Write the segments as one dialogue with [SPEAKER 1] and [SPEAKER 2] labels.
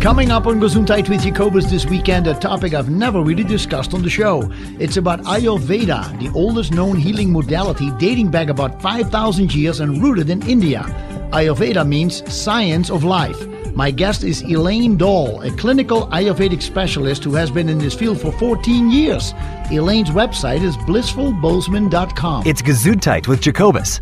[SPEAKER 1] Coming up on Gesundheit with Jacobus this weekend, a topic I've never really discussed on the show. It's about Ayurveda, the oldest known healing modality dating back about 5,000 years and rooted in India. Ayurveda means science of life. My guest is Elaine Dahl, a clinical Ayurvedic specialist who has been in this field for 14 years. Elaine's website is blissfulbozeman.com.
[SPEAKER 2] It's Gesundheit with Jacobus.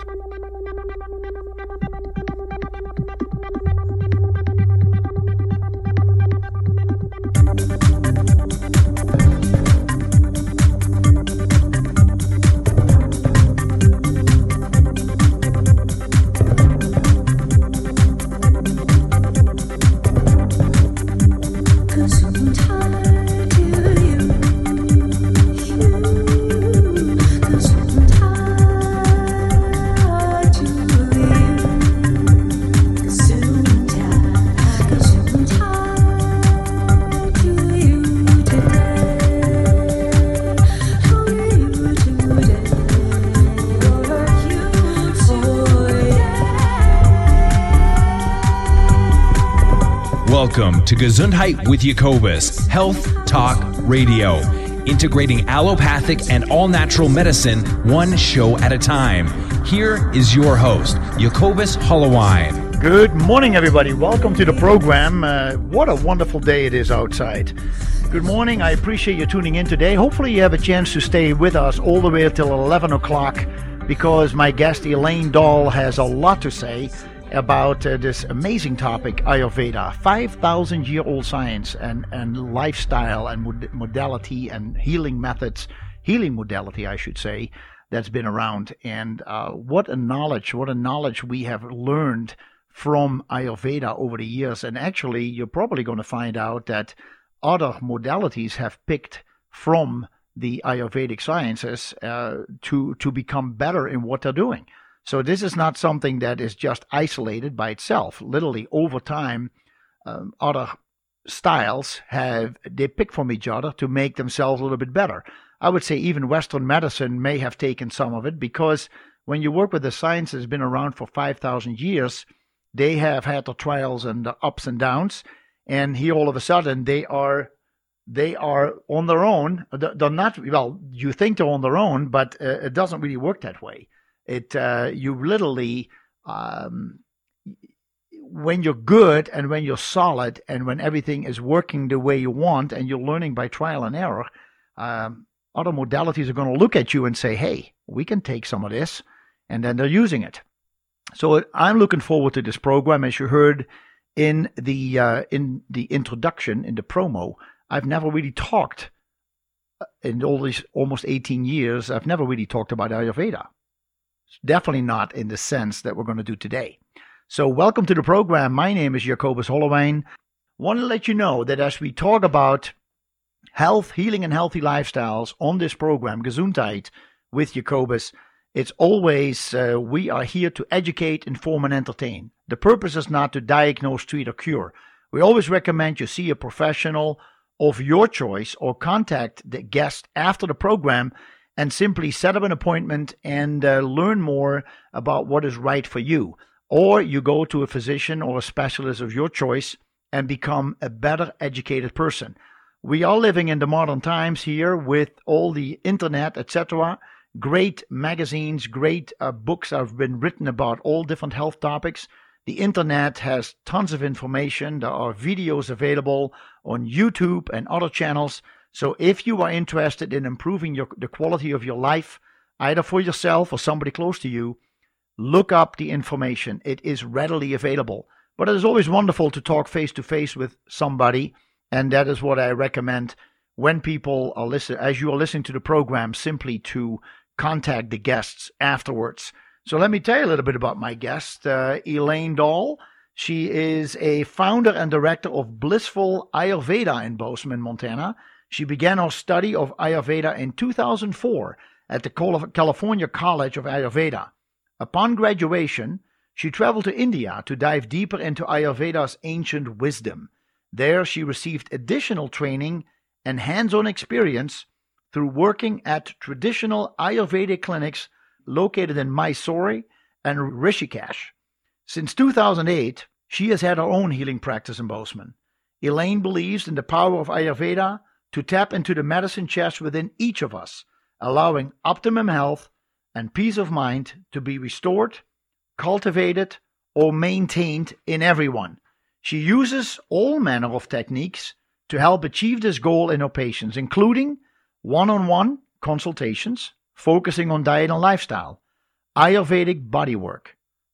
[SPEAKER 3] To Gesundheit with Jacobus, Health Talk Radio, integrating allopathic and all natural medicine one show at a time. Here is your host, Jacobus Hollowine.
[SPEAKER 1] Good morning, everybody. Welcome to the program. Uh, what a wonderful day it is outside. Good morning. I appreciate you tuning in today. Hopefully, you have a chance to stay with us all the way until 11 o'clock because my guest Elaine Dahl has a lot to say about uh, this amazing topic, Ayurveda, 5,000 year old science and, and lifestyle and mod- modality and healing methods, healing modality, I should say, that's been around. And uh, what a knowledge, what a knowledge we have learned from Ayurveda over the years. And actually, you're probably going to find out that other modalities have picked from the Ayurvedic sciences uh, to, to become better in what they're doing. So this is not something that is just isolated by itself. Literally, over time, um, other styles have they pick from each other to make themselves a little bit better. I would say even Western medicine may have taken some of it because when you work with the science that's been around for 5,000 years, they have had the trials and the ups and downs, and here all of a sudden they are they are on their own. They're not well. You think they're on their own, but uh, it doesn't really work that way. It uh, you literally um, when you're good and when you're solid and when everything is working the way you want and you're learning by trial and error, um, other modalities are going to look at you and say, "Hey, we can take some of this," and then they're using it. So I'm looking forward to this program. As you heard in the uh, in the introduction in the promo, I've never really talked uh, in all these almost 18 years. I've never really talked about Ayurveda. Definitely not in the sense that we're going to do today. So, welcome to the program. My name is Jacobus Hollowijn. Want to let you know that as we talk about health, healing, and healthy lifestyles on this program, Gesundheit with Jacobus, it's always uh, we are here to educate, inform, and entertain. The purpose is not to diagnose, treat, or cure. We always recommend you see a professional of your choice or contact the guest after the program and simply set up an appointment and uh, learn more about what is right for you. Or you go to a physician or a specialist of your choice and become a better educated person. We are living in the modern times here with all the internet, etc. Great magazines, great uh, books have been written about all different health topics. The internet has tons of information. There are videos available on YouTube and other channels. So if you are interested in improving your, the quality of your life, either for yourself or somebody close to you, look up the information. It is readily available. But it is always wonderful to talk face to face with somebody, and that is what I recommend when people are listening, as you are listening to the program, simply to contact the guests afterwards. So let me tell you a little bit about my guest, uh, Elaine Dahl. She is a founder and director of Blissful Ayurveda in Bozeman, Montana. She began her study of Ayurveda in 2004 at the California College of Ayurveda. Upon graduation, she traveled to India to dive deeper into Ayurveda's ancient wisdom. There, she received additional training and hands on experience through working at traditional Ayurvedic clinics located in Mysore and Rishikesh. Since 2008, she has had her own healing practice in Bozeman. Elaine believes in the power of Ayurveda to tap into the medicine chest within each of us, allowing optimum health and peace of mind to be restored, cultivated, or maintained in everyone. She uses all manner of techniques to help achieve this goal in her patients, including one on one consultations focusing on diet and lifestyle, Ayurvedic bodywork,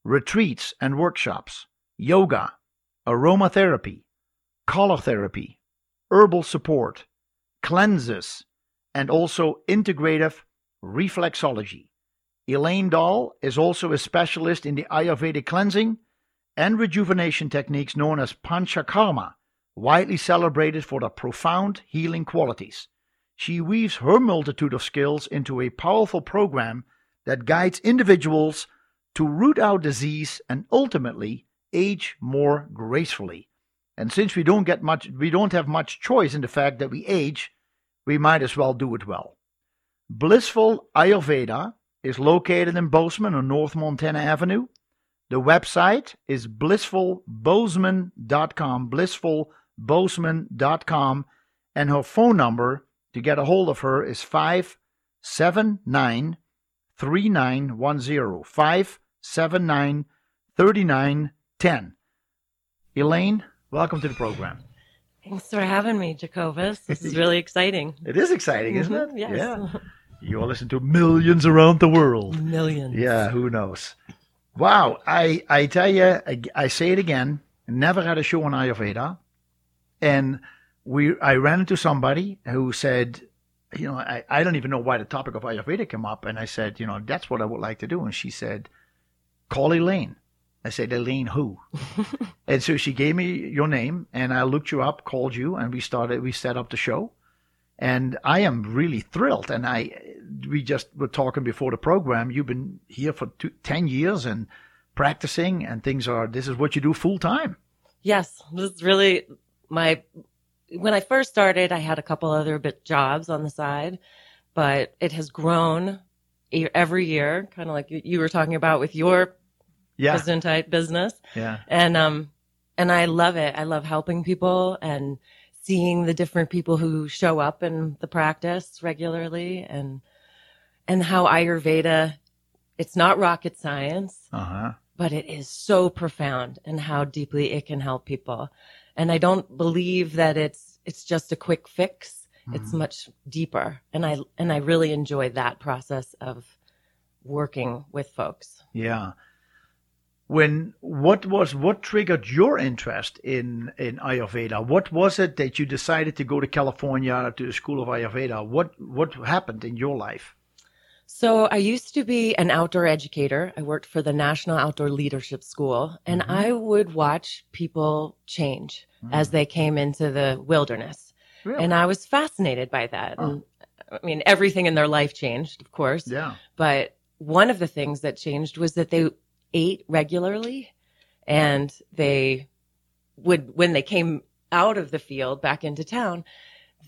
[SPEAKER 1] retreats and workshops, yoga, aromatherapy, color therapy, herbal support, cleanses, and also integrative reflexology. Elaine Dahl is also a specialist in the Ayurvedic cleansing and rejuvenation techniques known as Panchakarma, widely celebrated for their profound healing qualities. She weaves her multitude of skills into a powerful program that guides individuals to root out disease and ultimately age more gracefully. And since we don't get much we don't have much choice in the fact that we age, we might as well do it well. Blissful Ayurveda is located in Bozeman on North Montana Avenue. The website is blissfulbozeman.com, blissfulbozeman.com, and her phone number to get a hold of her is 579 3910. 579 3910. Elaine, welcome to the program.
[SPEAKER 4] Thanks for having me, Jacobus. This is really exciting.
[SPEAKER 1] It is exciting, isn't it?
[SPEAKER 4] Mhm, yes.
[SPEAKER 1] Yeah. You all listen to millions around the world.
[SPEAKER 4] Millions.
[SPEAKER 1] Yeah, who knows? Wow, I I tell you, I, I say it again. Never had a show on Ayurveda, and we I ran into somebody who said, you know, I, I don't even know why the topic of Ayurveda came up, and I said, you know, that's what I would like to do, and she said, call Elaine. I said, Elaine, who? and so she gave me your name, and I looked you up, called you, and we started. We set up the show, and I am really thrilled. And I, we just were talking before the program. You've been here for two, ten years and practicing, and things are. This is what you do full time.
[SPEAKER 4] Yes, this is really my. When I first started, I had a couple other bit jobs on the side, but it has grown every year, kind of like you were talking about with your
[SPEAKER 1] Yeah,
[SPEAKER 4] Gesundheit business.
[SPEAKER 1] yeah,
[SPEAKER 4] and um and I love it. I love helping people and seeing the different people who show up in the practice regularly and and how Ayurveda it's not rocket science,
[SPEAKER 1] uh huh.
[SPEAKER 4] but it is so profound and how deeply it can help people. And I don't believe that it's it's just a quick fix. It's much deeper. And I and I really enjoy that process of working with folks.
[SPEAKER 1] Yeah. When what was what triggered your interest in in Ayurveda? What was it that you decided to go to California to the School of Ayurveda? What what happened in your life?
[SPEAKER 4] So I used to be an outdoor educator. I worked for the National Outdoor Leadership School and mm-hmm. I would watch people change mm. as they came into the wilderness.
[SPEAKER 1] Really?
[SPEAKER 4] And I was fascinated by that. And, I mean, everything in their life changed, of course.
[SPEAKER 1] yeah.
[SPEAKER 4] But one of the things that changed was that they ate regularly and they would, when they came out of the field back into town,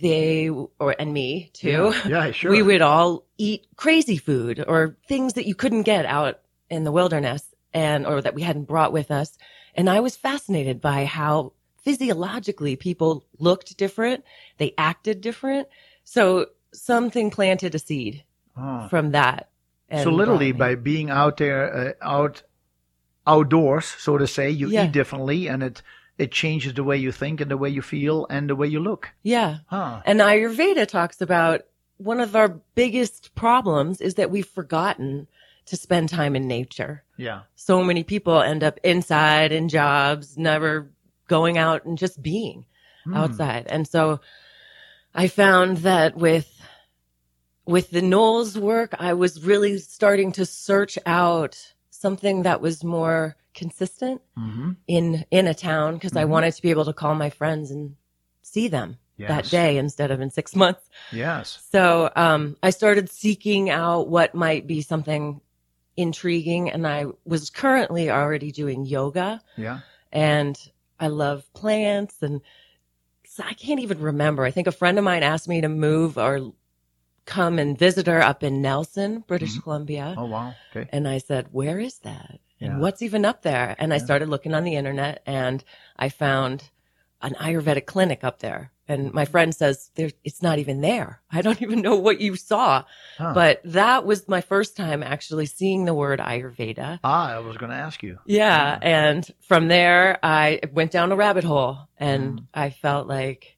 [SPEAKER 4] they, or, and me too.
[SPEAKER 1] Yeah, sure.
[SPEAKER 4] We would all eat crazy food or things that you couldn't get out in the wilderness and, or that we hadn't brought with us. And I was fascinated by how physiologically people looked different. They acted different. So something planted a seed
[SPEAKER 1] Oh.
[SPEAKER 4] from that.
[SPEAKER 1] So literally, by being out there, uh, out outdoors, so to say, you
[SPEAKER 4] Yeah.
[SPEAKER 1] eat differently, and it it changes the way you think and the way you feel and the way you look.
[SPEAKER 4] yeah.
[SPEAKER 1] Huh?
[SPEAKER 4] And Ayurveda talks about one of our biggest problems is that we've forgotten to spend time in nature.
[SPEAKER 1] Yeah.
[SPEAKER 4] so many people end up inside in jobs, never going out and just being
[SPEAKER 1] Hmm.
[SPEAKER 4] outside. And so I found that with with the NOLS work, I was really starting to search out something that was more consistent
[SPEAKER 1] Mm-hmm.
[SPEAKER 4] in in a town because I
[SPEAKER 1] Mhm.
[SPEAKER 4] wanted to be able to call my friends and see them that day instead of in 6 months.
[SPEAKER 1] Yes.
[SPEAKER 4] So um, I started seeking out what might be something intriguing, and I was currently already doing yoga,
[SPEAKER 1] Yeah.
[SPEAKER 4] and I love plants, and so I can't even remember. I think a friend of mine asked me to move or come and visit her up in Nelson, British
[SPEAKER 1] Mhm.
[SPEAKER 4] Columbia,
[SPEAKER 1] Oh wow. Okay.
[SPEAKER 4] and I said, "Where is that?
[SPEAKER 1] Yeah.
[SPEAKER 4] And what's even up there?" And I started looking on the internet, and I found an Ayurvedic clinic up there. And my friend says there, it's not even there. I don't even know what you saw,
[SPEAKER 1] Huh.
[SPEAKER 4] but that was my first time actually seeing the word Ayurveda.
[SPEAKER 1] ah, I was going to ask you.
[SPEAKER 4] Yeah. And from there, I went down a rabbit hole and
[SPEAKER 1] Mm.
[SPEAKER 4] I felt like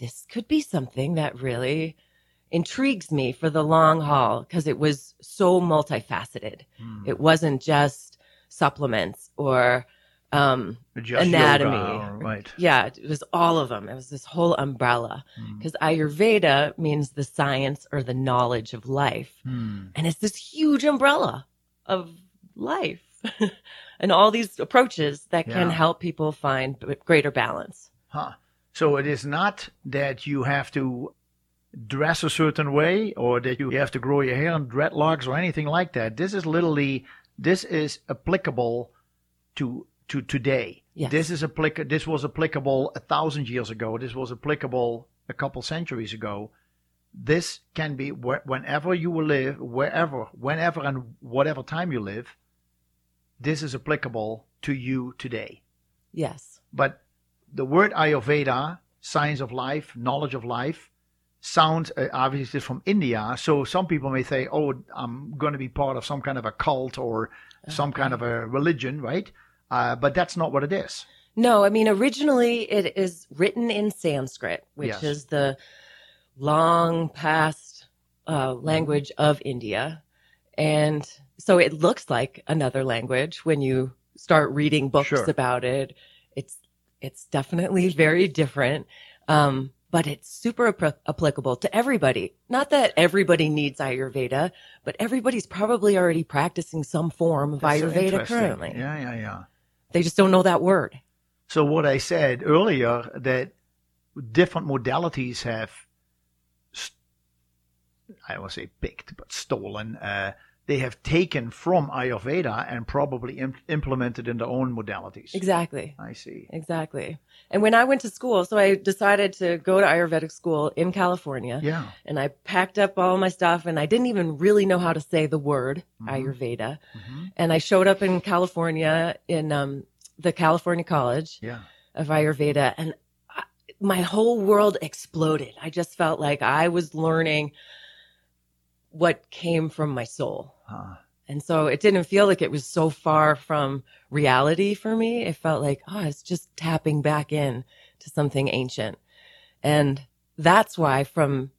[SPEAKER 4] this could be something that really intrigues me for the long haul because it was so multifaceted.
[SPEAKER 1] Hmm.
[SPEAKER 4] It wasn't just supplements or, um,
[SPEAKER 1] Just
[SPEAKER 4] anatomy.
[SPEAKER 1] yoga, right.
[SPEAKER 4] yeah, it was all of them. It was this whole umbrella
[SPEAKER 1] Hmm.
[SPEAKER 4] because Ayurveda means the science or the knowledge of life.
[SPEAKER 1] Hmm.
[SPEAKER 4] And it's this huge umbrella of life and all these approaches that can
[SPEAKER 1] Yeah.
[SPEAKER 4] help people find greater balance.
[SPEAKER 1] Huh. So it is not that you have to dress a certain way or that you have to grow your hair in dreadlocks or anything like that. This is literally this is applicable to to today.
[SPEAKER 4] Yes.
[SPEAKER 1] This is applic- this was applicable a thousand years ago. This was applicable a couple centuries ago. This can be wh- whenever you will live, wherever, whenever and whatever time you live. This is applicable to you today.
[SPEAKER 4] Yes.
[SPEAKER 1] But the word Ayurveda, science of life, knowledge of life, sounds uh, obviously from India. So some people may say, oh, I'm going to be part of some kind of a cult or some kind of a religion, right? Uh, but that's not what it is.
[SPEAKER 4] No, I mean, originally it is written in Sanskrit, which
[SPEAKER 1] Yes.
[SPEAKER 4] is the long past uh, language of India. And so it looks like another language when you start reading books
[SPEAKER 1] Sure.
[SPEAKER 4] about it. It's, it's definitely very different. Um, but it's super app- applicable to everybody. Not that everybody needs Ayurveda, but everybody's probably already practicing some form of
[SPEAKER 1] That's
[SPEAKER 4] Ayurveda currently.
[SPEAKER 1] Yeah, yeah, yeah.
[SPEAKER 4] They just don't know that word.
[SPEAKER 1] So what I said earlier that different modalities have, st- I won't say picked, but stolen. Uh, they have taken from Ayurveda and probably im- implemented in their own modalities.
[SPEAKER 4] Exactly.
[SPEAKER 1] I see.
[SPEAKER 4] Exactly. And when I went to school, so I decided to go to Ayurvedic school in California.
[SPEAKER 1] Yeah.
[SPEAKER 4] And I packed up all my stuff and I didn't even really know how to say the word
[SPEAKER 1] Mhm.
[SPEAKER 4] Ayurveda.
[SPEAKER 1] Mhm.
[SPEAKER 4] And I showed up in California in um, the California College
[SPEAKER 1] Yeah.
[SPEAKER 4] of Ayurveda and I, my whole world exploded. I just felt like I was learning what came from my soul.
[SPEAKER 1] Huh.
[SPEAKER 4] And so it didn't feel like it was so far from reality for me. It felt like, oh, it's just tapping back in to something ancient. And that's why from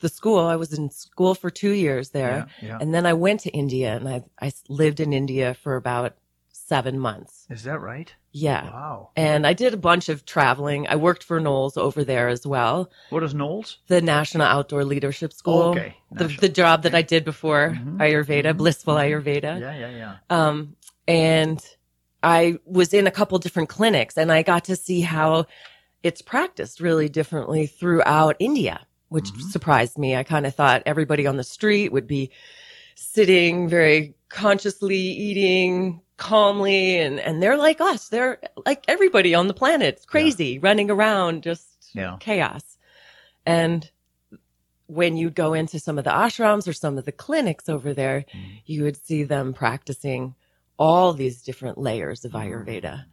[SPEAKER 4] the school, I was in school for two years there.
[SPEAKER 1] Yeah. yeah.
[SPEAKER 4] And then I went to India and I, I lived in India for about seven months.
[SPEAKER 1] Is that right?
[SPEAKER 4] Yeah.
[SPEAKER 1] Wow.
[SPEAKER 4] And I did a bunch of traveling. I worked for NOLS over there as well,
[SPEAKER 1] What is NOLS?
[SPEAKER 4] the National Outdoor Leadership School.
[SPEAKER 1] okay.
[SPEAKER 4] The, the job that I did before
[SPEAKER 1] Mhm.
[SPEAKER 4] Ayurveda,
[SPEAKER 1] Mhm.
[SPEAKER 4] blissful
[SPEAKER 1] Mhm.
[SPEAKER 4] Ayurveda.
[SPEAKER 1] Yeah, yeah, yeah.
[SPEAKER 4] Um, and I was in a couple different clinics and I got to see how it's practiced really differently throughout India, which
[SPEAKER 1] Mhm.
[SPEAKER 4] surprised me. I kind of thought everybody on the street would be sitting very consciously eating calmly and, and they're like us. They're like everybody on the planet. It's crazy running around, just
[SPEAKER 1] Yeah.
[SPEAKER 4] chaos. And when you'd go into some of the ashrams or some of the clinics over there,
[SPEAKER 1] Mhm.
[SPEAKER 4] you would see them practicing all these different layers of Ayurveda.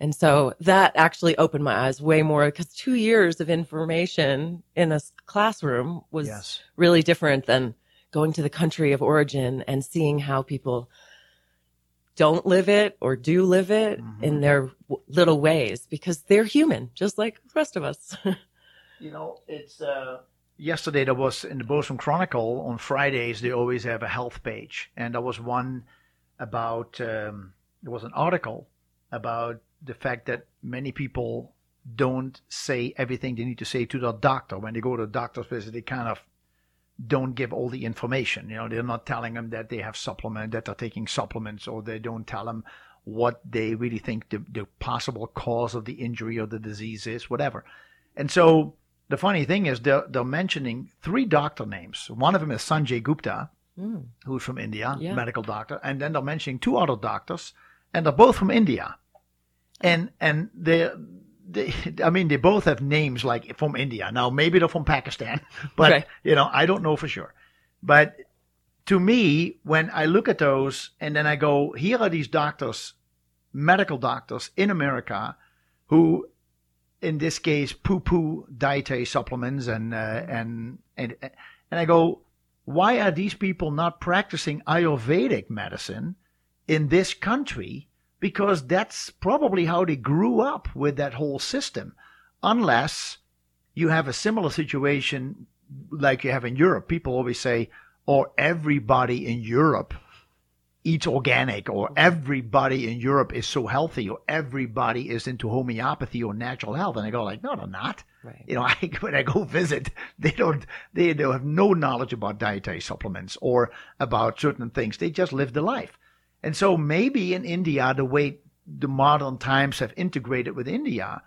[SPEAKER 4] And so that actually opened my eyes way more because two years of information in a classroom was
[SPEAKER 1] Yes.
[SPEAKER 4] really different than going to the country of origin and seeing how people don't live it or do live it
[SPEAKER 1] Mhm.
[SPEAKER 4] in their w- little ways because they're human, just like the rest of us.
[SPEAKER 1] You know, it's uh yesterday there was in the Bozeman Chronicle on Fridays they always have a health page and there was one about um there was an article about the fact that many people don't say everything they need to say to their doctor when they go to a doctor's visit they kind of don't give all the information you know they're not telling them that they have supplement that they're taking supplements or they don't tell them what they really think the, the possible cause of the injury or the disease is whatever and so the funny thing is they're, they're mentioning three doctor names. One of them is Sanjay Gupta,
[SPEAKER 4] Mm.
[SPEAKER 1] who's from India,
[SPEAKER 4] Yeah.
[SPEAKER 1] medical doctor, and then they're mentioning two other doctors, and they're both from India, and and they. They, I mean, they both have names like from India. Now, maybe they're from Pakistan, but
[SPEAKER 4] Right.
[SPEAKER 1] you know, I don't know for sure. But to me, when I look at those and then I go, here are these doctors, medical doctors in America, who in this case, poo-poo dietary supplements, and uh, and and and I go, why are these people not practicing Ayurvedic medicine in this country? Because that's probably how they grew up with that whole system, unless you have a similar situation like you have in Europe. People always say, or everybody in Europe eats organic or everybody in Europe is so healthy or everybody is into homeopathy or natural health. And I go like, no, they're not.
[SPEAKER 4] Right.
[SPEAKER 1] You know, I, when I go visit, they don't, they, they have no knowledge about dietary supplements or about certain things. They just live the life. And so maybe in India, the way the modern times have integrated with India,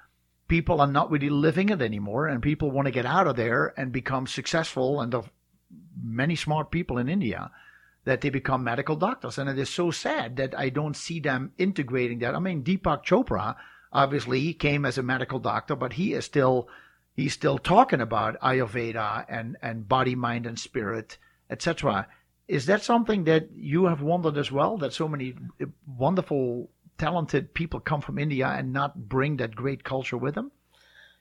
[SPEAKER 1] people are not really living it anymore and people want to get out of there and become successful and there are many smart people in India that they become medical doctors. And it is so sad that I don't see them integrating that. I mean, Deepak Chopra, obviously, he came as a medical doctor, but he is still he's still talking about Ayurveda and, and body, mind, and spirit, etc. Is that something that you have wondered as well? That so many wonderful, talented people come from India and not bring that great culture with them?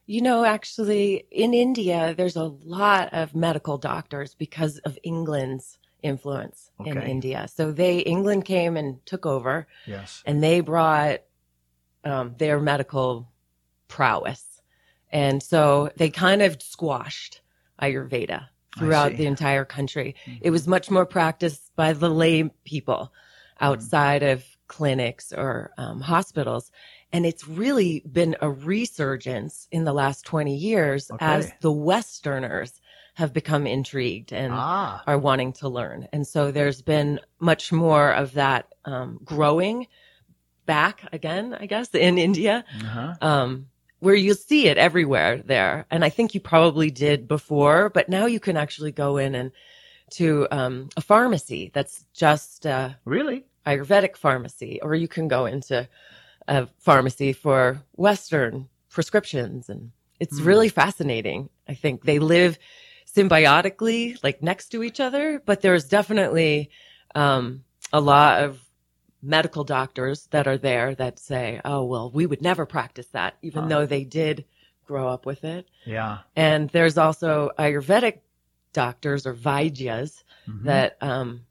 [SPEAKER 4] You know, actually, in India, there's a lot of medical doctors because of England's influence in India. So they England came and took over,
[SPEAKER 1] Yes.
[SPEAKER 4] and they brought um, their medical prowess, and so they kind of squashed Ayurveda throughout the entire country. It was much more practiced by the lay people outside of clinics or um, hospitals. And it's really been a resurgence in the last 20 years
[SPEAKER 1] Okay.
[SPEAKER 4] as the Westerners have become intrigued and
[SPEAKER 1] Ah,
[SPEAKER 4] are wanting to learn. And so there's been much more of that um, growing back again, I guess, in India,
[SPEAKER 1] uh-huh.
[SPEAKER 4] um, where you'll see it everywhere there. And I think you probably did before, but now you can actually go in and to um, a pharmacy that's just uh,
[SPEAKER 1] really?
[SPEAKER 4] Ayurvedic pharmacy, or you can go into a pharmacy for Western prescriptions. And it's really fascinating. I think they live symbiotically, like next to each other, but there's definitely um, a lot of medical doctors that are there that say, oh, well, we would never practice that, even
[SPEAKER 1] Huh.
[SPEAKER 4] though they did grow up with it.
[SPEAKER 1] Yeah.
[SPEAKER 4] And there's also Ayurvedic doctors or Vaidyas
[SPEAKER 1] Mhm.
[SPEAKER 4] that um,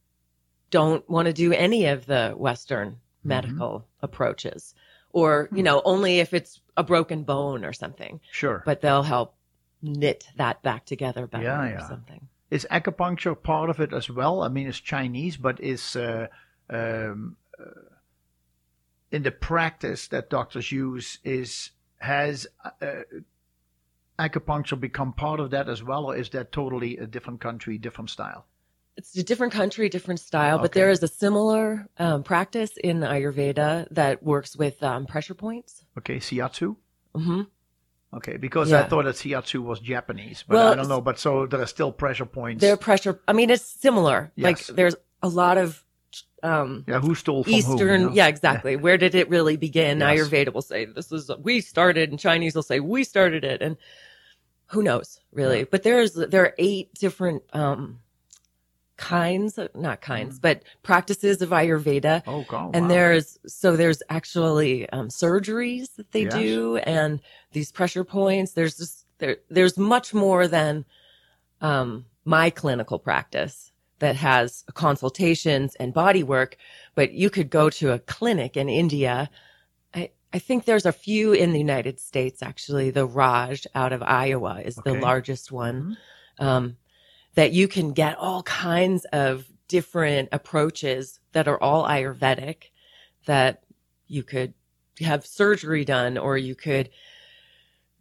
[SPEAKER 4] don't want to do any of the Western medical approaches, or you know, only if it's a broken bone or something.
[SPEAKER 1] Sure.
[SPEAKER 4] But they'll help knit that back together better
[SPEAKER 1] Yeah,
[SPEAKER 4] or
[SPEAKER 1] yeah.
[SPEAKER 4] something.
[SPEAKER 1] is acupuncture part of it as well? I mean, it's Chinese, but is uh, um, in the practice that doctors use is has uh, acupuncture become part of that as well, or is that totally a different country, different style?
[SPEAKER 4] It's a different country, different style, but
[SPEAKER 1] Okay.
[SPEAKER 4] there is a similar um, practice in Ayurveda that works with um, pressure points.
[SPEAKER 1] Okay, shiatsu.
[SPEAKER 4] hmm
[SPEAKER 1] Okay, because I thought that shiatsu was Japanese, but
[SPEAKER 4] Well,
[SPEAKER 1] I don't know. But so there are still pressure points.
[SPEAKER 4] There are pressure, I mean, it's similar.
[SPEAKER 1] Yes.
[SPEAKER 4] Like there's a lot of um,
[SPEAKER 1] yeah, who stole from
[SPEAKER 4] Eastern,
[SPEAKER 1] whom? you know?
[SPEAKER 4] yeah, exactly. Where did it really begin?
[SPEAKER 1] Yes.
[SPEAKER 4] Ayurveda will say this is we started, and Chinese will say we started it, and who knows really?
[SPEAKER 1] Yeah.
[SPEAKER 4] But there's there are eight different um kinds, not kinds, but practices of Ayurveda.
[SPEAKER 1] Oh, God.
[SPEAKER 4] And
[SPEAKER 1] wow.
[SPEAKER 4] there's so there's actually um, surgeries that they
[SPEAKER 1] Yes.
[SPEAKER 4] do, and these pressure points. There's just there there's much more than um, my clinical practice that has consultations and body work. But you could go to a clinic in India. I I think there's a few in the United States actually. The Raj out of Iowa is the largest one. Um, that you can get all kinds of different approaches that are all Ayurvedic that you could have surgery done or you could,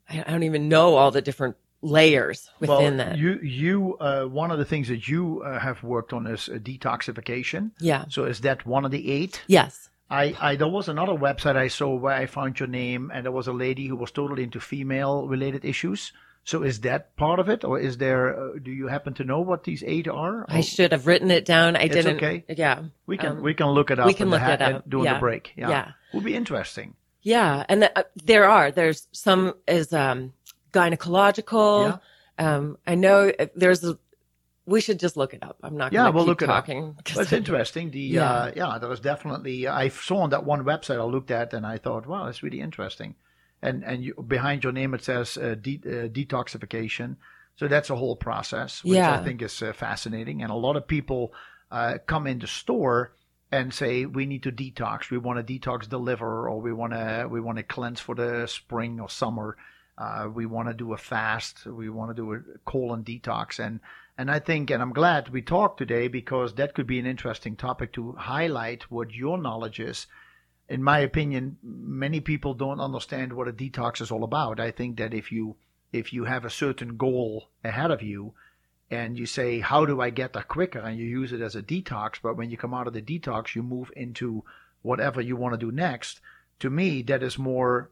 [SPEAKER 4] I I don't even know all the different layers within
[SPEAKER 1] well,
[SPEAKER 4] that.
[SPEAKER 1] You, you, uh, one of the things that you uh, have worked on is uh, detoxification.
[SPEAKER 4] yeah.
[SPEAKER 1] So is that one of the eight?
[SPEAKER 4] Yes.
[SPEAKER 1] I, I, there was another website I saw where I found your name, and there was a lady who was totally into female-related issues. So is that part of it, or is there? Uh, do you happen to know what these eight are?
[SPEAKER 4] I should have written it down. I
[SPEAKER 1] It's
[SPEAKER 4] didn't.
[SPEAKER 1] okay.
[SPEAKER 4] Yeah.
[SPEAKER 1] we can
[SPEAKER 4] um,
[SPEAKER 1] we can look it up.
[SPEAKER 4] we can look
[SPEAKER 1] ha-
[SPEAKER 4] it up.
[SPEAKER 1] during
[SPEAKER 4] Yeah.
[SPEAKER 1] the break. Yeah.
[SPEAKER 4] Yeah.
[SPEAKER 1] would be interesting.
[SPEAKER 4] Yeah, and the, uh, there are. There's some is um, gynecological. Um, I know uh, there's. A, we should just look it up. I'm not.
[SPEAKER 1] Yeah,
[SPEAKER 4] gonna
[SPEAKER 1] we'll
[SPEAKER 4] keep
[SPEAKER 1] look it up.
[SPEAKER 4] talking
[SPEAKER 1] That's interesting. The
[SPEAKER 4] Yeah.
[SPEAKER 1] yeah. Uh, yeah, there was definitely. I saw on that one website I looked at, and I thought, wow, that's really interesting. and and you, behind your name it says uh, de- uh, detoxification. So that's a whole process, which
[SPEAKER 4] Yeah.
[SPEAKER 1] I think is uh, fascinating. And a lot of people uh, come in the store and say we need to detox. We want to detox the liver, or we want to we want to cleanse for the spring or summer. Uh, we want to do a fast. We want to do a colon detox, and and I think, and I'm glad we talked today because that could be an interesting topic to highlight what your knowledge is. In my opinion, many people don't understand what a detox is all about. I think that if you if you have a certain goal ahead of you, and you say, "How do I get there quicker?" and you use it as a detox, but when you come out of the detox, you move into whatever you want to do next. To me, that is more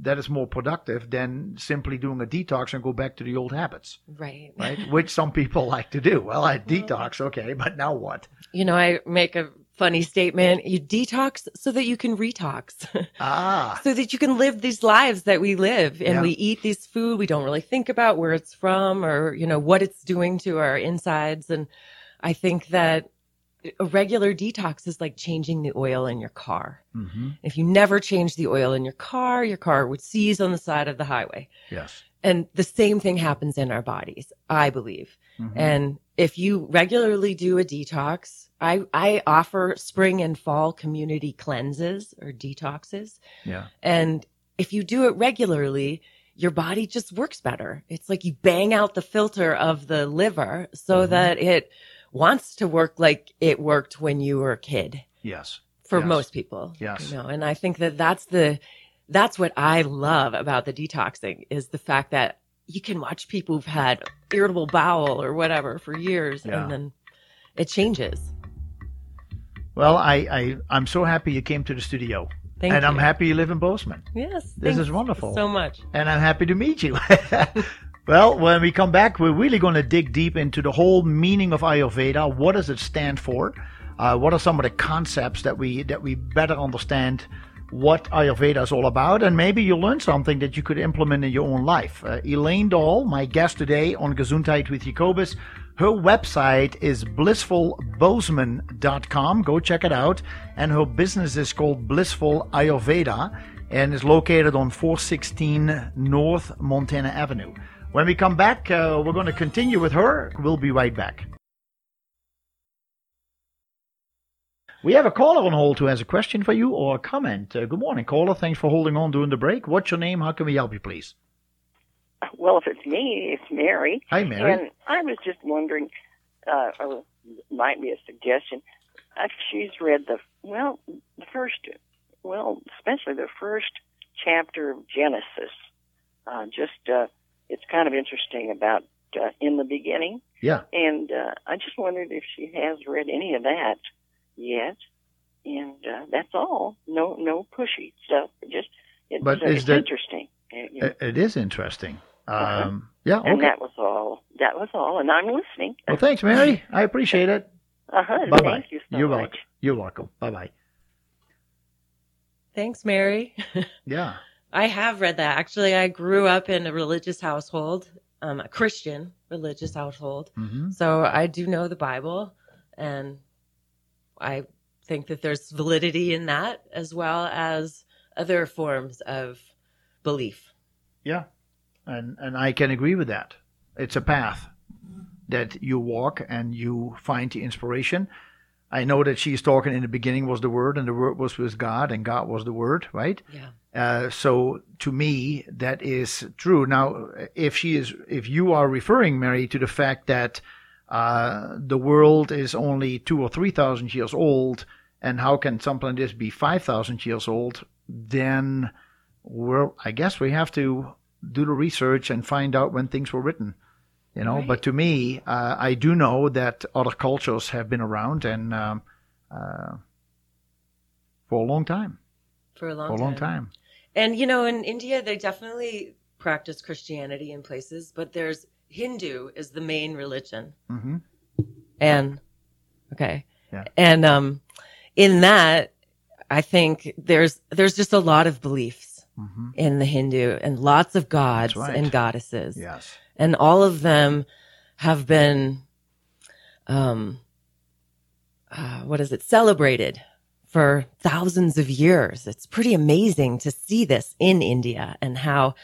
[SPEAKER 1] that is more productive than simply doing a detox and go back to the old habits,
[SPEAKER 4] Right.
[SPEAKER 1] right? Which some people like to do. Well, I detox, okay, but now what?
[SPEAKER 4] You know, I make a funny statement. You detox so that you can retox,
[SPEAKER 1] Ah,
[SPEAKER 4] so that you can live these lives that we live and
[SPEAKER 1] Yeah.
[SPEAKER 4] we eat this food. We don't really think about where it's from or, you know, what it's doing to our insides. And I think that a regular detox is like changing the oil in your car.
[SPEAKER 1] hmm
[SPEAKER 4] If you never change the oil in your car, your car would seize on the side of the highway.
[SPEAKER 1] yes.
[SPEAKER 4] And the same thing happens in our bodies, I believe.
[SPEAKER 1] Mhm.
[SPEAKER 4] And if you regularly do a detox, I, I offer spring and fall community cleanses or detoxes.
[SPEAKER 1] yeah,
[SPEAKER 4] And if you do it regularly, your body just works better. It's like you bang out the filter of the liver so
[SPEAKER 1] Mhm.
[SPEAKER 4] that it wants to work like it worked when you were a kid
[SPEAKER 1] yes,
[SPEAKER 4] for
[SPEAKER 1] Yes.
[SPEAKER 4] most people.
[SPEAKER 1] Yes.
[SPEAKER 4] You know, and I think that that's the, that's what I love about the detoxing is the fact that you can watch people who've had irritable bowel or whatever for years
[SPEAKER 1] Yeah.
[SPEAKER 4] and then it changes.
[SPEAKER 1] Well, I, I I'm so happy you came to the studio,
[SPEAKER 4] Thank
[SPEAKER 1] and
[SPEAKER 4] you.
[SPEAKER 1] I'm happy you live in Bozeman.
[SPEAKER 4] Yes.
[SPEAKER 1] This is wonderful.
[SPEAKER 4] So much.
[SPEAKER 1] and I'm happy to meet you. well, when we come back, we're really going to dig deep into the whole meaning of Ayurveda. What does it stand for? Uh, what are some of the concepts that we that we better understand what Ayurveda is all about? And maybe you'll learn something that you could implement in your own life. Uh, Elaine Dahl, my guest today on Gesundheit with Jacobus, her website is blissfulbozeman.com. Go check it out. And her business is called Blissful Ayurveda and is located on 416 North Montana Avenue. When we come back, uh, we're going to continue with her. We'll be right back. We have a caller on hold who has a question for you or a comment. Uh, good morning, caller. Thanks for holding on during the break. What's your name? How can we help you, please?
[SPEAKER 5] Well, if it's me, it's Mary.
[SPEAKER 1] Hi, Mary.
[SPEAKER 5] And I was just wondering, uh, or might be a suggestion. If she's read the well, the first, well, especially the first chapter of Genesis. Uh, just, uh, it's kind of interesting about uh, in the beginning,
[SPEAKER 1] Yeah.
[SPEAKER 5] and uh, I just wondered if she has read any of that yet. And uh, that's all. No, no pushy stuff. Just, it's,
[SPEAKER 1] But
[SPEAKER 5] uh,
[SPEAKER 1] is
[SPEAKER 5] it's
[SPEAKER 1] that-
[SPEAKER 5] interesting. Uh, you know.
[SPEAKER 1] It, it is interesting.
[SPEAKER 5] Uh-huh.
[SPEAKER 1] Um, Yeah,
[SPEAKER 5] And
[SPEAKER 1] okay.
[SPEAKER 5] that was all. That was all. And I'm listening.
[SPEAKER 1] Well, thanks, Mary. I appreciate it.
[SPEAKER 5] Uh-huh.
[SPEAKER 1] Bye bye.
[SPEAKER 5] Thank you so
[SPEAKER 1] You're
[SPEAKER 5] much.
[SPEAKER 1] welcome. You're welcome. Bye bye.
[SPEAKER 4] Thanks, Mary.
[SPEAKER 1] Yeah.
[SPEAKER 4] I have read that. Actually, I grew up in a religious household, um, a Christian religious household.
[SPEAKER 1] hmm
[SPEAKER 4] So I do know the Bible and I think that there's validity in that as well as other forms of belief.
[SPEAKER 1] Yeah. And and I can agree with that. It's a path that you walk and you find the inspiration. I know that she's talking in the beginning was the word and the word was with God and God was the word, right?
[SPEAKER 4] Yeah.
[SPEAKER 1] Uh, so to me, that is true. Now, if she is, if you are referring, Mary, to the fact that uh, the world is only two or three thousand years old, and how can something like this be five thousand years old? Then, well, I guess we have to do the research and find out when things were written. You know,
[SPEAKER 4] Right.
[SPEAKER 1] but to me, uh, I do know that other cultures have been around and um, uh, for a long time.
[SPEAKER 4] For a long
[SPEAKER 1] For a
[SPEAKER 4] time.
[SPEAKER 1] long time.
[SPEAKER 4] And you know, in India, they definitely practice Christianity in places, but there's Hindu is the main religion.
[SPEAKER 1] hmm
[SPEAKER 4] And okay.
[SPEAKER 1] Yeah.
[SPEAKER 4] And um in that I think there's there's just a lot of beliefs
[SPEAKER 1] hmm
[SPEAKER 4] in the Hindu and lots of gods
[SPEAKER 1] right.
[SPEAKER 4] and goddesses.
[SPEAKER 1] Yes.
[SPEAKER 4] And all of them have been um uh, what is it? celebrated for thousands of years. It's pretty amazing to see this in India and how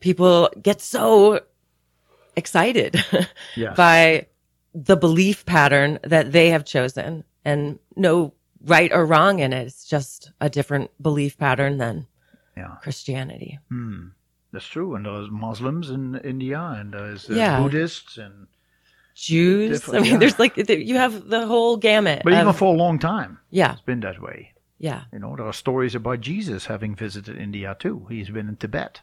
[SPEAKER 4] people get so excited
[SPEAKER 1] Yes.
[SPEAKER 4] by the belief pattern that they have chosen and no right or wrong in it. It's just a different belief pattern than
[SPEAKER 1] Yeah.
[SPEAKER 4] Christianity.
[SPEAKER 1] Hmm. That's true. And there's Muslims in India, and there's uh,
[SPEAKER 4] Yeah.
[SPEAKER 1] Buddhists, and
[SPEAKER 4] Jews. I mean,
[SPEAKER 1] yeah.
[SPEAKER 4] there's like, you have the whole gamut.
[SPEAKER 1] but even
[SPEAKER 4] of-
[SPEAKER 1] for a long time,
[SPEAKER 4] yeah,
[SPEAKER 1] it's been that way.
[SPEAKER 4] yeah.
[SPEAKER 1] You know, there are stories about Jesus having visited India too. He's been in Tibet.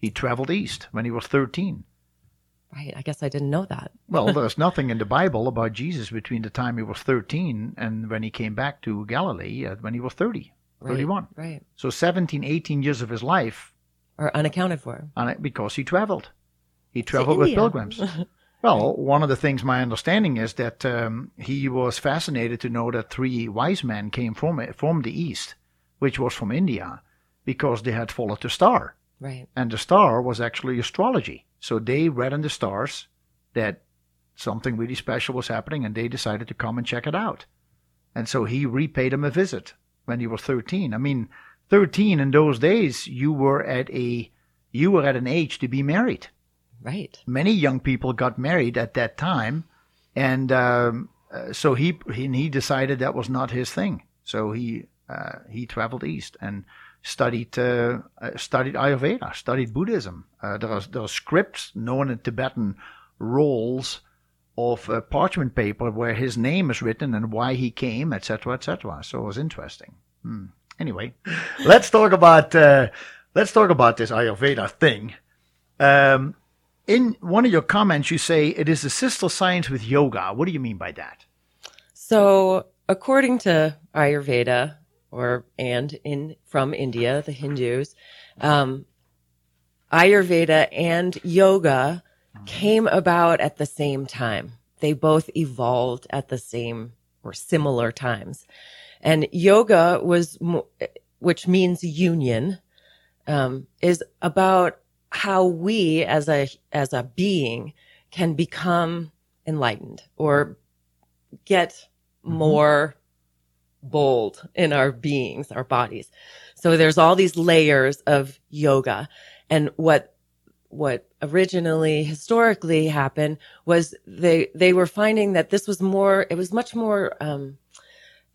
[SPEAKER 1] He traveled east when he was 13.
[SPEAKER 4] Right. I guess I didn't know that.
[SPEAKER 1] Well, there's nothing in the Bible about Jesus between the time he was 13 and when he came back to Galilee uh, when he was 30,
[SPEAKER 4] Right,
[SPEAKER 1] 31.
[SPEAKER 4] Right.
[SPEAKER 1] So 17, 18 years of his life
[SPEAKER 4] Or unaccounted for.
[SPEAKER 1] on it because he traveled. He traveled with pilgrims. well, one of the things my understanding is that um, he was fascinated to know that three wise men came from from the east, which was from India, because they had followed the star,
[SPEAKER 4] Right.
[SPEAKER 1] and the star was actually astrology. So they read in the stars that something really special was happening, and they decided to come and check it out. And so he repaid him a visit when he was 13. I mean, 13 in those days, you were at a you were at an age to be married.
[SPEAKER 4] Right.
[SPEAKER 1] Many young people got married at that time, and um, uh, so he, he decided that was not his thing. So he uh, he traveled east and studied uh, uh, studied Ayurveda, studied Buddhism. Uh, there are there are scripts known in Tibetan rolls of uh, parchment paper where his name is written and why he came, etc., etc. So it was interesting. Hmm. Anyway, let's talk about uh, let's talk about this Ayurveda thing. Um, in one of your comments, you say it is a sister science with yoga. What do you mean by that?
[SPEAKER 4] So, according to Ayurveda, or and in from India, the Hindus, um, Ayurveda and yoga came about at the same time. They both evolved at the same or similar times, and yoga was, which means union, um, is about how we as a as a being can become enlightened or get more bold in our beings, our bodies. So there's all these layers of yoga. And what, what originally historically happened was they, they were finding that this was more, it was much more, um,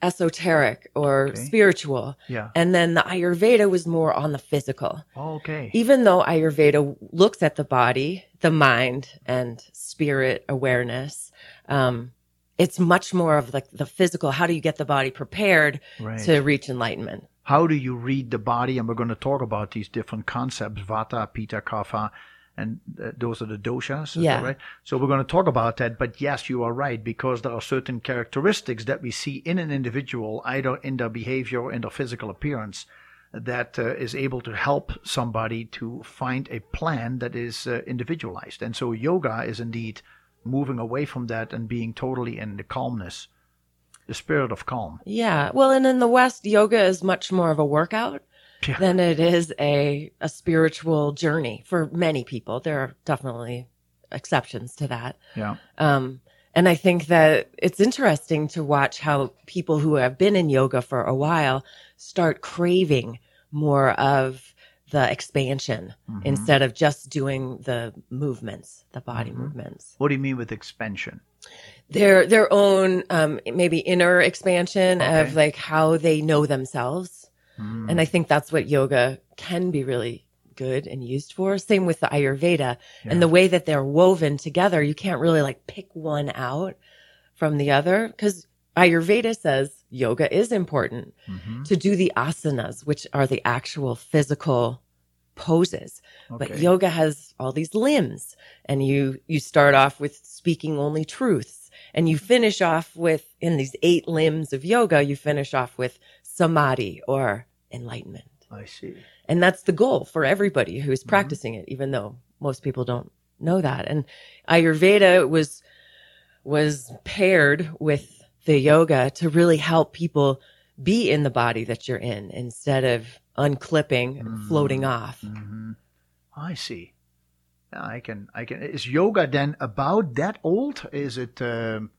[SPEAKER 4] esoteric or
[SPEAKER 1] Okay.
[SPEAKER 4] spiritual.
[SPEAKER 1] Yeah.
[SPEAKER 4] And then the Ayurveda was more on the physical
[SPEAKER 1] Okay.
[SPEAKER 4] even though Ayurveda looks at the body, the mind, and spirit awareness, um, it's much more of like the physical. How do you get the body prepared
[SPEAKER 1] Right.
[SPEAKER 4] to reach enlightenment?
[SPEAKER 1] How do you read the body? And we're going to talk about these different concepts: Vata, Pitta, Kapha, and uh, those are the doshas.
[SPEAKER 4] Yeah.
[SPEAKER 1] right? So we're going to talk about that. But yes, you are right because there are certain characteristics that we see in an individual, either in their behavior or in their physical appearance, that uh, is able to help somebody to find a plan that is uh, individualized. And so yoga is indeed moving away from that and being totally in the calmness, the spirit of calm.
[SPEAKER 4] Yeah. Well, and in the West, yoga is much more of a workout
[SPEAKER 1] Yeah.
[SPEAKER 4] than it is a, a spiritual journey for many people. There are definitely exceptions to that.
[SPEAKER 1] Yeah.
[SPEAKER 4] Um, and I think that it's interesting to watch how people who have been in yoga for a while start craving more of the expansion
[SPEAKER 1] Mm-hmm.
[SPEAKER 4] instead of just doing the movements, the body
[SPEAKER 1] Mm-hmm.
[SPEAKER 4] movements.
[SPEAKER 1] What do you mean with expansion?
[SPEAKER 4] Their their own um, maybe inner expansion
[SPEAKER 1] Okay.
[SPEAKER 4] of like how they know themselves.
[SPEAKER 1] Mm.
[SPEAKER 4] And I think that's what yoga can be really good and used for. Same with the Ayurveda and the way that they're woven together. You can't really like pick one out from the other because Ayurveda says yoga is important
[SPEAKER 1] Mm-hmm.
[SPEAKER 4] to do the asanas, which are the actual physical poses. But yoga has all these limbs and you, you start off with speaking only truths and you finish off with in these eight limbs of yoga, you finish off with samadhi or enlightenment.
[SPEAKER 1] I see.
[SPEAKER 4] And that's the goal for everybody
[SPEAKER 1] Mm-hmm.
[SPEAKER 4] who's practicing it, even though most people don't know that. And Ayurveda was, was paired with the yoga to really help people be in the body that you're in instead of unclipping and floating off.
[SPEAKER 1] hmm I see. I can. I can. Is yoga then about that old? Is it? Um,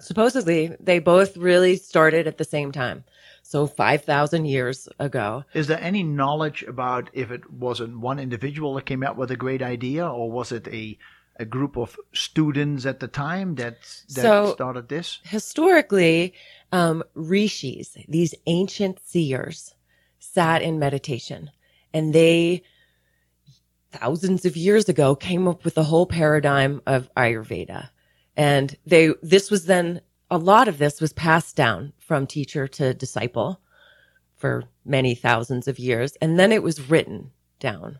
[SPEAKER 4] Supposedly, they both really started at the same time. So 5,000 years ago.
[SPEAKER 1] Is there any knowledge about if it was not one individual that came up with a great idea, or was it a a group of students at the time that that
[SPEAKER 4] So-
[SPEAKER 1] started this?
[SPEAKER 4] Historically, um, rishis, these ancient seers, sat in meditation and they, thousands of years ago, came up with the whole paradigm of Ayurveda. And they, this was then, a lot of this was passed down from teacher to disciple for many thousands of years. And then it was written down.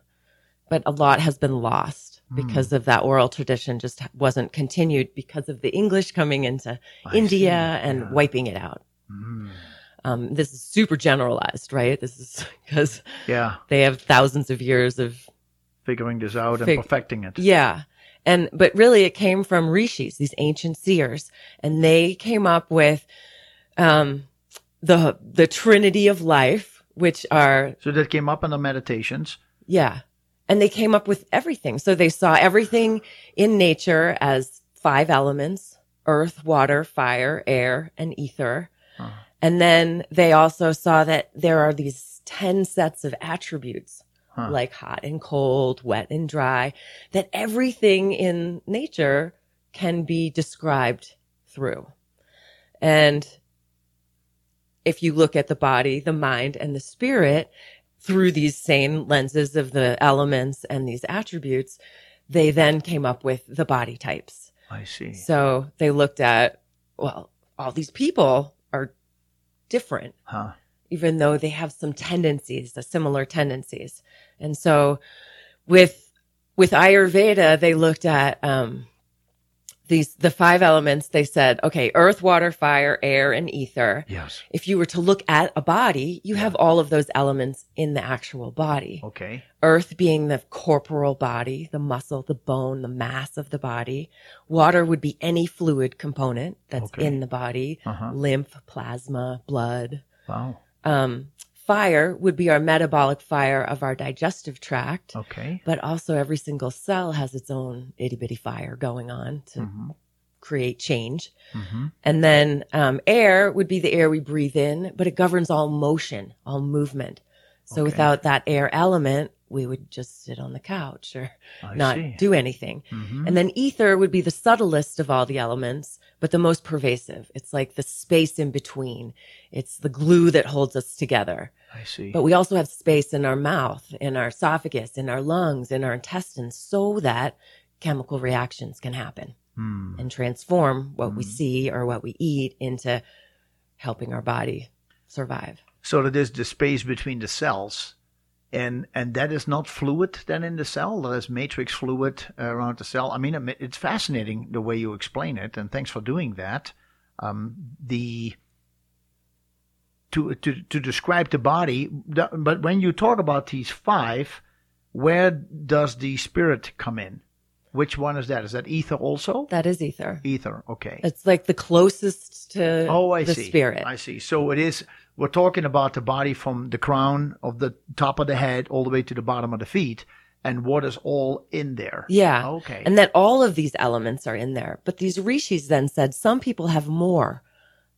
[SPEAKER 4] But a lot has been lost because of that oral tradition just wasn't continued because of the English coming into
[SPEAKER 1] I
[SPEAKER 4] India
[SPEAKER 1] see.
[SPEAKER 4] and
[SPEAKER 1] Yeah.
[SPEAKER 4] wiping it out.
[SPEAKER 1] Mm.
[SPEAKER 4] Um, this is super generalized, right? This is because
[SPEAKER 1] Yeah,
[SPEAKER 4] they have thousands of years of
[SPEAKER 1] figuring this out and perfecting it.
[SPEAKER 4] yeah. And, but really it came from rishis, these ancient seers, and they came up with, um, the, the trinity of life, which are,
[SPEAKER 1] So that came up in the meditations.
[SPEAKER 4] yeah. And they came up with everything. So they saw everything in nature as five elements, earth, water, fire, air, and ether.
[SPEAKER 1] Huh.
[SPEAKER 4] And then they also saw that there are these 10 sets of attributes
[SPEAKER 1] Huh.
[SPEAKER 4] like hot and cold, wet and dry, that everything in nature can be described through. And if you look at the body, the mind, and the spirit through these same lenses of the elements and these attributes, they then came up with the body types.
[SPEAKER 1] I see.
[SPEAKER 4] So they looked at, well, all these people are different
[SPEAKER 1] Huh.
[SPEAKER 4] Even though they have some tendencies, the similar tendencies. And so with, with Ayurveda, they looked at, um, these, the five elements. They said, okay, earth, water, fire, air, and ether.
[SPEAKER 1] Yes.
[SPEAKER 4] If you were to look at a body, you have all of those elements in the actual body.
[SPEAKER 1] Okay.
[SPEAKER 4] Earth being the corporal body, the muscle, the bone, the mass of the body. Water would be any fluid component that's
[SPEAKER 1] Okay.
[SPEAKER 4] in the body.
[SPEAKER 1] Uh-huh.
[SPEAKER 4] Lymph, plasma, blood.
[SPEAKER 1] Wow.
[SPEAKER 4] Um, fire would be our metabolic fire of our digestive tract,
[SPEAKER 1] Okay.
[SPEAKER 4] but also every single cell has its own itty bitty fire going on to
[SPEAKER 1] Mhm.
[SPEAKER 4] create change.
[SPEAKER 1] Mhm.
[SPEAKER 4] And then um, air would be the air we breathe in, but it governs all motion, all movement. So
[SPEAKER 1] Okay.
[SPEAKER 4] without that air element, we would just sit on the couch or
[SPEAKER 1] I
[SPEAKER 4] not
[SPEAKER 1] see.
[SPEAKER 4] do anything.
[SPEAKER 1] Mhm.
[SPEAKER 4] And then ether would be the subtlest of all the elements, but the most pervasive. It's like the space in between. It's the glue that holds us together.
[SPEAKER 1] I see.
[SPEAKER 4] But we also have space in our mouth, in our esophagus, in our lungs, in our intestines, so that chemical reactions can happen
[SPEAKER 1] Hmm.
[SPEAKER 4] and transform what we
[SPEAKER 1] Mm.
[SPEAKER 4] see or what we eat into helping our body survive.
[SPEAKER 1] So that is the space between the cells, and and that is not fluid then in the cell. That is matrix fluid around the cell. I mean, it's fascinating the way you explain it, and thanks for doing that. Um, the to to to describe the body, but when you talk about these five, where does the spirit come in? Which one is that? Is that ether also?
[SPEAKER 4] That is ether.
[SPEAKER 1] Ether. Okay.
[SPEAKER 4] It's like the closest to
[SPEAKER 1] Oh, I
[SPEAKER 4] the
[SPEAKER 1] see.
[SPEAKER 4] spirit.
[SPEAKER 1] I see. So it is. We're talking about the body from the crown of the top of the head all the way to the bottom of the feet, and what is all in there.
[SPEAKER 4] Yeah.
[SPEAKER 1] Okay.
[SPEAKER 4] And that all of these elements are in there. But these rishis then said some people have more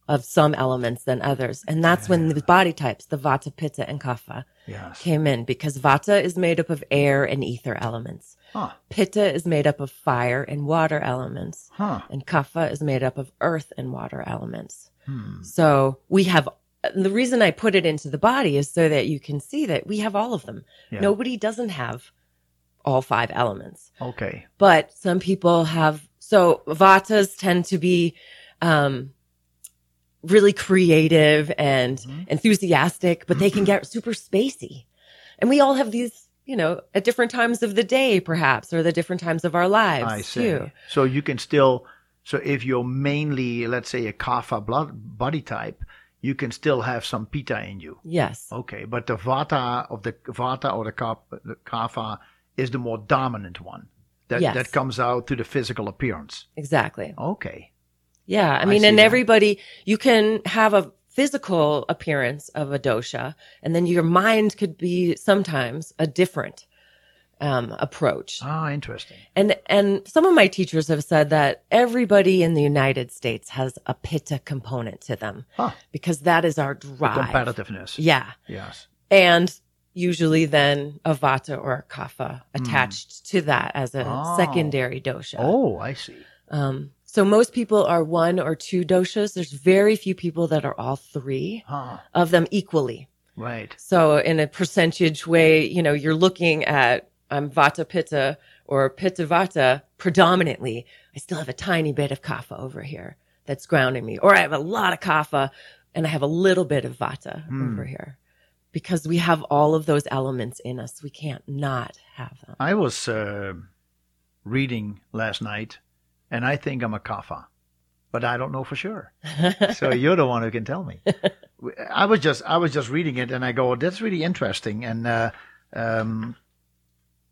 [SPEAKER 4] of some elements than others. And that's when the body types, the vata, pitta, and kapha
[SPEAKER 1] yes.
[SPEAKER 4] came in because vata is made up of air and ether elements.
[SPEAKER 1] Huh.
[SPEAKER 4] Pitta is made up of fire and water elements.
[SPEAKER 1] Huh.
[SPEAKER 4] And kapha is made up of earth and water elements.
[SPEAKER 1] Hmm.
[SPEAKER 4] So we have, the reason I put it into the body is so that you can see that we have all of them.
[SPEAKER 1] Yeah.
[SPEAKER 4] Nobody doesn't have all five elements
[SPEAKER 1] Okay.
[SPEAKER 4] but some people have so vatas tend to be um really creative and
[SPEAKER 1] Mhm.
[SPEAKER 4] enthusiastic but they can get super spacey and we all have these you know at different times of the day perhaps or the different times of our lives
[SPEAKER 1] I see.
[SPEAKER 4] too
[SPEAKER 1] So you can still. So if you're mainly, let's say, a kapha blood body type, you can still have some pitta in you.
[SPEAKER 4] yes
[SPEAKER 1] Okay, but the vata of the vata or the, kap, the kapha is the more dominant one. That
[SPEAKER 4] Yes.
[SPEAKER 1] that comes out through the physical appearance.
[SPEAKER 4] exactly
[SPEAKER 1] Okay.
[SPEAKER 4] yeah i
[SPEAKER 1] I
[SPEAKER 4] mean
[SPEAKER 1] see
[SPEAKER 4] and
[SPEAKER 1] that.
[SPEAKER 4] everybody you can have a physical appearance of a dosha and then your mind could be sometimes a different um, approach.
[SPEAKER 1] Oh, interesting.
[SPEAKER 4] And and some of my teachers have said that everybody in the United States has a pitta component to them
[SPEAKER 1] Huh.
[SPEAKER 4] because that is our
[SPEAKER 1] The
[SPEAKER 4] drive.
[SPEAKER 1] competitiveness.
[SPEAKER 4] Yeah.
[SPEAKER 1] Yes.
[SPEAKER 4] And usually then a vata or a kapha attached to that as a
[SPEAKER 1] Hmm. Oh.
[SPEAKER 4] secondary dosha.
[SPEAKER 1] Oh, I see.
[SPEAKER 4] Um, so most people are one or two doshas. There's very few people that are all three
[SPEAKER 1] Huh.
[SPEAKER 4] of them equally.
[SPEAKER 1] Right.
[SPEAKER 4] So in a percentage way, you know, you're looking at I'm um, vata pitta or pitta vata predominantly. I still have a tiny bit of kapha over here that's grounding me, or I have a lot of kapha and I have a little bit of vata
[SPEAKER 1] Hmm.
[SPEAKER 4] over here because we have all of those elements in us. We can't not have them.
[SPEAKER 1] I was uh, reading last night, and I think I'm a kapha, but I don't know for sure. so you're the one who can tell me. I was just I was just reading it, and I go, that's really interesting. And uh, um,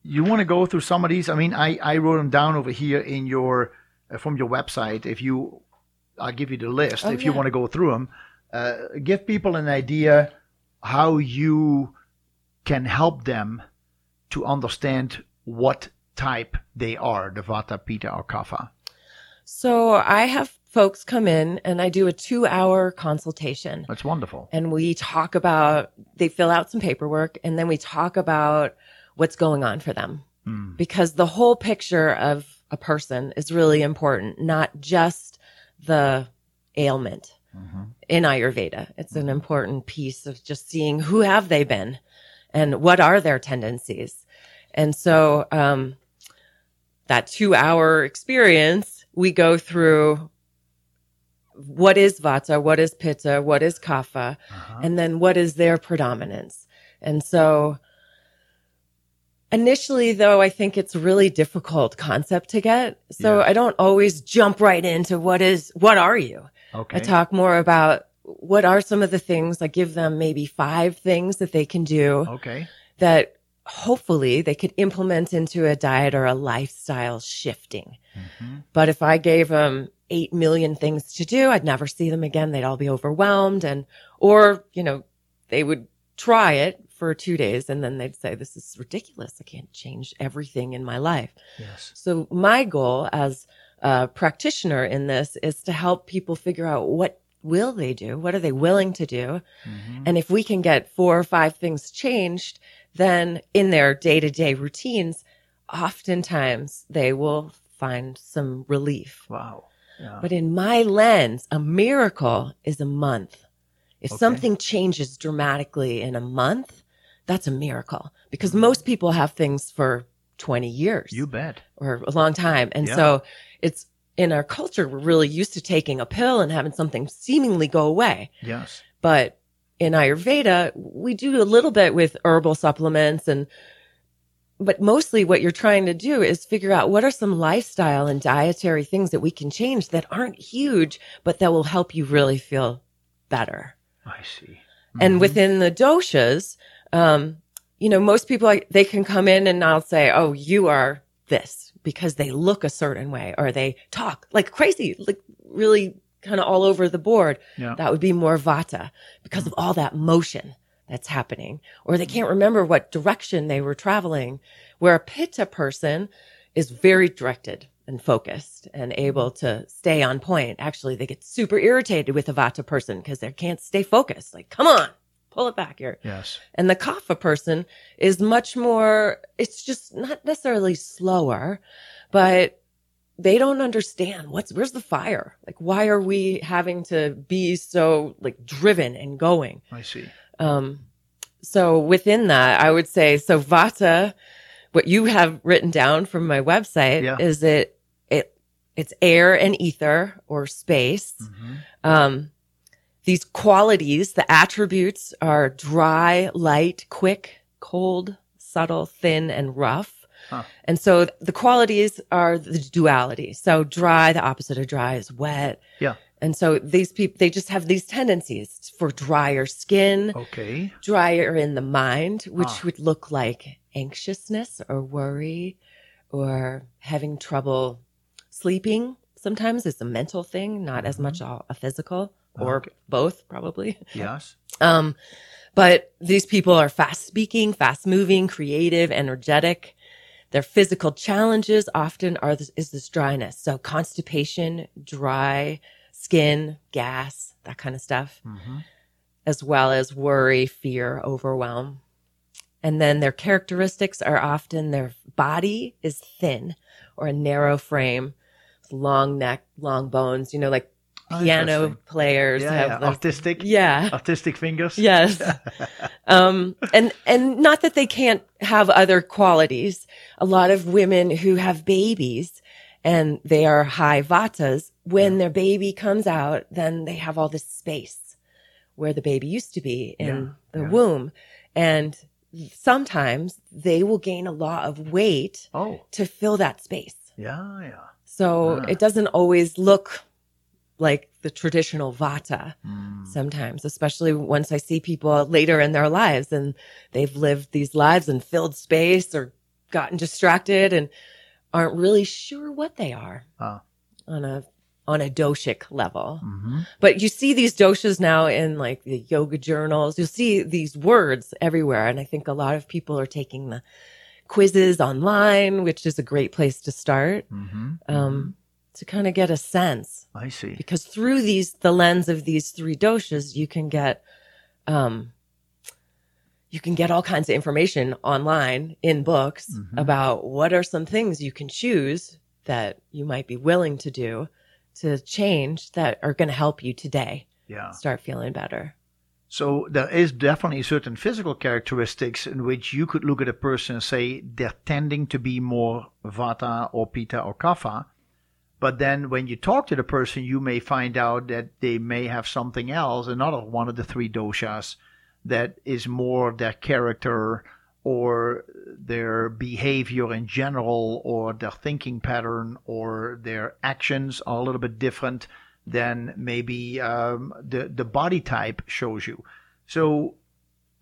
[SPEAKER 1] you want to go through some of these? I mean, I I wrote them down over here in your uh, from your website. If you, I'll give you the list.
[SPEAKER 4] Oh,
[SPEAKER 1] if you want to go through them, uh, give people an idea how you can help them to understand what type they are, the Vata, Pitta, or Kapha.
[SPEAKER 4] So I have folks come in and I do a two hour consultation.
[SPEAKER 1] That's wonderful.
[SPEAKER 4] and we talk about they fill out some paperwork and then we talk about what's going on for them
[SPEAKER 1] Hmm.
[SPEAKER 4] because the whole picture of a person is really important not just the ailment
[SPEAKER 1] Mm-hmm.
[SPEAKER 4] in ayurveda it's an important piece of just seeing who have they been and what are their tendencies and so um, that two hour experience we go through what is vata what is pitta what is kapha
[SPEAKER 1] Uh-huh.
[SPEAKER 4] and then what is their predominance and so initially though i think it's a really difficult concept to get so
[SPEAKER 1] Yeah.
[SPEAKER 4] i don't always jump right into what is what are you
[SPEAKER 1] Okay.
[SPEAKER 4] I talk more about what are some of the things. I give them maybe five things that they can do
[SPEAKER 1] Okay.
[SPEAKER 4] that hopefully they could implement into a diet or a lifestyle shifting.
[SPEAKER 1] Mhm.
[SPEAKER 4] But if I gave them 8 million things to do, I'd never see them again. They'd all be overwhelmed and, or, you know, they would try it for two days and then they'd say, this is ridiculous. I can't change everything in my life.
[SPEAKER 1] Yes.
[SPEAKER 4] So my goal as a practitioner in this is to help people figure out what will they do? What are they willing to do?
[SPEAKER 1] Mhm.
[SPEAKER 4] And if we can get four or five things changed, then in their day to day routines, oftentimes they will find some relief.
[SPEAKER 1] Wow. Yeah.
[SPEAKER 4] But in my lens, a miracle is a month. If
[SPEAKER 1] Okay.
[SPEAKER 4] something changes dramatically in a month, that's a miracle because
[SPEAKER 1] Mm-hmm.
[SPEAKER 4] most people have things for 20 years
[SPEAKER 1] you bet.
[SPEAKER 4] or a long time. And
[SPEAKER 1] Yeah.
[SPEAKER 4] so it's in our culture, we're really used to taking a pill and having something seemingly go away.
[SPEAKER 1] Yes.
[SPEAKER 4] But in Ayurveda, we do a little bit with herbal supplements and, but mostly what you're trying to do is figure out what are some lifestyle and dietary things that we can change that aren't huge, but that will help you really feel better.
[SPEAKER 1] I see.
[SPEAKER 4] And
[SPEAKER 1] Mhm.
[SPEAKER 4] within the doshas, um, you know, most people, they can come in and I'll say, Oh, you are this because they look a certain way or they talk like crazy, like really kind of all over the board.
[SPEAKER 1] Yeah.
[SPEAKER 4] That would be more vata because of all that motion that's happening. Or they can't remember what direction they were traveling. Where a pitta person is very directed and focused and able to stay on point. Actually, they get super irritated with a vata person because they can't stay focused. Like, come on, pull it back here.
[SPEAKER 1] Yes.
[SPEAKER 4] And the kapha person is much more, it's just not necessarily slower, but they don't understand what's, where's the fire? Like, why are we having to be so like driven and going?
[SPEAKER 1] I see.
[SPEAKER 4] Um, so within that, I would say, so Vata, what you have written down from my website
[SPEAKER 1] Yeah.
[SPEAKER 4] is it, it, it's air and ether or space.
[SPEAKER 1] Mhm.
[SPEAKER 4] Um, these qualities, the attributes are dry, light, quick, cold, subtle, thin, and rough.
[SPEAKER 1] Huh.
[SPEAKER 4] And so the qualities are the duality. So dry, the opposite of dry is wet.
[SPEAKER 1] Yeah.
[SPEAKER 4] And so these people, they just have these tendencies for drier skin,
[SPEAKER 1] Okay.
[SPEAKER 4] drier in the mind, which
[SPEAKER 1] Ah.
[SPEAKER 4] would look like anxiousness or worry or having trouble sleeping. Sometimes it's a mental thing, not as much a, a physical or
[SPEAKER 1] Mm-hmm. Okay.
[SPEAKER 4] both probably.
[SPEAKER 1] Yes.
[SPEAKER 4] Um, but these people are fast speaking, fast moving, creative, energetic. Their physical challenges often are this, is this dryness. So constipation, dry skin, gas, that kind of stuff, as well as worry, fear, overwhelm. And then their characteristics are often their body is thin or a narrow frame, long neck, long bones, you know, like
[SPEAKER 1] Oh,
[SPEAKER 4] piano
[SPEAKER 1] interesting.
[SPEAKER 4] players
[SPEAKER 1] Yeah,
[SPEAKER 4] have
[SPEAKER 1] yeah.
[SPEAKER 4] those-
[SPEAKER 1] artistic.
[SPEAKER 4] yeah.
[SPEAKER 1] Artistic fingers.
[SPEAKER 4] Yes. um, and, and not that they can't have other qualities. A lot of women who have babies and they are high vatas, when their baby comes out, then they have all this space where the baby used to be in
[SPEAKER 1] Yeah,
[SPEAKER 4] the
[SPEAKER 1] yeah.
[SPEAKER 4] womb. And sometimes they will gain a lot of weight
[SPEAKER 1] Oh,
[SPEAKER 4] to fill that space.
[SPEAKER 1] yeah, yeah.
[SPEAKER 4] So it doesn't always look like the traditional vata
[SPEAKER 1] Mm.
[SPEAKER 4] sometimes, especially once I see people later in their lives and they've lived these lives and filled space or gotten distracted and aren't really sure what they are
[SPEAKER 1] Ah.
[SPEAKER 4] on a on a doshic level.
[SPEAKER 1] Mhm.
[SPEAKER 4] But you see these doshas now in like the yoga journals. You'll see these words everywhere. And I think a lot of people are taking the quizzes online, which is a great place to start
[SPEAKER 1] Mhm.
[SPEAKER 4] um, to kind of get a sense
[SPEAKER 1] I see.
[SPEAKER 4] because through these the lens of these three doshas you can get um you can get all kinds of information online in books
[SPEAKER 1] Mhm.
[SPEAKER 4] about what are some things you can choose that you might be willing to do to change that are going to help you today
[SPEAKER 1] Yeah.
[SPEAKER 4] start feeling better
[SPEAKER 1] So there is definitely certain physical characteristics in which you could look at a person and say they're tending to be more vata or pitta or kapha. But then when you talk to the person, you may find out that they may have something else, another one of the three doshas that is more their character or their behavior in general or their thinking pattern or their actions are a little bit different than maybe um, the the body type shows you. So,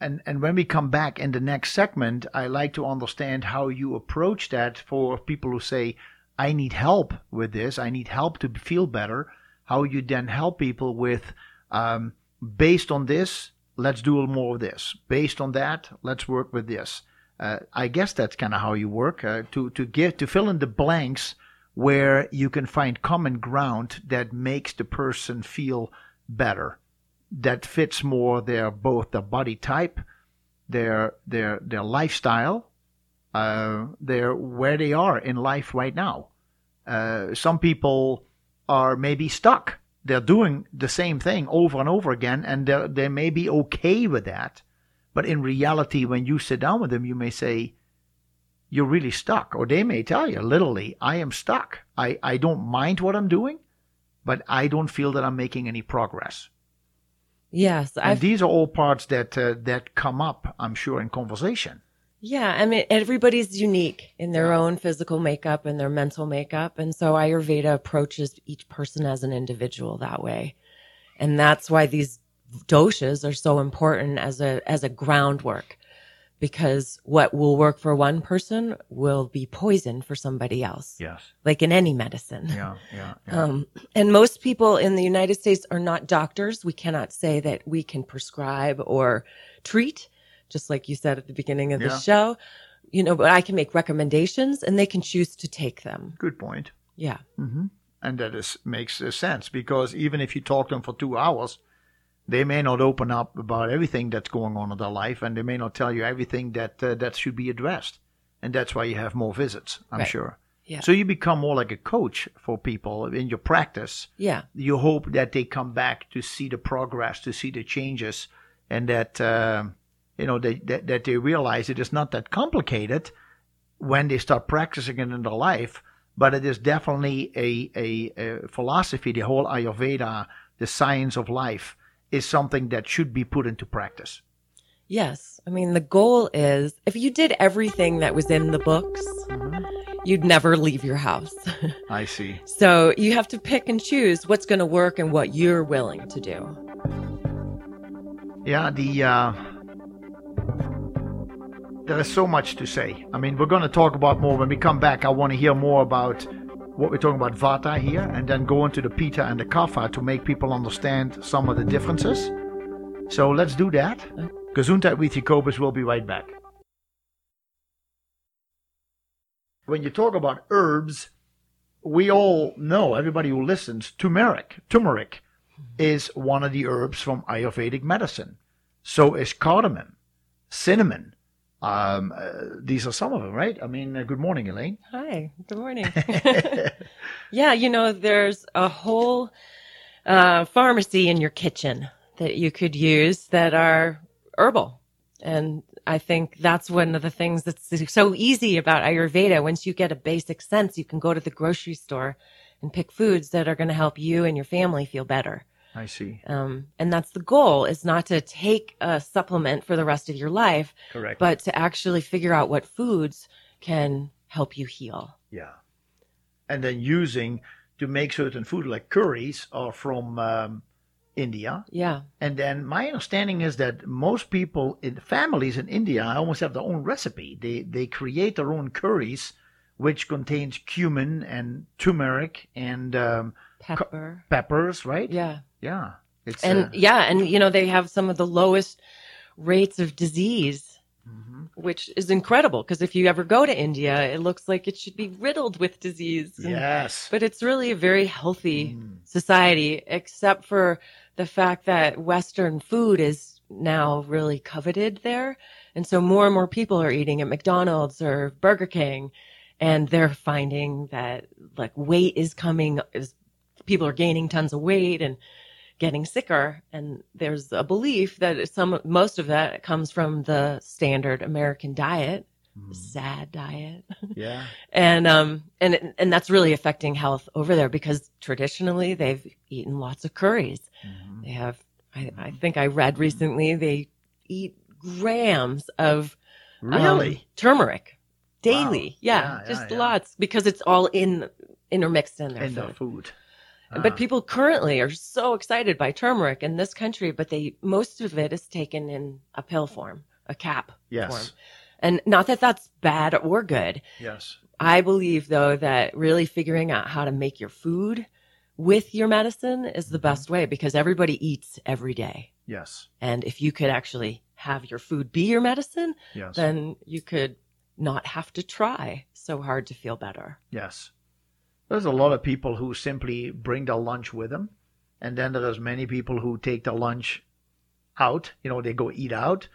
[SPEAKER 1] and and when we come back in the next segment, I like to understand how you approach that for people who say, "I need help with this. I need help to feel better." How you then help people with, um, based on this, let's do a more of this. Based on that, let's work with this. Uh, I guess that's kind of how you work uh, to to get to fill in the blanks where you can find common ground that makes the person feel better that fits more their both their body type their their their lifestyle uh, their where they are in life right now uh, some people are maybe stuck they're doing the same thing over and over again and they they may be okay with that but in reality when you sit down with them you may say you're really stuck. Or they may tell you, literally, I am stuck. I, I don't mind what I'm doing, but I don't feel that I'm making any progress.
[SPEAKER 4] yes
[SPEAKER 1] And
[SPEAKER 4] i've
[SPEAKER 1] these are all parts that uh, that come up, I'm sure, in conversation.
[SPEAKER 4] Yeah, I mean, everybody's unique in their own physical makeup and their mental makeup. And so Ayurveda approaches each person as an individual that way. And that's why these doshas are so important as a, as a groundwork because what will work for one person will be poison for somebody else,
[SPEAKER 1] Yes.
[SPEAKER 4] like in any medicine.
[SPEAKER 1] Yeah. Yeah. yeah.
[SPEAKER 4] Um, and most people in the United States are not doctors. We cannot say that we can prescribe or treat, just like you said at the beginning of
[SPEAKER 1] Yeah.
[SPEAKER 4] the show. You know, but I can make recommendations and they can choose to take them.
[SPEAKER 1] Good point.
[SPEAKER 4] Yeah.
[SPEAKER 1] hmm And that is makes uh, sense because even if you talk to them for two hours, they may not open up about everything that's going on in their life, and they may not tell you everything that uh, that should be addressed. And that's why you have more visits, I'm
[SPEAKER 4] Right.
[SPEAKER 1] sure.
[SPEAKER 4] Yeah.
[SPEAKER 1] So you become more like a coach for people in your practice.
[SPEAKER 4] Yeah.
[SPEAKER 1] You hope that they come back to see the progress, to see the changes, and that um you know they, that that they realize it is not that complicated when they start practicing it in their life. But it is definitely a, a, a philosophy. The whole Ayurveda, the science of life, is something that should be put into practice.
[SPEAKER 4] Yes. I mean, the goal is if you did everything that was in the books,
[SPEAKER 1] Mm-hmm.
[SPEAKER 4] you'd never leave your house.
[SPEAKER 1] I see.
[SPEAKER 4] so you have to pick and choose what's going to work and what you're willing to do.
[SPEAKER 1] Yeah, the uh, there is so much to say. I mean, we're going to talk about more when we come back. I want to hear more about what we're talking about Vata here, and then go into the Pitta and the Kapha to make people understand some of the differences. So let's do that. Gesundheit with Jacobus will be right back. when you talk about herbs, we all know, everybody who listens, turmeric. Turmeric is one of the herbs from Ayurvedic medicine. So is cardamom, cinnamon. Um, uh, these are some of them, right? I mean, uh, good morning, Elaine.
[SPEAKER 4] Hi, good morning. yeah, you know, there's a whole uh, pharmacy in your kitchen that you could use that are herbal. And I think that's one of the things that's so easy about Ayurveda. Once you get a basic sense, you can go to the grocery store and pick foods that are going to help you and your family feel better.
[SPEAKER 1] I see.
[SPEAKER 4] Um, and that's the goal is not to take a supplement for the rest of your life,
[SPEAKER 1] Correct.
[SPEAKER 4] but to actually figure out what foods can help you heal.
[SPEAKER 1] Yeah. And then using to make certain food like curries are from um, India.
[SPEAKER 4] Yeah.
[SPEAKER 1] And then my understanding is that most people in families in India almost have their own recipe. They they create their own curries, which contains cumin and turmeric and um,
[SPEAKER 4] Pepper.
[SPEAKER 1] peppers, right?
[SPEAKER 4] Yeah.
[SPEAKER 1] Yeah. It's
[SPEAKER 4] And
[SPEAKER 1] uh,
[SPEAKER 4] yeah, and you know, they have some of the lowest rates of disease,
[SPEAKER 1] mhm.
[SPEAKER 4] which is incredible because if you ever go to India, it looks like it should be riddled with disease. And-
[SPEAKER 1] yes.
[SPEAKER 4] But it's really a very healthy
[SPEAKER 1] Mm.
[SPEAKER 4] society, except for the fact that Western food is now really coveted there. And so more and more people are eating at McDonald's or Burger King, and they're finding that like weight is coming, is people are gaining tons of weight and getting sicker. And there's a belief that some, most of that comes from the standard American diet, the sad diet
[SPEAKER 1] Yeah.
[SPEAKER 4] and um and and that's really affecting health over there because traditionally they've eaten lots of curries.
[SPEAKER 1] Mhm.
[SPEAKER 4] They have I, I think I read recently they eat grams of um,
[SPEAKER 1] Really?
[SPEAKER 4] turmeric daily.
[SPEAKER 1] Wow.
[SPEAKER 4] Yeah,
[SPEAKER 1] Yeah, yeah,
[SPEAKER 4] just
[SPEAKER 1] yeah.
[SPEAKER 4] lots because it's all in intermixed in their
[SPEAKER 1] in
[SPEAKER 4] food.
[SPEAKER 1] the food.
[SPEAKER 4] But
[SPEAKER 1] Ah.
[SPEAKER 4] people currently are so excited by turmeric in this country, but they most of it is taken in a pill form, a cap
[SPEAKER 1] Yes.
[SPEAKER 4] form. And not that that's bad or good.
[SPEAKER 1] Yes.
[SPEAKER 4] I believe though that really figuring out how to make your food with your medicine is the best way because everybody eats every day.
[SPEAKER 1] Yes.
[SPEAKER 4] And if you could actually have your food be your medicine,
[SPEAKER 1] Yes.
[SPEAKER 4] then you could not have to try so hard to feel better.
[SPEAKER 1] Yes. There's a lot of people who simply bring their lunch with them. And then there's many people who take their lunch out. You know, they go eat out.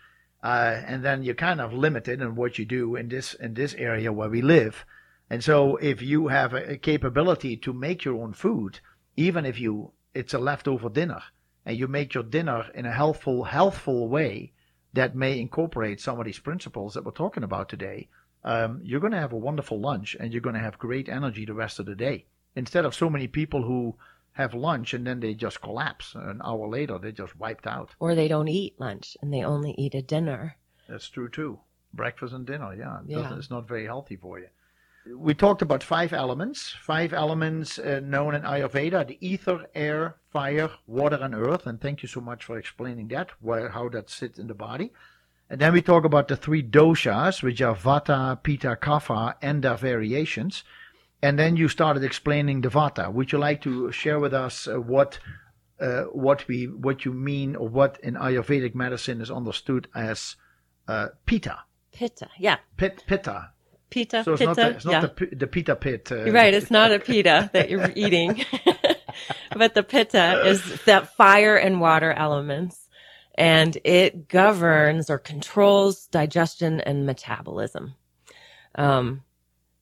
[SPEAKER 1] Uh, and then you're kind of limited in what you do in this in this area where we live. And so if you have a, a capability to make your own food, even if you it's a leftover dinner, and you make your dinner in a healthful healthful way that may incorporate some of these principles that we're talking about today, um, you're going to have a wonderful lunch and you're going to have great energy the rest of the day. Instead of so many people who have lunch and then they just collapse an hour later, they're just wiped out.
[SPEAKER 4] Or they don't eat lunch and they only eat a dinner.
[SPEAKER 1] That's true too. Breakfast and dinner, yeah,
[SPEAKER 4] Yeah.
[SPEAKER 1] it's not very healthy for you. We talked about five elements, five elements uh, known in Ayurveda: the ether, air, fire, water, and earth. And thank you so much for explaining that, where how that sits in the body. And then we talk about the three doshas, which are Vata, Pitta, Kapha, and their variations. And then you started explaining the Vata. Would you like to share with us uh, what uh, what we what you mean or what in Ayurvedic medicine is understood as uh, Pitta?
[SPEAKER 4] Pitta. Yeah.
[SPEAKER 1] Pit, pitta.
[SPEAKER 4] Pita.
[SPEAKER 1] So it's not the, it's not
[SPEAKER 4] yeah.
[SPEAKER 1] the, the pita pit. Uh,
[SPEAKER 4] right. It's not a pita that you're eating, but the pitta is that fire and water elements, and it governs or controls digestion and metabolism. Um,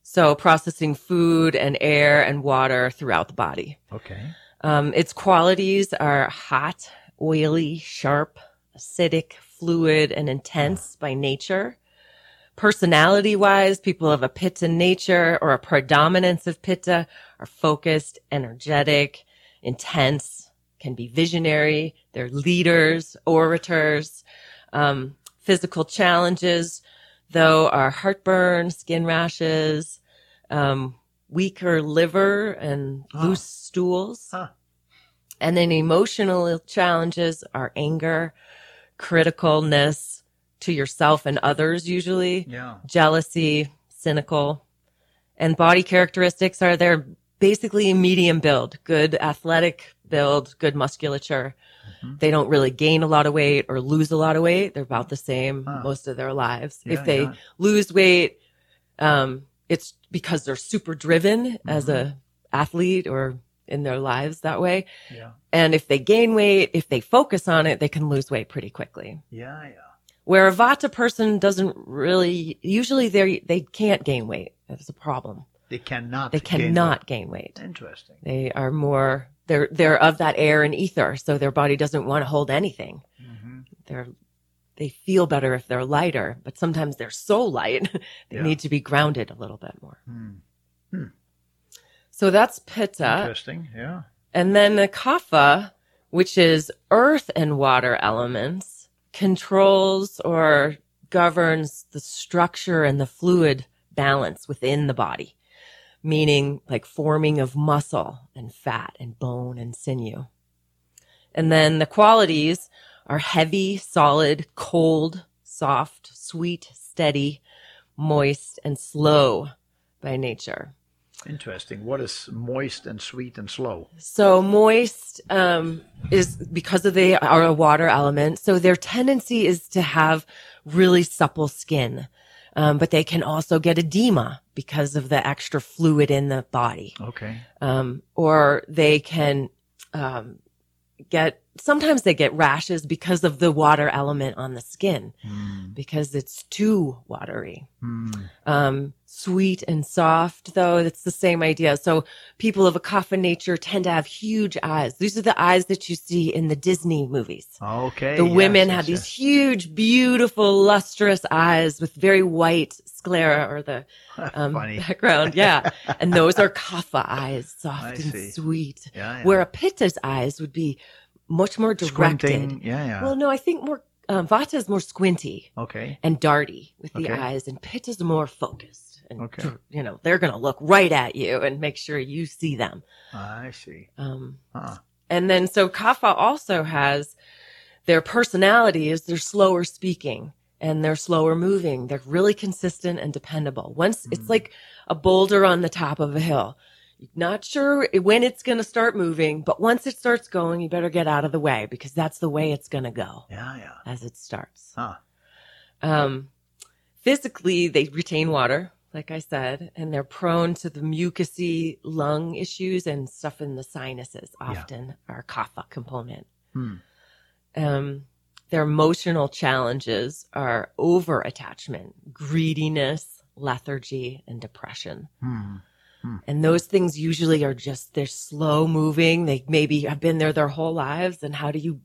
[SPEAKER 4] so processing food and air and water throughout the body.
[SPEAKER 1] Okay.
[SPEAKER 4] Um, its qualities are hot, oily, sharp, acidic, fluid, and intense by nature. Personality wise, people of a pitta nature or a predominance of pitta are focused, energetic, intense, can be visionary. They're leaders, orators. Um, physical challenges, though, are heartburn, skin rashes, um, weaker liver and
[SPEAKER 1] Ah.
[SPEAKER 4] loose stools.
[SPEAKER 1] Huh.
[SPEAKER 4] And then emotional challenges are anger, criticalness to yourself and others, usually
[SPEAKER 1] Yeah.
[SPEAKER 4] jealousy, cynical. And body characteristics are they're basically medium build, good athletic build, good musculature.
[SPEAKER 1] Mm-hmm.
[SPEAKER 4] They don't really gain a lot of weight or lose a lot of weight. They're about the same
[SPEAKER 1] Huh.
[SPEAKER 4] most of their lives.
[SPEAKER 1] Yeah,
[SPEAKER 4] if they
[SPEAKER 1] yeah.
[SPEAKER 4] lose weight, um, it's because they're super driven as a athlete or in their lives that way.
[SPEAKER 1] Yeah.
[SPEAKER 4] And if they gain weight, if they focus on it, they can lose weight pretty quickly.
[SPEAKER 1] Yeah. Yeah.
[SPEAKER 4] Where a Vata person doesn't really, usually they they can't gain weight. That's a problem.
[SPEAKER 1] They cannot.
[SPEAKER 4] They
[SPEAKER 1] gain
[SPEAKER 4] cannot gain weight.
[SPEAKER 1] weight. Interesting.
[SPEAKER 4] They are more, they're, they're of that air and ether. So their body doesn't want to hold anything.
[SPEAKER 1] hmm
[SPEAKER 4] They're, they feel better if they're lighter, but sometimes they're so light, they
[SPEAKER 1] Yeah.
[SPEAKER 4] need to be grounded a little bit more.
[SPEAKER 1] Hmm.
[SPEAKER 4] So that's Pitta.
[SPEAKER 1] Interesting. Yeah.
[SPEAKER 4] And then the Kapha, which is earth and water elements, controls or governs the structure and the fluid balance within the body, meaning like forming of muscle and fat and bone and sinew. And then the qualities are heavy, solid, cold, soft, sweet, steady, moist, and slow by nature.
[SPEAKER 1] Interesting. What is moist and sweet and slow?
[SPEAKER 4] So moist um, is because of the are a water element. So their tendency is to have really supple skin, um, but they can also get edema because of the extra fluid in the body,
[SPEAKER 1] Okay.
[SPEAKER 4] um, or they can um, get. Sometimes they get rashes because of the water element on the skin
[SPEAKER 1] Hmm.
[SPEAKER 4] because it's too watery
[SPEAKER 1] Hmm.
[SPEAKER 4] um, sweet and soft, though. It's the same idea. So people of a Kapha nature tend to have huge eyes. These are the eyes that you see in the Disney movies.
[SPEAKER 1] Okay.
[SPEAKER 4] The
[SPEAKER 1] yes,
[SPEAKER 4] women
[SPEAKER 1] yes,
[SPEAKER 4] have these huge, beautiful, lustrous eyes with very white sclera or the um, background. Yeah. and those are Kapha eyes, soft
[SPEAKER 1] I
[SPEAKER 4] and
[SPEAKER 1] see.
[SPEAKER 4] sweet.
[SPEAKER 1] Yeah, yeah.
[SPEAKER 4] Where a Pitta's eyes would be much more directed.
[SPEAKER 1] Squinting. Yeah. Yeah.
[SPEAKER 4] Well, no, I think more, um, Vata is more squinty
[SPEAKER 1] okay.
[SPEAKER 4] and darty with the
[SPEAKER 1] Okay.
[SPEAKER 4] eyes, and Pitt is more focused. And
[SPEAKER 1] Okay.
[SPEAKER 4] you know they're going to look right at you and make sure you see them.
[SPEAKER 1] I see.
[SPEAKER 4] Um,
[SPEAKER 1] Huh.
[SPEAKER 4] and then so Kapha also has their personality is they're slower speaking and they're slower moving. They're really consistent and dependable. Once
[SPEAKER 1] Mm.
[SPEAKER 4] it's like a boulder on the top of a hill. Not sure when it's going to start moving, but once it starts going, you better get out of the way because that's the way it's going to go
[SPEAKER 1] Yeah. Yeah.
[SPEAKER 4] as it starts.
[SPEAKER 1] Huh.
[SPEAKER 4] Um, physically, they retain water, like I said, and they're prone to the mucousy lung issues and stuff in the sinuses. Often are kapha component.
[SPEAKER 1] Hmm.
[SPEAKER 4] Um, their emotional challenges are over attachment, greediness, lethargy, and depression.
[SPEAKER 1] Hmm.
[SPEAKER 4] And those things usually are just they're slow moving. They maybe have been there their whole lives. And how do you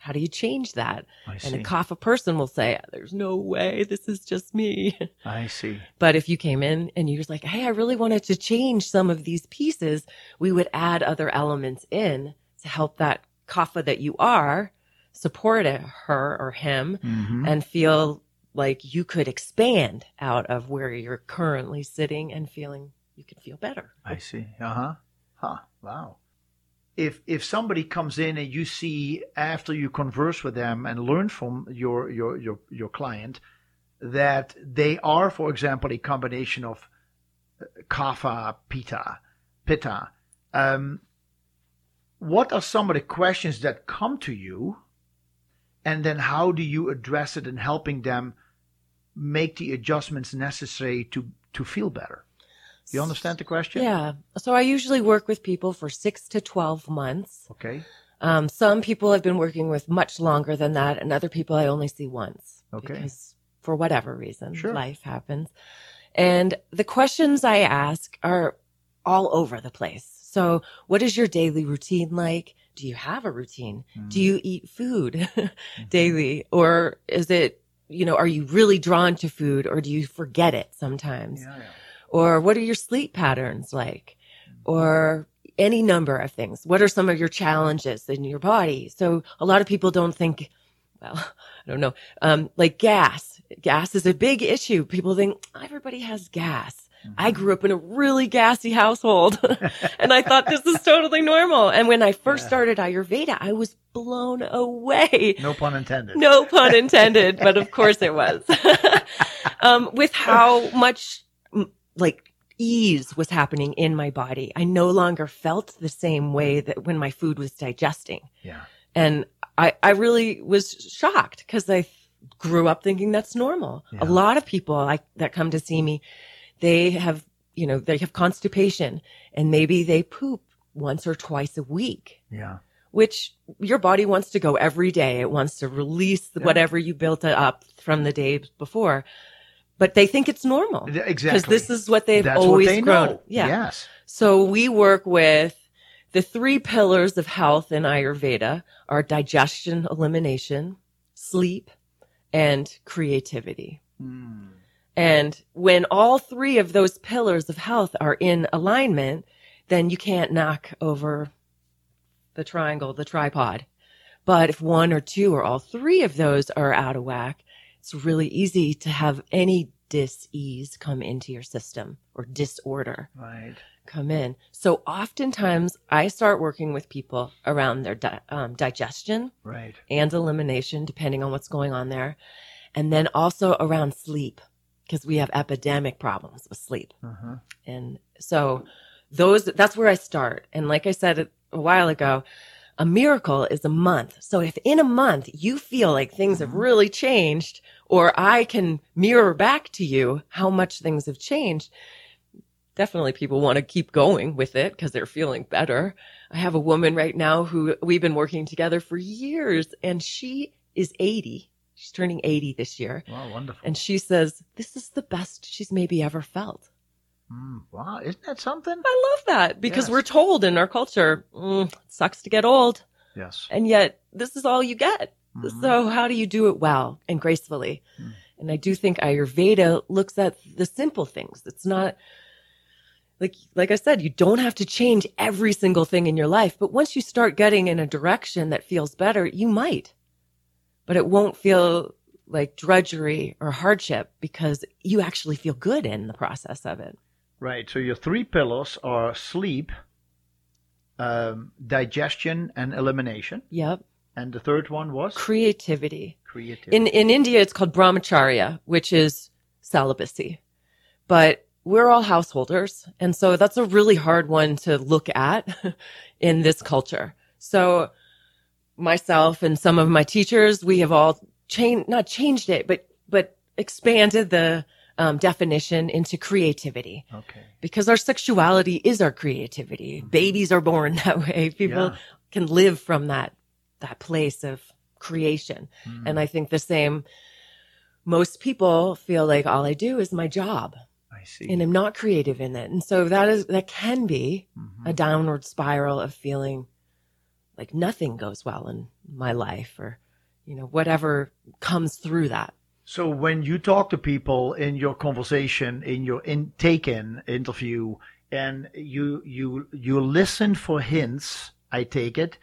[SPEAKER 4] how do you change that?
[SPEAKER 1] I
[SPEAKER 4] And
[SPEAKER 1] see.
[SPEAKER 4] a kapha person will say, "There's no way. This is just me."
[SPEAKER 1] I see.
[SPEAKER 4] But if you came in and you're like, "Hey, I really wanted to change some of these pieces," we would add other elements in to help that kapha that you are support it, her or him
[SPEAKER 1] Mhm.
[SPEAKER 4] and feel like you could expand out of where you're currently sitting and feeling you could feel better.
[SPEAKER 1] I see. Uh huh. Huh. Wow. If if somebody comes in and you see after you converse with them and learn from your your your your client that they are, for example, a combination of uh, kapha, pitta, pitta. Um, what are some of the questions that come to you, and then how do you address it in helping them make the adjustments necessary to to feel better? You understand the question?
[SPEAKER 4] Yeah. So I usually work with people for six to 12 months.
[SPEAKER 1] Okay.
[SPEAKER 4] Um, some people I've been working with much longer than that, and other people I only see once.
[SPEAKER 1] Okay.
[SPEAKER 4] Because for whatever reason,
[SPEAKER 1] Sure.
[SPEAKER 4] life happens. And the questions I ask are all over the place. So, what is your daily routine like? Do you have a routine?
[SPEAKER 1] Hmm.
[SPEAKER 4] Do you eat food daily? Or is it, you know, are you really drawn to food or do you forget it sometimes?
[SPEAKER 1] Yeah, yeah.
[SPEAKER 4] Or what are your sleep patterns like? Or any number of things. What are some of your challenges in your body? So a lot of people don't think, well, I don't know, um, like gas. Gas is a big issue. People think everybody has gas. I grew up in a really gassy household and I thought this is totally normal. And when I first
[SPEAKER 1] Yeah.
[SPEAKER 4] started Ayurveda, I was blown away.
[SPEAKER 1] No pun intended.
[SPEAKER 4] No pun intended, but of course it was. um, with how much like ease was happening in my body. I no longer felt the same way that when my food was digesting.
[SPEAKER 1] Yeah.
[SPEAKER 4] And I, I really was shocked because I grew up thinking that's normal.
[SPEAKER 1] Yeah.
[SPEAKER 4] A lot of people like that come to see me, they have, you know, they have constipation and maybe they poop once or twice a week,
[SPEAKER 1] Yeah.
[SPEAKER 4] which your body wants to go every day. It wants to release whatever you built up from the day before, but they think it's normal.
[SPEAKER 1] Th-
[SPEAKER 4] Because this is what they've
[SPEAKER 1] That's
[SPEAKER 4] always
[SPEAKER 1] what they
[SPEAKER 4] grown.
[SPEAKER 1] know.
[SPEAKER 4] Yeah.
[SPEAKER 1] Yes.
[SPEAKER 4] So we work with the three pillars of health in Ayurveda are digestion, elimination, sleep, and creativity.
[SPEAKER 1] Hmm.
[SPEAKER 4] And when all three of those pillars of health are in alignment, then you can't knock over the triangle, the tripod. But if one or two or all three of those are out of whack, it's really easy to have any dis-ease come into your system or disorder
[SPEAKER 1] Right.
[SPEAKER 4] come in. So oftentimes I start working with people around their di- um, digestion
[SPEAKER 1] Right.
[SPEAKER 4] and elimination, depending on what's going on there. And then also around sleep, because we have epidemic problems with sleep.
[SPEAKER 1] Uh-huh.
[SPEAKER 4] And so those, that's where I start. And like I said a while ago, a miracle is a month. So if in a month you feel like things have mm-hmm. really changed, or I can mirror back to you how much things have changed, definitely people want to keep going with it because they're feeling better. I have a woman right now who we've been working together for years and she is 80. She's turning 80 this year.
[SPEAKER 1] Wow, wonderful.
[SPEAKER 4] And she says, this is the best she's maybe ever felt.
[SPEAKER 1] Mm, wow, isn't that something?
[SPEAKER 4] I love that because
[SPEAKER 1] Yes.
[SPEAKER 4] we're told in our culture, mm, it sucks to get old.
[SPEAKER 1] Yes.
[SPEAKER 4] And yet this is all you get.
[SPEAKER 1] Mhm.
[SPEAKER 4] So how do you do it well and gracefully?
[SPEAKER 1] Mm.
[SPEAKER 4] And I do think Ayurveda looks at the simple things. It's not like, like I said, you don't have to change every single thing in your life, but once you start getting in a direction that feels better, you might, but it won't feel like drudgery or hardship because you actually feel good in the process of it.
[SPEAKER 1] Right. So your three pillars are sleep, um, digestion, and elimination.
[SPEAKER 4] Yep.
[SPEAKER 1] And the third one was
[SPEAKER 4] Creativity.
[SPEAKER 1] creativity.
[SPEAKER 4] In in India, it's called brahmacharya, which is celibacy. But we're all householders, and so that's a really hard one to look at in this culture. So myself and some of my teachers, we have all changed, not changed it, but but expanded the um, definition into creativity
[SPEAKER 1] okay.
[SPEAKER 4] because our sexuality is our creativity. Babies are born that way. People
[SPEAKER 1] Yeah.
[SPEAKER 4] can live from that that place of creation.
[SPEAKER 1] Mm.
[SPEAKER 4] And I think the same most people feel like all I do is my job
[SPEAKER 1] I see.
[SPEAKER 4] and I'm not creative in it. And so that is that can be
[SPEAKER 1] Mhm.
[SPEAKER 4] a downward spiral of feeling like nothing goes well in my life or you know whatever comes through that.
[SPEAKER 1] So when you talk to people in your conversation, in your in take-in interview, and you you you listen for hints, I take it,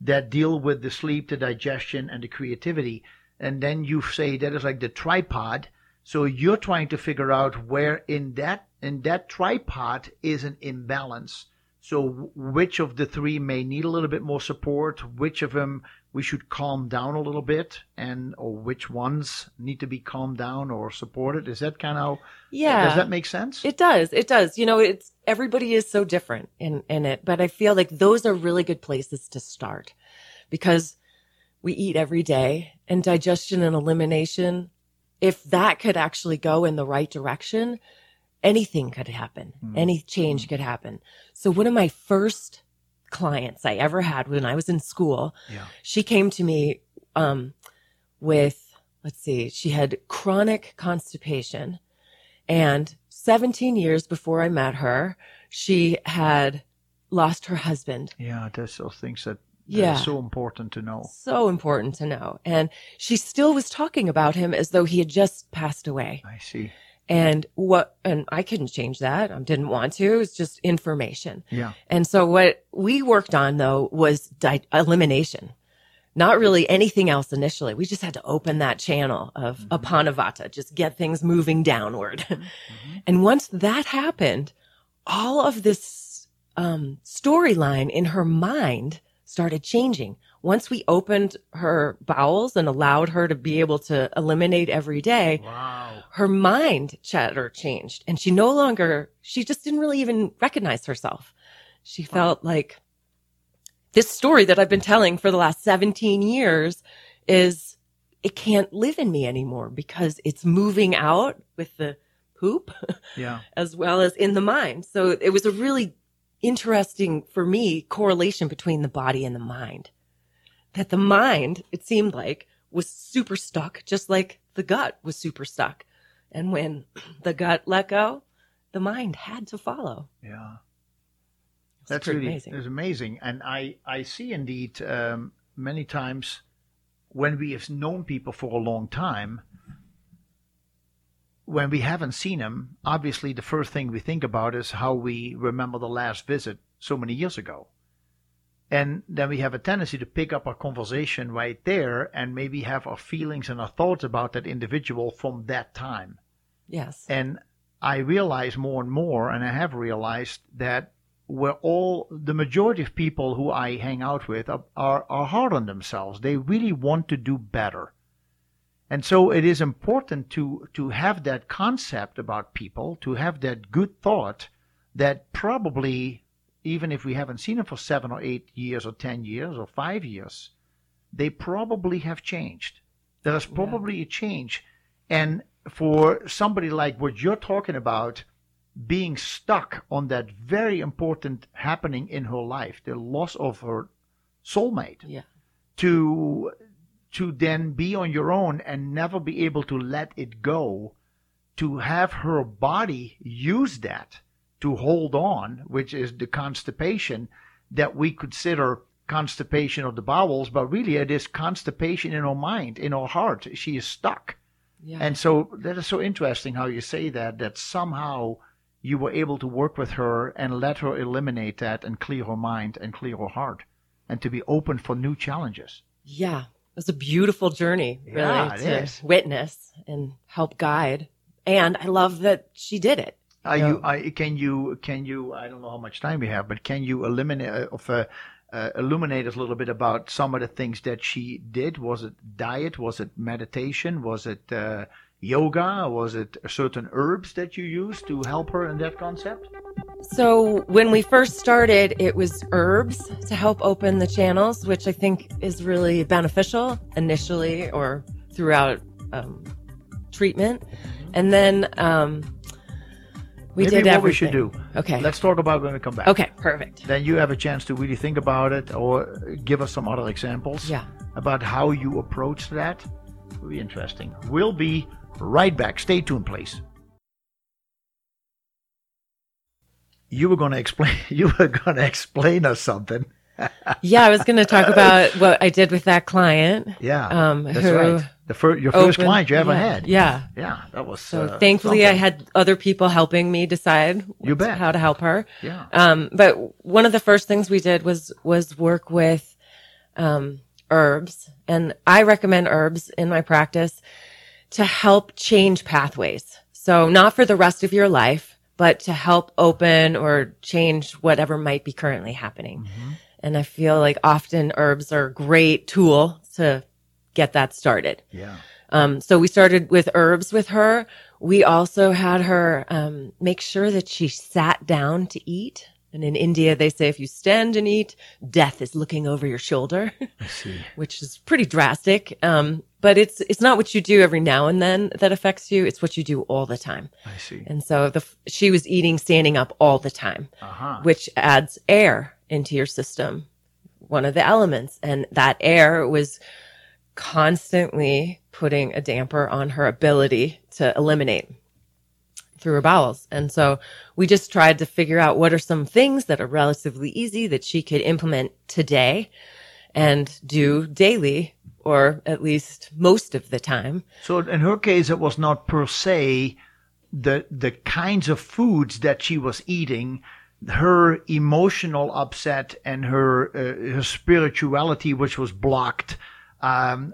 [SPEAKER 1] that deal with the sleep, the digestion, and the creativity, and then you say that is like the tripod. So you're trying to figure out where in that in that tripod is an imbalance. So which of the three may need a little bit more support? Which of them we should calm down a little bit, and or which ones need to be calmed down or supported? Is that kind of
[SPEAKER 4] Yeah.
[SPEAKER 1] Does that make sense?
[SPEAKER 4] It does. It does. You know, it's everybody is so different in in it, but I feel like those are really good places to start because we eat every day and digestion and elimination if that could actually go in the right direction, anything could happen.
[SPEAKER 1] Mm.
[SPEAKER 4] Any change could happen. So one of my first clients I ever had when I was in school,
[SPEAKER 1] yeah.
[SPEAKER 4] she came to me um, with let's see she had chronic constipation and 17 years before i met her she had lost her husband
[SPEAKER 1] Yeah, there's those things that
[SPEAKER 4] Yeah.
[SPEAKER 1] are so important to know.
[SPEAKER 4] so important to know and she still was talking about him as though he had just passed away
[SPEAKER 1] I see.
[SPEAKER 4] And what and i couldn't change that i didn't want to it's just information
[SPEAKER 1] Yeah.
[SPEAKER 4] And so what we worked on though was di- elimination. Not really anything else initially. We just had to open that channel of apanavata, just get things moving downward. and once that happened, all of this um, storyline in her mind started changing. Once we opened her bowels and allowed her to be able to eliminate every day,
[SPEAKER 1] Wow.
[SPEAKER 4] her mind chatter changed and she no longer she just didn't really even recognize herself she felt like this story that i've been telling for the last 17 years is it can't live in me anymore because it's moving out with the poop
[SPEAKER 1] Yeah.
[SPEAKER 4] as well as in the mind. So it was a really interesting for me correlation between the body and the mind. That the mind, it seemed like, was super stuck, just like the gut was super stuck. And when the gut let go, the mind had to follow.
[SPEAKER 1] Yeah. That's
[SPEAKER 4] pretty
[SPEAKER 1] really
[SPEAKER 4] amazing.
[SPEAKER 1] It's amazing, and I I see indeed um, many times when we have known people for a long time, when we haven't seen them, obviously the first thing we think about is how we remember the last visit so many years ago. And then we have a tendency to pick up our conversation right there and maybe have our feelings and our thoughts about that individual from that time.
[SPEAKER 4] Yes.
[SPEAKER 1] And I realize more and more, and I have realized that we're all the majority of people who I hang out with are, are, are hard on themselves. They really want to do better. And so it is important to, to have that concept about people, to have that good thought that probably, even if we haven't seen them for seven or eight years or 10 years or five years, they probably have changed. There's probably a change. And for somebody like what you're talking about, being stuck on that very important happening in her life, the loss of her soulmate,
[SPEAKER 4] Yeah.
[SPEAKER 1] to to then be on your own and never be able to let it go, to have her body use that to hold on, which is the constipation that we consider constipation of the bowels, but really it is constipation in her mind, in her heart. She is stuck.
[SPEAKER 4] Yeah.
[SPEAKER 1] And so that is so interesting how you say that, that somehow you were able to work with her and let her eliminate that and clear her mind and clear her heart and to be open for new challenges.
[SPEAKER 4] Yeah. It was a beautiful journey, really,
[SPEAKER 1] Yeah,
[SPEAKER 4] to
[SPEAKER 1] is.
[SPEAKER 4] witness and help guide. And I love that she did it.
[SPEAKER 1] Are you, I, can you, can you, I don't know how much time we have, but can you eliminate, uh, of, uh, uh, illuminate us a little bit about some of the things that she did? Was it diet? Was it meditation? Was it uh, yoga? Was it certain herbs that you used to help her in that concept?
[SPEAKER 4] So when we first started, it was herbs to help open the channels, which I think is really beneficial initially or throughout um, treatment. And then um, we
[SPEAKER 1] Maybe
[SPEAKER 4] did
[SPEAKER 1] what
[SPEAKER 4] everything.
[SPEAKER 1] we should do.
[SPEAKER 4] Okay.
[SPEAKER 1] Let's talk about it when we come back.
[SPEAKER 4] okay. Perfect.
[SPEAKER 1] Then you have a chance to really think about it or give us some other examples
[SPEAKER 4] Yeah.
[SPEAKER 1] about how you approach that. It'll be interesting. We'll be right back. Stay tuned, please. You were going to explain. You were going to explain us something.
[SPEAKER 4] Yeah, I was going to talk about what I did with that client.
[SPEAKER 1] Yeah,
[SPEAKER 4] Um,
[SPEAKER 1] that's right. The fir- your first
[SPEAKER 4] opened-
[SPEAKER 1] client you ever
[SPEAKER 4] yeah,
[SPEAKER 1] had.
[SPEAKER 4] Yeah.
[SPEAKER 1] yeah, that was.
[SPEAKER 4] So
[SPEAKER 1] uh,
[SPEAKER 4] thankfully, I had other people helping me decide
[SPEAKER 1] You bet.
[SPEAKER 4] how to help her.
[SPEAKER 1] Yeah.
[SPEAKER 4] Um, but one of the first things we did was was work with um, herbs, and I recommend herbs in my practice to help change pathways. So not for the rest of your life, but to help open or change whatever might be currently happening. And I feel like often herbs are a great tool to get that started.
[SPEAKER 1] Yeah.
[SPEAKER 4] Um, so we started with herbs with her. We also had her um, make sure that she sat down to eat. And in India, they say if you stand and eat, death is looking over your shoulder,
[SPEAKER 1] I see.
[SPEAKER 4] which is pretty drastic. Um, but it's it's not what you do every now and then that affects you. It's what you do all the time.
[SPEAKER 1] I see.
[SPEAKER 4] And so the she was eating standing up all the time
[SPEAKER 1] Uh huh.
[SPEAKER 4] which adds air into your system, one of the elements. And that air was constantly putting a damper on her ability to eliminate through her bowels. And so we just tried to figure out what are some things that are relatively easy that she could implement today and do daily or at least most of the time.
[SPEAKER 1] So in her case, it was not per se the the kinds of foods that she was eating. Her emotional upset and her uh, her spirituality, which was blocked, um,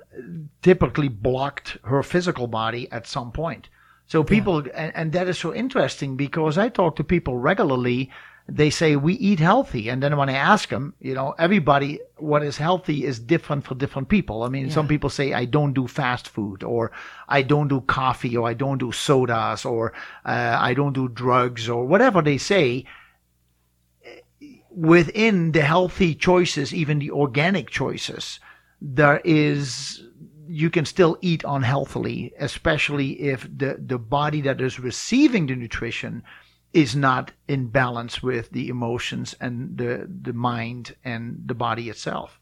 [SPEAKER 1] typically blocked her physical body at some point. So people, and, and that is so interesting because I talk to people regularly. They say we eat healthy, and then when I ask them, you know, everybody what is healthy is different for different people. I mean, some people say I don't do fast food, or I don't do coffee, or I don't do sodas, or uh, I don't do drugs, or whatever they say within the healthy choices, even the organic choices, there is you can still eat unhealthily, especially if the, the body that is receiving the nutrition is not in balance with the emotions and the, the mind and the body itself.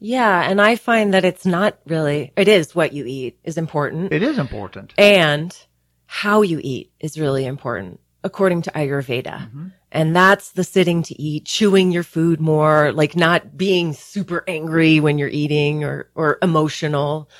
[SPEAKER 4] Yeah. And I find that it's not really, it is what you eat is important.
[SPEAKER 1] It is important.
[SPEAKER 4] And how you eat is really important according to Ayurveda.
[SPEAKER 1] Mm-hmm.
[SPEAKER 4] And that's the sitting to eat, chewing your food more, like not being super angry when you're eating or, or emotional.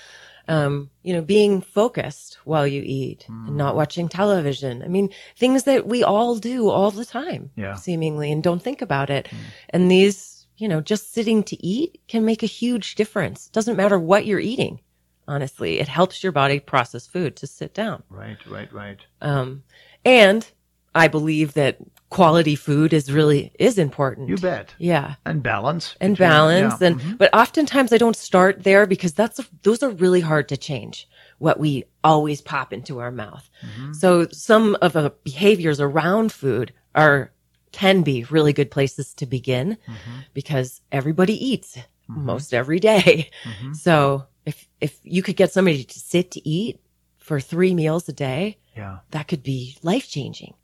[SPEAKER 4] Um, you know, being focused while you eat and not
[SPEAKER 1] Mm.
[SPEAKER 4] watching television. I mean, things that we all do all the time,
[SPEAKER 1] Yeah. Mm.
[SPEAKER 4] seemingly, and don't think about it. And these, you know, just sitting to eat can make a huge difference. Doesn't matter what you're eating. Honestly, it helps your body process food to sit down.
[SPEAKER 1] Right, right, right.
[SPEAKER 4] Um, and I believe that quality food is really is important.
[SPEAKER 1] You bet.
[SPEAKER 4] Yeah.
[SPEAKER 1] And balance.
[SPEAKER 4] And
[SPEAKER 1] between-
[SPEAKER 4] balance
[SPEAKER 1] yeah.
[SPEAKER 4] and
[SPEAKER 1] Mhm.
[SPEAKER 4] but oftentimes I don't start there because that's those are really hard to change what we always pop into our mouth.
[SPEAKER 1] Mm-hmm.
[SPEAKER 4] So some of the behaviors around food are can be really good places to begin
[SPEAKER 1] Mm-hmm.
[SPEAKER 4] because everybody eats most every day.
[SPEAKER 1] Mm-hmm.
[SPEAKER 4] So if if you could get somebody to sit to eat for 3 meals a day,
[SPEAKER 1] yeah.
[SPEAKER 4] that could be life changing.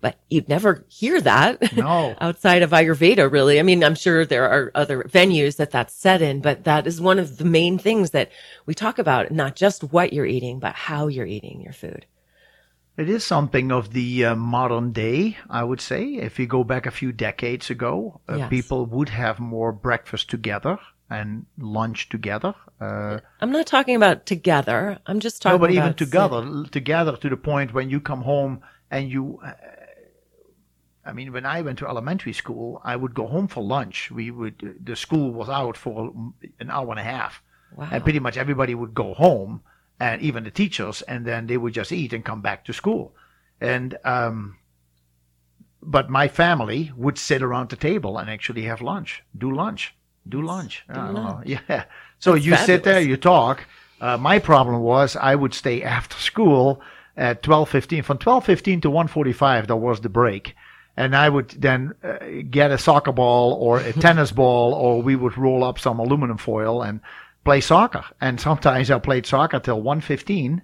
[SPEAKER 4] But you'd never hear that
[SPEAKER 1] Hmm. No.
[SPEAKER 4] outside of Ayurveda, really. I mean, I'm sure there are other venues that that's set in, but that is one of the main things that we talk about, not just what you're eating, but how you're eating your food.
[SPEAKER 1] It is something of the uh, modern day, I would say. If you go back a few decades ago, uh,
[SPEAKER 4] Yes.
[SPEAKER 1] people would have more breakfast together and lunch together. Uh,
[SPEAKER 4] I'm not talking about together. I'm just talking
[SPEAKER 1] no, but even together, l- together to the point when you come home and you. Uh, I mean, when I went to elementary school, I would go home for lunch. We would the school was out for an hour and a half,
[SPEAKER 4] Wow.
[SPEAKER 1] and pretty much everybody would go home, and even the teachers, and then they would just eat and come back to school, and um, but my family would sit around the table and actually have lunch, do lunch, do lunch. Don't know. Yeah. So you sit there, you talk. Uh, my problem was I would stay after school at twelve fifteen. From twelve fifteen to one forty five, there was the break, and I would then uh, get a soccer ball or a tennis ball, or we would roll up some aluminum foil and play soccer. And sometimes I played soccer till one fifteen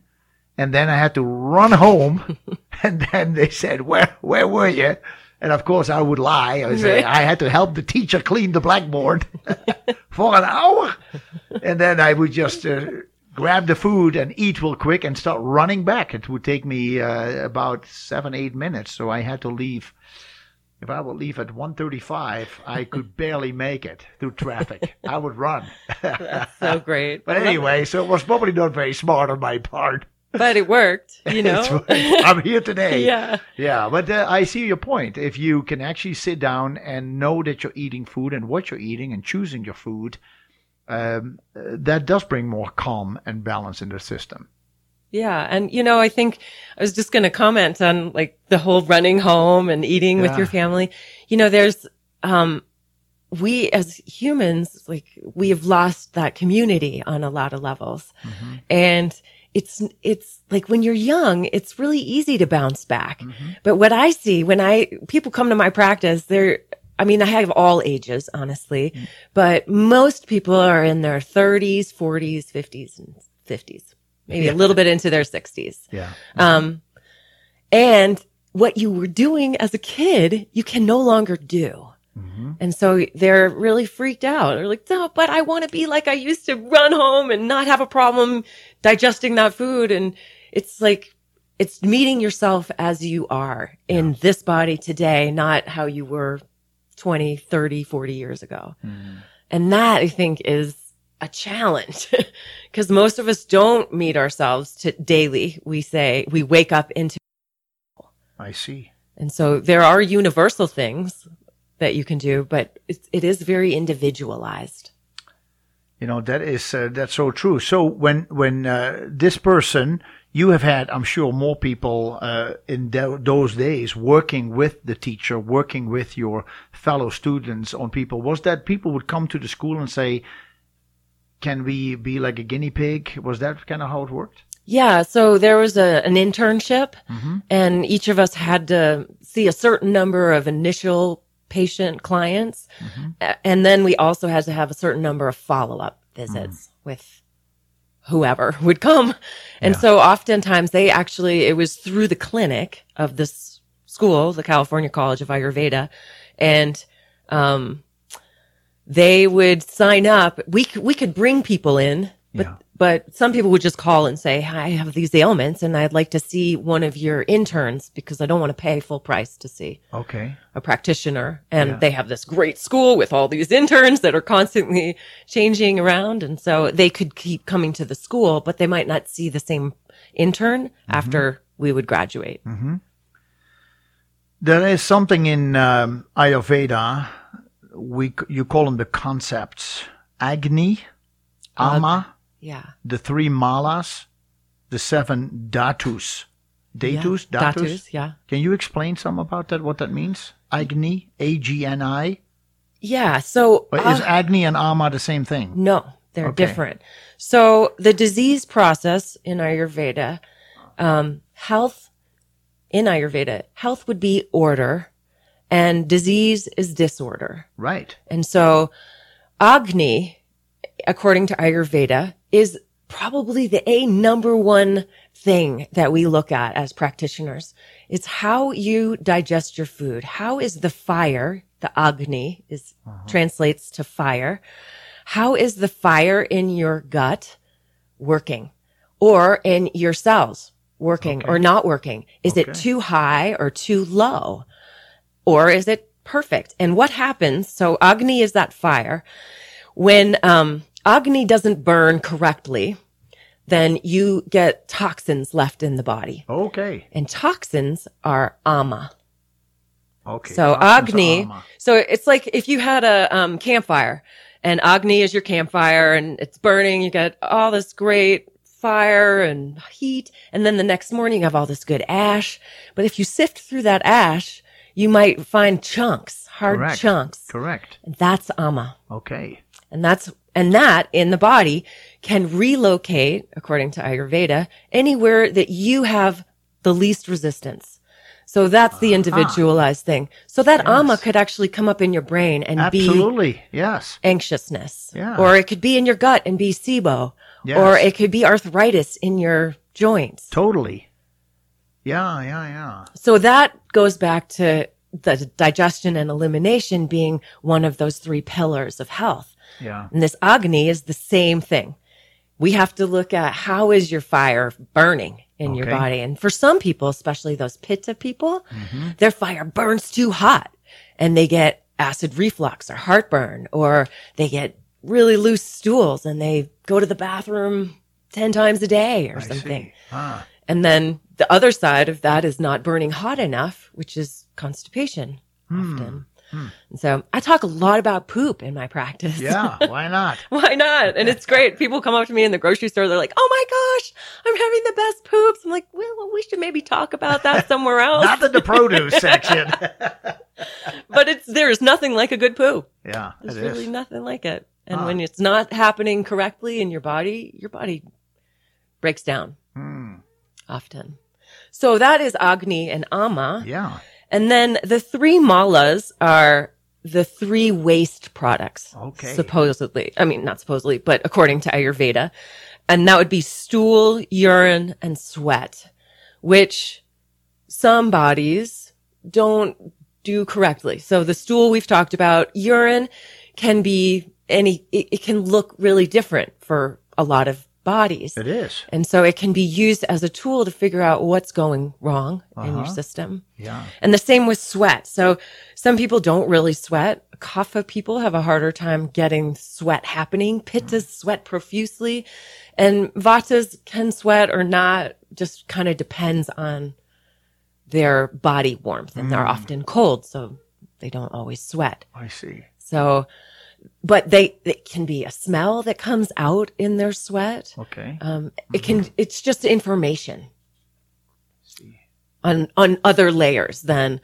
[SPEAKER 1] and then I had to run home. and then they said, "Where where were you?" And of course, I would lie. I would say
[SPEAKER 4] Right.
[SPEAKER 1] I had to help the teacher clean the blackboard for an hour, and then I would just uh, grab the food and eat real quick and start running back. It would take me uh, about seven eight minutes, so I had to leave. If I would leave at 1.35, I could barely make it through traffic. I would run.
[SPEAKER 4] That's so great.
[SPEAKER 1] But anyway, so it was probably not very smart on my part.
[SPEAKER 4] but it worked, you know?
[SPEAKER 1] I'm here today.
[SPEAKER 4] yeah.
[SPEAKER 1] Yeah, but uh, I see your point. If you can actually sit down and know that you're eating food and what you're eating and choosing your food, um, that does bring more calm and balance in the system.
[SPEAKER 4] Yeah. And, you know, I think I was just going to comment on like the whole running home and eating with your family. You know, there's, um, we as humans, like we have lost that community on a lot of levels. And it's, it's like when you're young, it's really easy to bounce back. But what I see when I, people come to my practice, they're, I mean, I have all ages, honestly, but most people are in their 30s, 40s, 50s, and 50s, maybe a little bit into their 60s.
[SPEAKER 1] Yeah.
[SPEAKER 4] Um, and what you were doing as a kid, you can no longer do. And so they're really freaked out. They're like, no, but I want to be like I used to run home and not have a problem digesting that food. And it's like, it's meeting yourself as you are in this body today, not how you were 20, 30, 40 years ago. Mm-hmm. And that I think is a challenge because most of us don't meet ourselves to daily. We say we wake up into,
[SPEAKER 1] I see.
[SPEAKER 4] and so there are universal things that you can do, but it, it is very individualized.
[SPEAKER 1] You know that is uh, that's so true. So when when uh, this person you have had, I'm sure more people uh, in tho- those days working with the teacher, working with your fellow students on people. Was that people would come to the school and say, "Can we be like a guinea pig?" Was that kind of how it worked?
[SPEAKER 4] Yeah. So there was a, an internship and each of us had to see a certain number of initial patient clients. A- And then we also had to have a certain number of follow up visits with whoever would come. And
[SPEAKER 1] Yeah.
[SPEAKER 4] so oftentimes they actually, it was through the clinic of this school, the California College of Ayurveda. And, um, they would sign up. We, we could bring people in, but,
[SPEAKER 1] Yeah.
[SPEAKER 4] But some people would just call and say, I have these ailments and I'd like to see one of your interns because I don't want to pay full price to see
[SPEAKER 1] Okay.
[SPEAKER 4] a practitioner and
[SPEAKER 1] Yeah.
[SPEAKER 4] they have this great school with all these interns that are constantly changing around. And so they could keep coming to the school, but they might not see the same intern
[SPEAKER 1] Mm-hmm.
[SPEAKER 4] after we would graduate.
[SPEAKER 1] There is something in um, Ayurveda. We you call them the concepts: Agni, Ama,
[SPEAKER 4] Yeah.
[SPEAKER 1] the three malas, the seven dhatus. Dhatus?
[SPEAKER 4] yeah.
[SPEAKER 1] dhatus.
[SPEAKER 4] Dhatus, yeah.
[SPEAKER 1] Can you explain some about that? What that means? Agni, A G N I.
[SPEAKER 4] Yeah. So
[SPEAKER 1] Is
[SPEAKER 4] uh,
[SPEAKER 1] Agni and Ama the same thing?
[SPEAKER 4] no, they're
[SPEAKER 1] Okay.
[SPEAKER 4] different. So the disease process in Ayurveda, um, health in Ayurveda, health would be order and disease is disorder.
[SPEAKER 1] Right.
[SPEAKER 4] And so Agni, according to Ayurveda, is probably the a number one thing that we look at as practitioners. It's how you digest your food. How is the fire, the Agni is translates to fire. How is the fire in your gut working or in your cells working or not working? Is it too high or too low? or is it perfect? And what happens? So Agni is that fire. When um, Agni doesn't burn correctly, then you get toxins left in the body.
[SPEAKER 1] Okay.
[SPEAKER 4] And toxins are ama.
[SPEAKER 1] Okay.
[SPEAKER 4] So
[SPEAKER 1] Toxins
[SPEAKER 4] Agni, so it's like if you had a um, campfire and Agni is your campfire and it's burning, you get all this great fire and heat. And then the next morning you have all this good ash. But if you sift through that ash, you might find chunks, hard
[SPEAKER 1] Correct.
[SPEAKER 4] chunks.
[SPEAKER 1] Correct.
[SPEAKER 4] That's ama.
[SPEAKER 1] Okay.
[SPEAKER 4] And that's, and that in the body can relocate, according to Ayurveda, anywhere that you have the least resistance. So that's the individualized thing. So that ama could actually come up in your brain and be
[SPEAKER 1] Absolutely. Yes.
[SPEAKER 4] anxiousness.
[SPEAKER 1] Yeah.
[SPEAKER 4] Or it could be in your gut and be SIBO.
[SPEAKER 1] Yes.
[SPEAKER 4] Or it could be arthritis in your joints.
[SPEAKER 1] Totally. Yeah. Yeah. Yeah.
[SPEAKER 4] So that goes back to the digestion and elimination being one of those three pillars of health.
[SPEAKER 1] Yeah.
[SPEAKER 4] And this Agni is the same thing. We have to look at how is your fire burning in your body. And for some people, especially those pitta people,
[SPEAKER 1] Mm-hmm.
[SPEAKER 4] their fire burns too hot and they get acid reflux or heartburn or they get really loose stools and they go to the bathroom 10 times a day or
[SPEAKER 1] I
[SPEAKER 4] something.
[SPEAKER 1] Ah.
[SPEAKER 4] And then the other side of that is not burning hot enough, which is constipation
[SPEAKER 1] Hmm.
[SPEAKER 4] often. And so I talk a lot about poop in my practice.
[SPEAKER 1] Yeah. Why not?
[SPEAKER 4] Why not? And it's great. People come up to me in the grocery store. They're like, Oh my gosh, I'm having the best poops. I'm like, well, we should maybe talk about that somewhere else.
[SPEAKER 1] Not in the produce section.
[SPEAKER 4] but it's, there's nothing like a good poo.
[SPEAKER 1] yeah.
[SPEAKER 4] There's really
[SPEAKER 1] is.
[SPEAKER 4] nothing like it. And
[SPEAKER 1] Ah.
[SPEAKER 4] when it's not happening correctly in your body, your body breaks down
[SPEAKER 1] Hmm.
[SPEAKER 4] often. So that is Agni and Ama.
[SPEAKER 1] Yeah.
[SPEAKER 4] And then the three malas are the three waste products.
[SPEAKER 1] Okay.
[SPEAKER 4] Supposedly. I mean, not supposedly, but according to Ayurveda. And that would be stool, urine, and sweat, which some bodies don't do correctly. So the stool we've talked about, urine can be any, it, it can look really different for a lot of bodies.
[SPEAKER 1] It is.
[SPEAKER 4] And so it can be used as a tool to figure out what's going wrong in your
[SPEAKER 1] Uh-huh.
[SPEAKER 4] system.
[SPEAKER 1] Yeah.
[SPEAKER 4] And the same with sweat. So some people don't really sweat. Kapha people have a harder time getting sweat happening. Pittas sweat profusely and Vatas can sweat or not. Just kind of depends on their body warmth and they're often cold. So they don't always sweat.
[SPEAKER 1] I see.
[SPEAKER 4] So, but they, it can be a smell that comes out in their sweat.
[SPEAKER 1] Okay.
[SPEAKER 4] Um, it can, it's just information
[SPEAKER 1] see.
[SPEAKER 4] on, on other layers than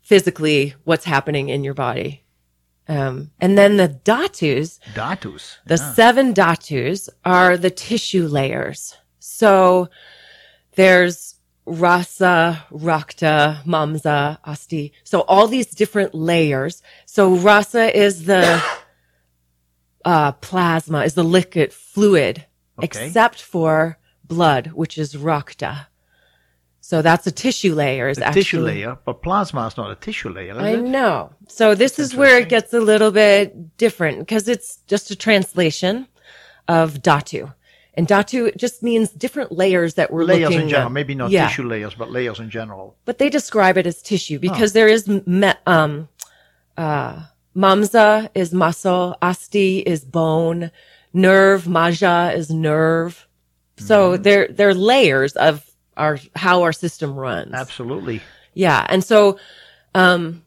[SPEAKER 4] physically what's happening in your body. Um, and then the dhatus.
[SPEAKER 1] Dhatus.
[SPEAKER 4] the
[SPEAKER 1] yeah.
[SPEAKER 4] seven dhatus are the tissue layers. So there's rasa, rakta, mamsa, asthi. So all these different layers. So rasa is the uh, plasma, is the liquid fluid
[SPEAKER 1] Okay.
[SPEAKER 4] except for blood, which is rakta. So that's a tissue layer. Is
[SPEAKER 1] The
[SPEAKER 4] actually,
[SPEAKER 1] tissue layer, but plasma is not a tissue layer,
[SPEAKER 4] I
[SPEAKER 1] it?
[SPEAKER 4] know. So this is where it gets a little bit different because it's just a translation of dhatu. And dhatu just means different layers that we're
[SPEAKER 1] Layers
[SPEAKER 4] looking
[SPEAKER 1] in general,
[SPEAKER 4] at.
[SPEAKER 1] maybe not
[SPEAKER 4] Yeah.
[SPEAKER 1] tissue layers, but layers in general.
[SPEAKER 4] but they describe it as tissue
[SPEAKER 1] Oh.
[SPEAKER 4] because there is me- um uh mamsa is muscle asthi is bone nerve majja is nerve so
[SPEAKER 1] Mm-hmm.
[SPEAKER 4] they're they're layers of our how our system runs
[SPEAKER 1] Absolutely.
[SPEAKER 4] yeah and so um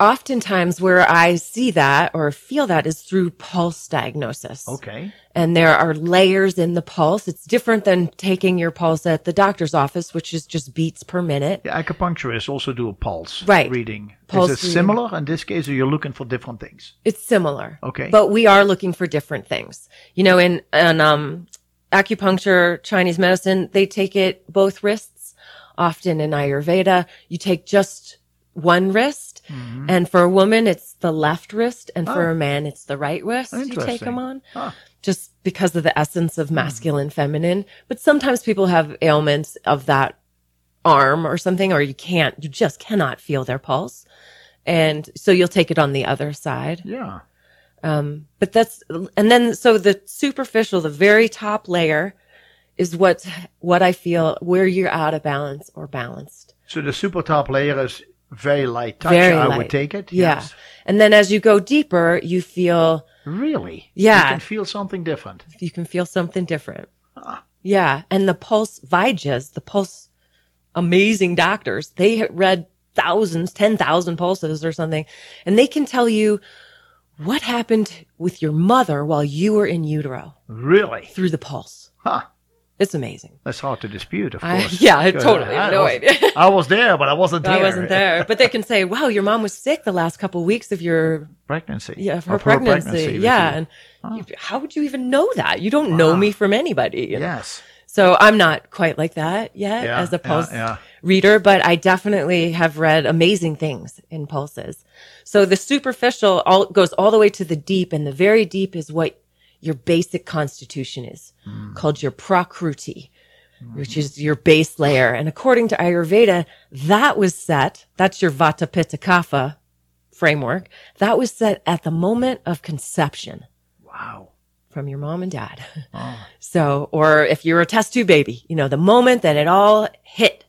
[SPEAKER 4] oftentimes where i see that or feel that is through pulse diagnosis
[SPEAKER 1] Okay.
[SPEAKER 4] and there are layers in the pulse it's different than taking your pulse at the doctor's office which is just beats per minute
[SPEAKER 1] The acupuncturists also do a pulse
[SPEAKER 4] Right.
[SPEAKER 1] reading.
[SPEAKER 4] Pulse
[SPEAKER 1] is it
[SPEAKER 4] reading.
[SPEAKER 1] similar in this case, or you're looking for different things?
[SPEAKER 4] It's similar.
[SPEAKER 1] Okay.
[SPEAKER 4] But we are looking for different things. You know, in, in, um, acupuncture, Chinese medicine, they take it both wrists. Often in Ayurveda, you take just one wrist. And for a woman, it's the left wrist. And for
[SPEAKER 1] Mm-hmm. Oh.
[SPEAKER 4] a man, it's the right wrist you take them on.
[SPEAKER 1] Ah.
[SPEAKER 4] Just because of the essence of masculine, feminine. But sometimes people have ailments of that arm or something, or you can't, you just cannot feel their pulse. And so you'll take it on the other side.
[SPEAKER 1] Yeah.
[SPEAKER 4] Um, but that's, and then, so the superficial, the very top layer is what, what I feel where you're out of balance or balanced.
[SPEAKER 1] So the super top layer is very light touch,
[SPEAKER 4] Very
[SPEAKER 1] I
[SPEAKER 4] light.
[SPEAKER 1] would take it.
[SPEAKER 4] Yeah.
[SPEAKER 1] Yes.
[SPEAKER 4] And then as you go deeper, you feel,
[SPEAKER 1] Really?
[SPEAKER 4] Yeah.
[SPEAKER 1] You can feel something different.
[SPEAKER 4] you can feel something different.
[SPEAKER 1] Ah.
[SPEAKER 4] Yeah. And the pulse Vaidyas, the pulse amazing doctors, they read thousands, 10,000 pulses or something, and they can tell you what happened with your mother while you were in utero
[SPEAKER 1] Really?
[SPEAKER 4] through the pulse.
[SPEAKER 1] Huh.
[SPEAKER 4] It's amazing.
[SPEAKER 1] That's hard to dispute, of course.
[SPEAKER 4] yeah, I
[SPEAKER 1] Good.
[SPEAKER 4] totally
[SPEAKER 1] I
[SPEAKER 4] no
[SPEAKER 1] was-
[SPEAKER 4] idea.
[SPEAKER 1] I was there, but I wasn't there.
[SPEAKER 4] I wasn't there, but they can say, "Wow, your mom was sick the last couple of weeks of your
[SPEAKER 1] Pregnancy.
[SPEAKER 4] yeah of her
[SPEAKER 1] Of
[SPEAKER 4] pregnancy."
[SPEAKER 1] with
[SPEAKER 4] yeah,
[SPEAKER 1] you.
[SPEAKER 4] and you, how would you even know that? You don't know me from anybody. you know?
[SPEAKER 1] Yes.
[SPEAKER 4] So I'm not quite like that yet
[SPEAKER 1] Yeah,
[SPEAKER 4] as a
[SPEAKER 1] yeah,
[SPEAKER 4] pulse
[SPEAKER 1] yeah.
[SPEAKER 4] reader, but I definitely have read amazing things in pulses. So the superficial all goes all the way to the deep, and the very deep is what your basic constitution is,
[SPEAKER 1] Hmm.
[SPEAKER 4] called your prakruti, which is your base layer. And according to Ayurveda, that was set. That's your Vata Pitta Kapha framework. That was set at the moment of conception
[SPEAKER 1] Wow.
[SPEAKER 4] from your mom and dad.
[SPEAKER 1] Oh.
[SPEAKER 4] So, or if you're a test tube baby, you know, the moment that it all hit,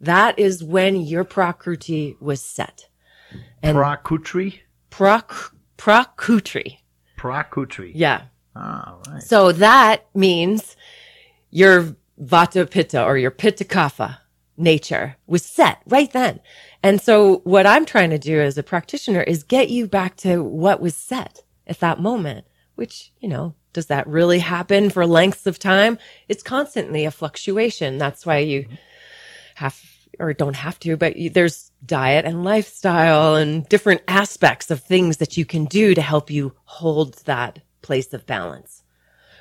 [SPEAKER 4] that is when your prakruti was set. And
[SPEAKER 1] Prakutri?
[SPEAKER 4] prak, prakutri.
[SPEAKER 1] Prakutri.
[SPEAKER 4] Yeah.
[SPEAKER 1] Ah, right.
[SPEAKER 4] So that means your vata pitta or your pitta kapha nature was set right then. And so what I'm trying to do as a practitioner is get you back to what was set at that moment, which, you know, does that really happen for lengths of time? It's constantly a fluctuation. That's why you have or don't have to, but you, there's diet and lifestyle and different aspects of things that you can do to help you hold that place of balance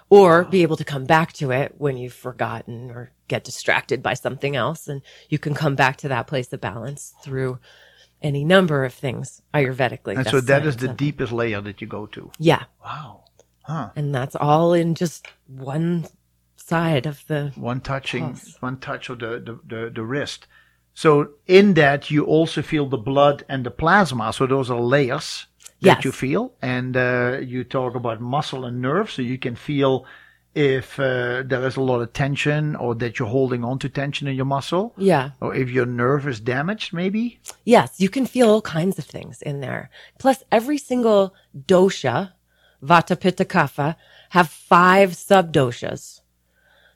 [SPEAKER 4] or be able to come back to it when you've forgotten or get distracted by something else. And you can come back to that place of balance through any number of things Ayurvedically.
[SPEAKER 1] And so that is the deepest layer that you go to.
[SPEAKER 4] Yeah.
[SPEAKER 1] Wow. Huh.
[SPEAKER 4] And that's all in just one side of the,
[SPEAKER 1] One touching,
[SPEAKER 4] Pulse.
[SPEAKER 1] one touch of the, the, the, the wrist. So in that you also feel the blood and the plasma. So those are layers that
[SPEAKER 4] Yes.
[SPEAKER 1] you feel. And uh, you talk about muscle and nerve, so you can feel if uh, there is a lot of tension or that you're holding on to tension in your muscle.
[SPEAKER 4] yeah.
[SPEAKER 1] Or if your nerve is damaged, maybe.
[SPEAKER 4] Yes, you can feel all kinds of things in there. Plus, every single dosha, Vata, Pitta, Kapha, have five sub doshas.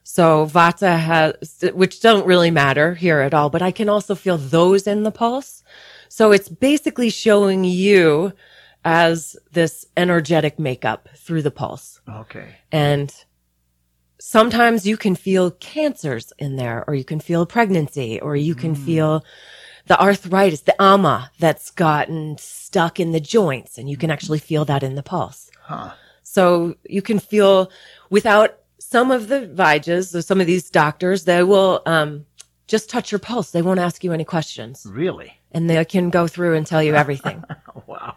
[SPEAKER 4] So Vata has, which don't really matter here at all, but I can also feel those in the pulse. So it's basically showing you as this energetic makeup through the pulse.
[SPEAKER 1] Okay.
[SPEAKER 4] And sometimes you can feel cancers in there, or you can feel pregnancy, or you can feel the arthritis, the ama that's gotten stuck in the joints, and you can actually feel that in the pulse.
[SPEAKER 1] Huh.
[SPEAKER 4] So you can feel without some of the Vaidyas, or some of these doctors, they will um, just touch your pulse. They won't ask you any questions,
[SPEAKER 1] Really?
[SPEAKER 4] and they can go through and tell you everything.
[SPEAKER 1] Wow.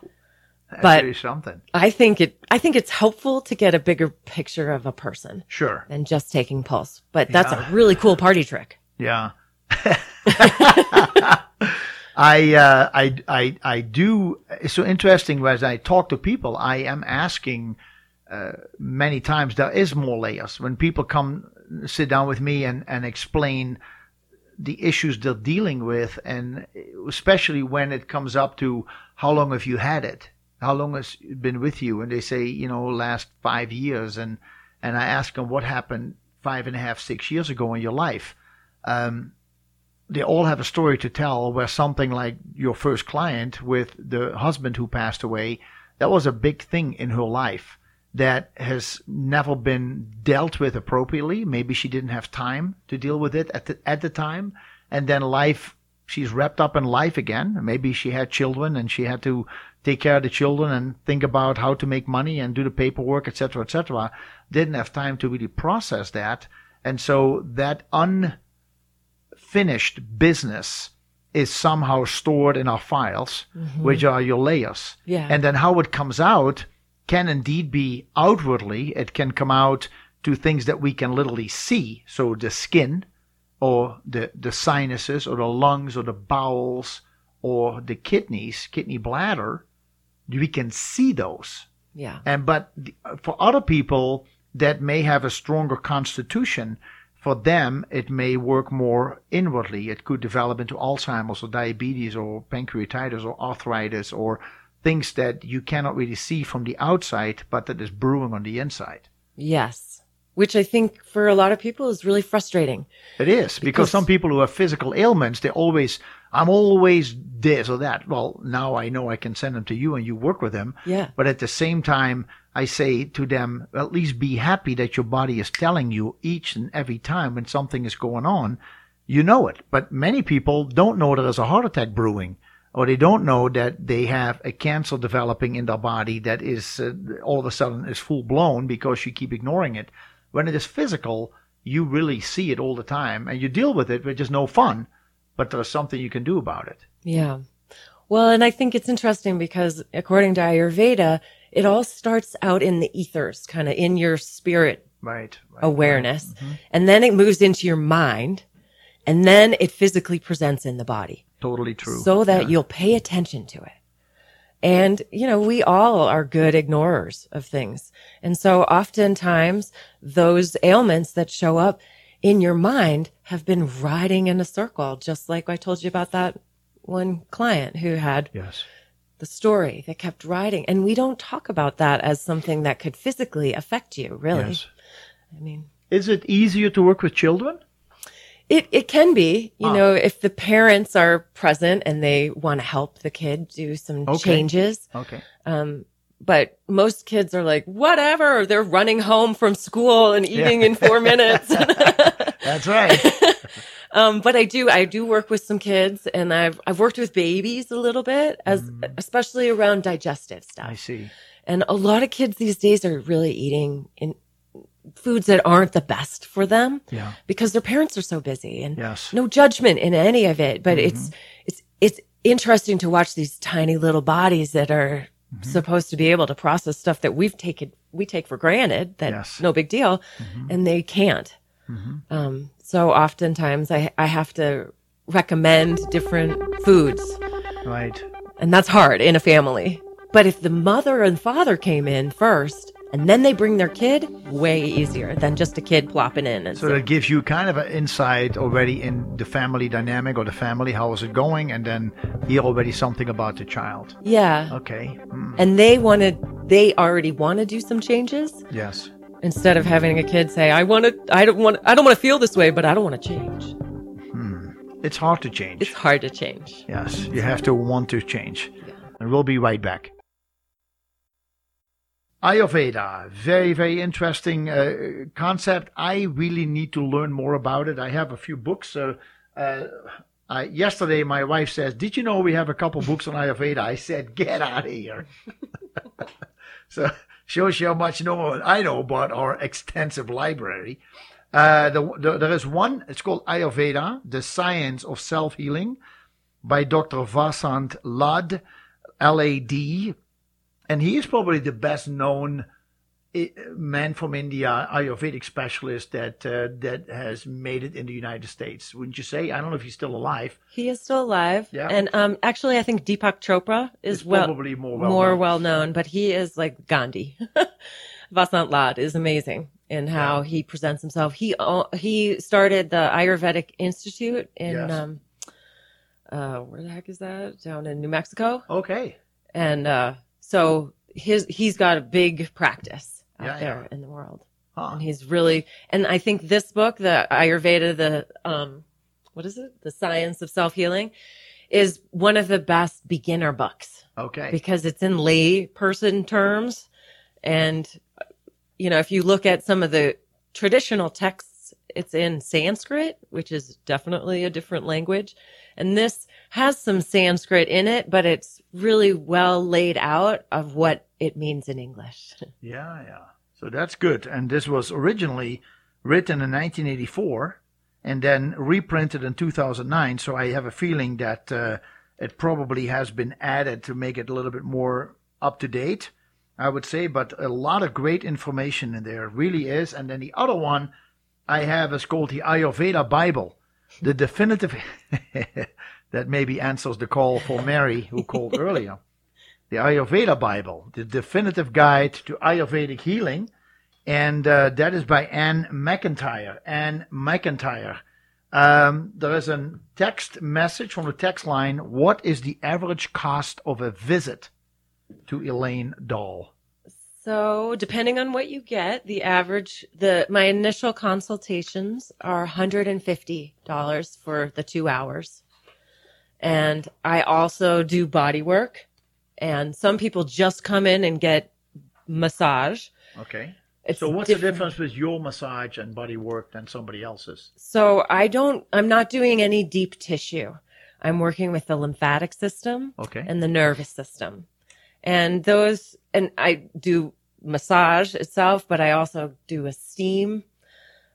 [SPEAKER 4] But-
[SPEAKER 1] something.
[SPEAKER 4] I think it, I think it's helpful to get a bigger picture of a person
[SPEAKER 1] Sure.
[SPEAKER 4] than just taking pulse. But that's
[SPEAKER 1] Yeah.
[SPEAKER 4] a really cool party trick.
[SPEAKER 1] Yeah. I, uh, I, I, I do. It's so interesting as I talk to people, I am asking uh, many times there is more layers. When people come sit down with me and, and explain the issues they're dealing with, and especially when it comes up to how long have you had it? How long has it been with you? And they say, you know, last five years. And, and I ask them what happened five and a half, six years ago in your life. Um, they all have a story to tell where something like your first client with the husband who passed away, that was a big thing in her life that has never been dealt with appropriately. Maybe she didn't have time to deal with it at the, at the time. And then life, she's wrapped up in life again. Maybe she had children and she had to take care of the children and think about how to make money and do the paperwork, etc., etc. Didn't have time to really process that. And so that unfinished business is somehow stored in our files, mm-hmm. which are your layers.
[SPEAKER 4] Yeah.
[SPEAKER 1] And then how it comes out can indeed be outwardly. It can come out to things that we can literally see. So the skin or the, the sinuses or the lungs or the bowels or the kidneys, kidney bladder, we can see those.
[SPEAKER 4] Yeah.
[SPEAKER 1] And but for other people that may have a stronger constitution, for them it may work more inwardly. It could develop into Alzheimer's or diabetes or pancreatitis or arthritis or things that you cannot really see from the outside, but that is brewing on the inside.
[SPEAKER 4] Yes. Which I think for a lot of people is really frustrating.
[SPEAKER 1] It is because,
[SPEAKER 4] Because-
[SPEAKER 1] some people who have physical ailments, they always, I'm always this or that. Well, now I know I can send them to you and you work with them.
[SPEAKER 4] Yeah.
[SPEAKER 1] But at the same time, I say to them, at least be happy that your body is telling you each and every time when something is going on, you know it. But many people don't know that there is a heart attack brewing, or they don't know that they have a cancer developing in their body that is uh, all of a sudden is full blown because you keep ignoring it. When it is physical, you really see it all the time and you deal with it, which is no fun, but there's something you can do about it.
[SPEAKER 4] Yeah. Well, and I think it's interesting because according to Ayurveda, it all starts out in the ethers, kind of in your spirit
[SPEAKER 1] Right. right
[SPEAKER 4] awareness. Mm-hmm. And then it moves into your mind. And then it physically presents in the body
[SPEAKER 1] Totally true.
[SPEAKER 4] so that
[SPEAKER 1] Yeah.
[SPEAKER 4] you'll pay attention to it. And, you know, we all are good ignorers of things. And so oftentimes those ailments that show up in your mind have been riding in a circle, just like I told you about that one client who had
[SPEAKER 1] Yes.
[SPEAKER 4] the story that kept riding. And we don't talk about that as something that could physically affect you, really.
[SPEAKER 1] Yes.
[SPEAKER 4] I mean,
[SPEAKER 1] Is it easier to work with children?
[SPEAKER 4] It it can be, you
[SPEAKER 1] Ah.
[SPEAKER 4] know, if the parents are present and they want to help the kid do some
[SPEAKER 1] Okay.
[SPEAKER 4] changes.
[SPEAKER 1] Okay.
[SPEAKER 4] Um, but most kids are like, whatever. They're running home from school and eating in four minutes.
[SPEAKER 1] That's right.
[SPEAKER 4] um, but I do, I do work with some kids and I've, I've worked with babies a little bit as, especially around digestive stuff.
[SPEAKER 1] Mm-hmm. I see.
[SPEAKER 4] And a lot of kids these days are really eating in foods that aren't the best for them
[SPEAKER 1] Yeah.
[SPEAKER 4] because their parents are so busy and
[SPEAKER 1] Yes.
[SPEAKER 4] no judgment in any of it, but it's, it's, it's interesting to watch these tiny little bodies that are Mm-hmm. supposed to be able to process stuff that we've taken, we take for granted that
[SPEAKER 1] Yes.
[SPEAKER 4] no big deal mm-hmm. and they can't. Mm-hmm. Um, so oftentimes I, I have to recommend different foods
[SPEAKER 1] Right.
[SPEAKER 4] and that's hard in a family. But if the mother and father came in first and then they bring their kid, way easier than just a kid plopping in. And
[SPEAKER 1] So that gives you kind of an insight already in the family dynamic or the family. How is it going? And then hear already something about the child.
[SPEAKER 4] yeah.
[SPEAKER 1] Okay. Mm,
[SPEAKER 4] And they wanted, they already want to do some changes
[SPEAKER 1] yes.
[SPEAKER 4] instead of having a kid say, I want to, I don't want, I don't want to feel this way, but I don't want to change. hmm.
[SPEAKER 1] It's hard to change.
[SPEAKER 4] It's hard to change.
[SPEAKER 1] yes. You have to want to change. yeah. And we'll be right back. Ayurveda, very, very interesting uh, concept. I really need to learn more about it. I have a few books. Uh, uh, yesterday, my wife says, "Did you know we have a couple books on Ayurveda?" I said, "Get out of here." so shows you how much know I know about our extensive library. Uh, the, the, there is one. It's called Ayurveda: The Science of Self Healing, by Dr. Vasant Lad, L.A.D. And he is probably the best known man from India, Ayurvedic specialist that uh, that has made it in the United States. Wouldn't you say? I don't know if he's still alive.
[SPEAKER 4] He is still alive.
[SPEAKER 1] Yeah.
[SPEAKER 4] And um, actually, I think Deepak Chopra is well,
[SPEAKER 1] probably more well
[SPEAKER 4] more
[SPEAKER 1] known.
[SPEAKER 4] well known, but he is like Gandhi. Vasant Lad is amazing in how he presents himself. He he started the Ayurvedic Institute in
[SPEAKER 1] Yes.
[SPEAKER 4] um, uh, where the heck is that? Down in New Mexico,
[SPEAKER 1] Okay.
[SPEAKER 4] and uh, so his he's got a big practice out
[SPEAKER 1] Yeah,
[SPEAKER 4] there
[SPEAKER 1] yeah.
[SPEAKER 4] in the world,
[SPEAKER 1] Huh.
[SPEAKER 4] and he's really. And I think this book, the Ayurveda, the um, what is it? The Science of Self Healing, is one of the best beginner books
[SPEAKER 1] Okay.
[SPEAKER 4] because it's in lay person terms. And, you know, if you look at some of the traditional texts, it's in Sanskrit, which is definitely a different language. And this has some Sanskrit in it, but it's really well laid out of what it means in English.
[SPEAKER 1] Yeah, yeah. So that's good. And this was originally written in 1984 and then reprinted in 2009. So I have a feeling that uh, it probably has been added to make it a little bit more up to date, I would say. But a lot of great information in there, really is. And then the other one I have is called the Ayurveda Bible, the definitive. that maybe answers the call for Mary, who called earlier the Ayurveda Bible, the definitive guide to Ayurvedic healing. And uh, that is by Anne McIntyre. Anne McIntyre. Um, there is a text message from the text line What is the average cost of a visit to Elaine Dahl?
[SPEAKER 4] So depending on what you get, the average, the, my initial consultations are $150 for the two hours. And I also do body work and some people just come in and get massage.
[SPEAKER 1] Okay.
[SPEAKER 4] It's
[SPEAKER 1] So, what's the difference with your massage and body work than somebody else's?
[SPEAKER 4] So I don't, I'm not doing any deep tissue. I'm working with the lymphatic system
[SPEAKER 1] Okay.
[SPEAKER 4] and the nervous system. And those, and I do massage itself, but I also do a steam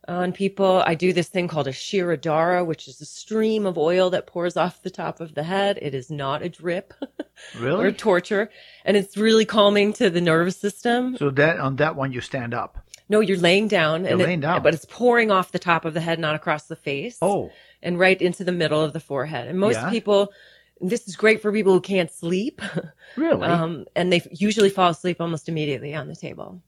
[SPEAKER 4] on people. I do this thing called a shirodhara, which is a stream of oil that pours off the top of the head. It is not a drip or torture. And it's really calming to the nervous system.
[SPEAKER 1] So, that on that one, you stand up.
[SPEAKER 4] No, you're laying down.
[SPEAKER 1] You're
[SPEAKER 4] it-
[SPEAKER 1] laying down.
[SPEAKER 4] But it's pouring off the top of the head, not across the face
[SPEAKER 1] Oh,
[SPEAKER 4] and right into the middle of the forehead. And most
[SPEAKER 1] Yeah.
[SPEAKER 4] people, this is great for people who can't sleep.
[SPEAKER 1] really?
[SPEAKER 4] um, and they usually fall asleep almost immediately on the table.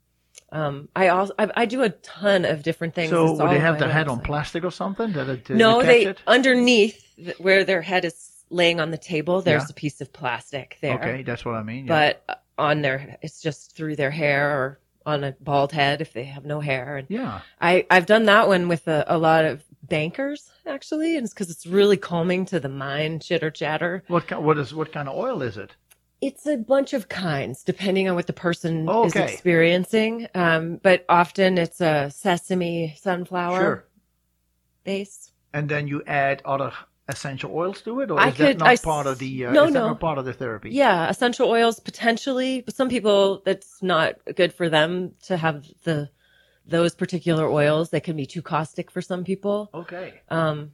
[SPEAKER 4] Um, I also I, I do a ton of different things.
[SPEAKER 1] so, would they have their head on plastic or something? It, to
[SPEAKER 4] No, they
[SPEAKER 1] it?
[SPEAKER 4] underneath where their head is laying on the table. There's
[SPEAKER 1] Yeah.
[SPEAKER 4] a piece of plastic there,
[SPEAKER 1] Okay, that's what I mean. yeah.
[SPEAKER 4] but uh, on their it's just through their hair or on a bald head if they have no hair. And
[SPEAKER 1] yeah.
[SPEAKER 4] I I've done that one with a, a lot of bankers actually, and it's because it's really calming to the mind, chitter chatter.
[SPEAKER 1] What ki- what is what kind of oil is it?
[SPEAKER 4] It's a bunch of kinds, depending on what the person
[SPEAKER 1] Oh,
[SPEAKER 4] is experiencing. Um, but often it's a sesame sunflower
[SPEAKER 1] Sure.
[SPEAKER 4] base.
[SPEAKER 1] And then you add other essential oils to it, or
[SPEAKER 4] I
[SPEAKER 1] is that not
[SPEAKER 4] I
[SPEAKER 1] part of the? Uh,
[SPEAKER 4] no,
[SPEAKER 1] is that
[SPEAKER 4] no.
[SPEAKER 1] not part of the therapy?
[SPEAKER 4] Yeah, essential oils potentially, but some people that's not good for them to have the those particular oils. They can be too caustic for some people.
[SPEAKER 1] Okay.
[SPEAKER 4] Um,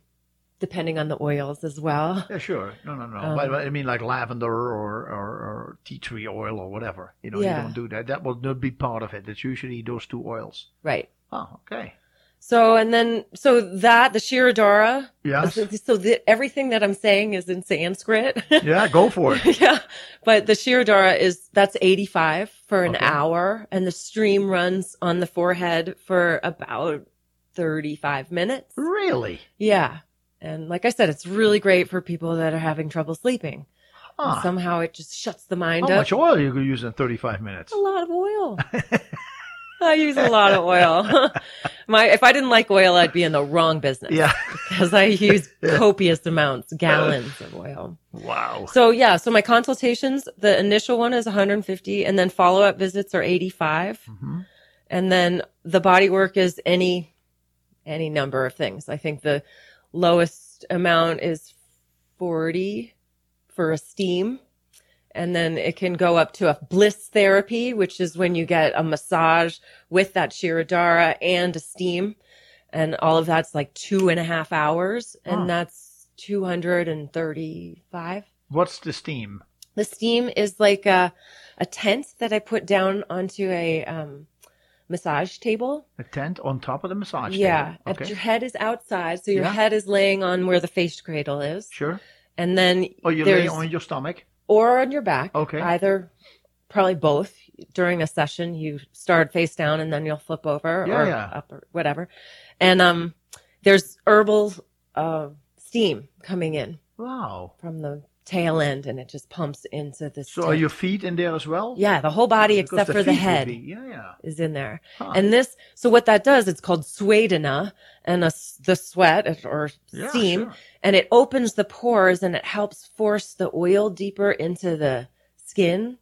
[SPEAKER 4] depending on the oils as well.
[SPEAKER 1] Yeah, sure. No, no, no.
[SPEAKER 4] Um,
[SPEAKER 1] but, but I mean, like lavender or, or, or tea tree oil or whatever. You know,
[SPEAKER 4] Yeah.
[SPEAKER 1] you don't do that. That will not be part of it. It's usually those two oils.
[SPEAKER 4] Right.
[SPEAKER 1] Oh, okay.
[SPEAKER 4] So and then so that the Shirodhara.
[SPEAKER 1] Yes.
[SPEAKER 4] So, so the, everything that I'm saying is in Sanskrit.
[SPEAKER 1] Yeah, go for it.
[SPEAKER 4] yeah. But the Shirodhara is that's 85 for an
[SPEAKER 1] Okay.
[SPEAKER 4] hour and the stream runs on the forehead for about 35 minutes.
[SPEAKER 1] Really?
[SPEAKER 4] Yeah. And like I said, it's really great for people that are having trouble sleeping. And
[SPEAKER 1] Huh.
[SPEAKER 4] Somehow it just shuts the mind up.
[SPEAKER 1] How
[SPEAKER 4] up.
[SPEAKER 1] much oil you could use in 35 minutes?
[SPEAKER 4] A lot of oil. I use a lot of oil. My if I didn't like oil, I'd be in the wrong business.
[SPEAKER 1] Yeah.
[SPEAKER 4] Because I use copious amounts, gallons of oil.
[SPEAKER 1] Wow.
[SPEAKER 4] So yeah, so my consultations, the initial one is 150 and then follow-up visits are 85.
[SPEAKER 1] Mhm.
[SPEAKER 4] And then the body work is any any number of things. I think the lowest amount is 40 for a steam. And then it can go up to a bliss therapy, which is when you get a massage with that Shirodhara and a steam. And all of that's like two and a half hours. And that's 235.
[SPEAKER 1] What's the steam?
[SPEAKER 4] The steam is like a, a tent that I put down onto a um, massage table.
[SPEAKER 1] A tent on top of the massage
[SPEAKER 4] yeah,
[SPEAKER 1] table.
[SPEAKER 4] and
[SPEAKER 1] Okay.
[SPEAKER 4] your head is outside, so your
[SPEAKER 1] Yeah.
[SPEAKER 4] head is laying on where the face cradle is,
[SPEAKER 1] Sure.
[SPEAKER 4] and then
[SPEAKER 1] Or you lay on your stomach.
[SPEAKER 4] or on your back.
[SPEAKER 1] Okay.
[SPEAKER 4] Either, probably both. During a session, you start face down, and then you'll flip over
[SPEAKER 1] Yeah,
[SPEAKER 4] or
[SPEAKER 1] yeah.
[SPEAKER 4] up or whatever. And um, there's herbal uh, steam coming in
[SPEAKER 1] Wow.
[SPEAKER 4] from the tail end, and it just pumps into the.
[SPEAKER 1] So are your feet in there as well?
[SPEAKER 4] Yeah, the whole body
[SPEAKER 1] Because
[SPEAKER 4] except for the head
[SPEAKER 1] be- yeah, yeah.
[SPEAKER 4] is in there.
[SPEAKER 1] Huh.
[SPEAKER 4] And this, so what that does, it's called swedana and a the sweat or
[SPEAKER 1] Yeah,
[SPEAKER 4] steam,
[SPEAKER 1] sure.
[SPEAKER 4] and it opens the pores and it helps force the oil deeper into the skin,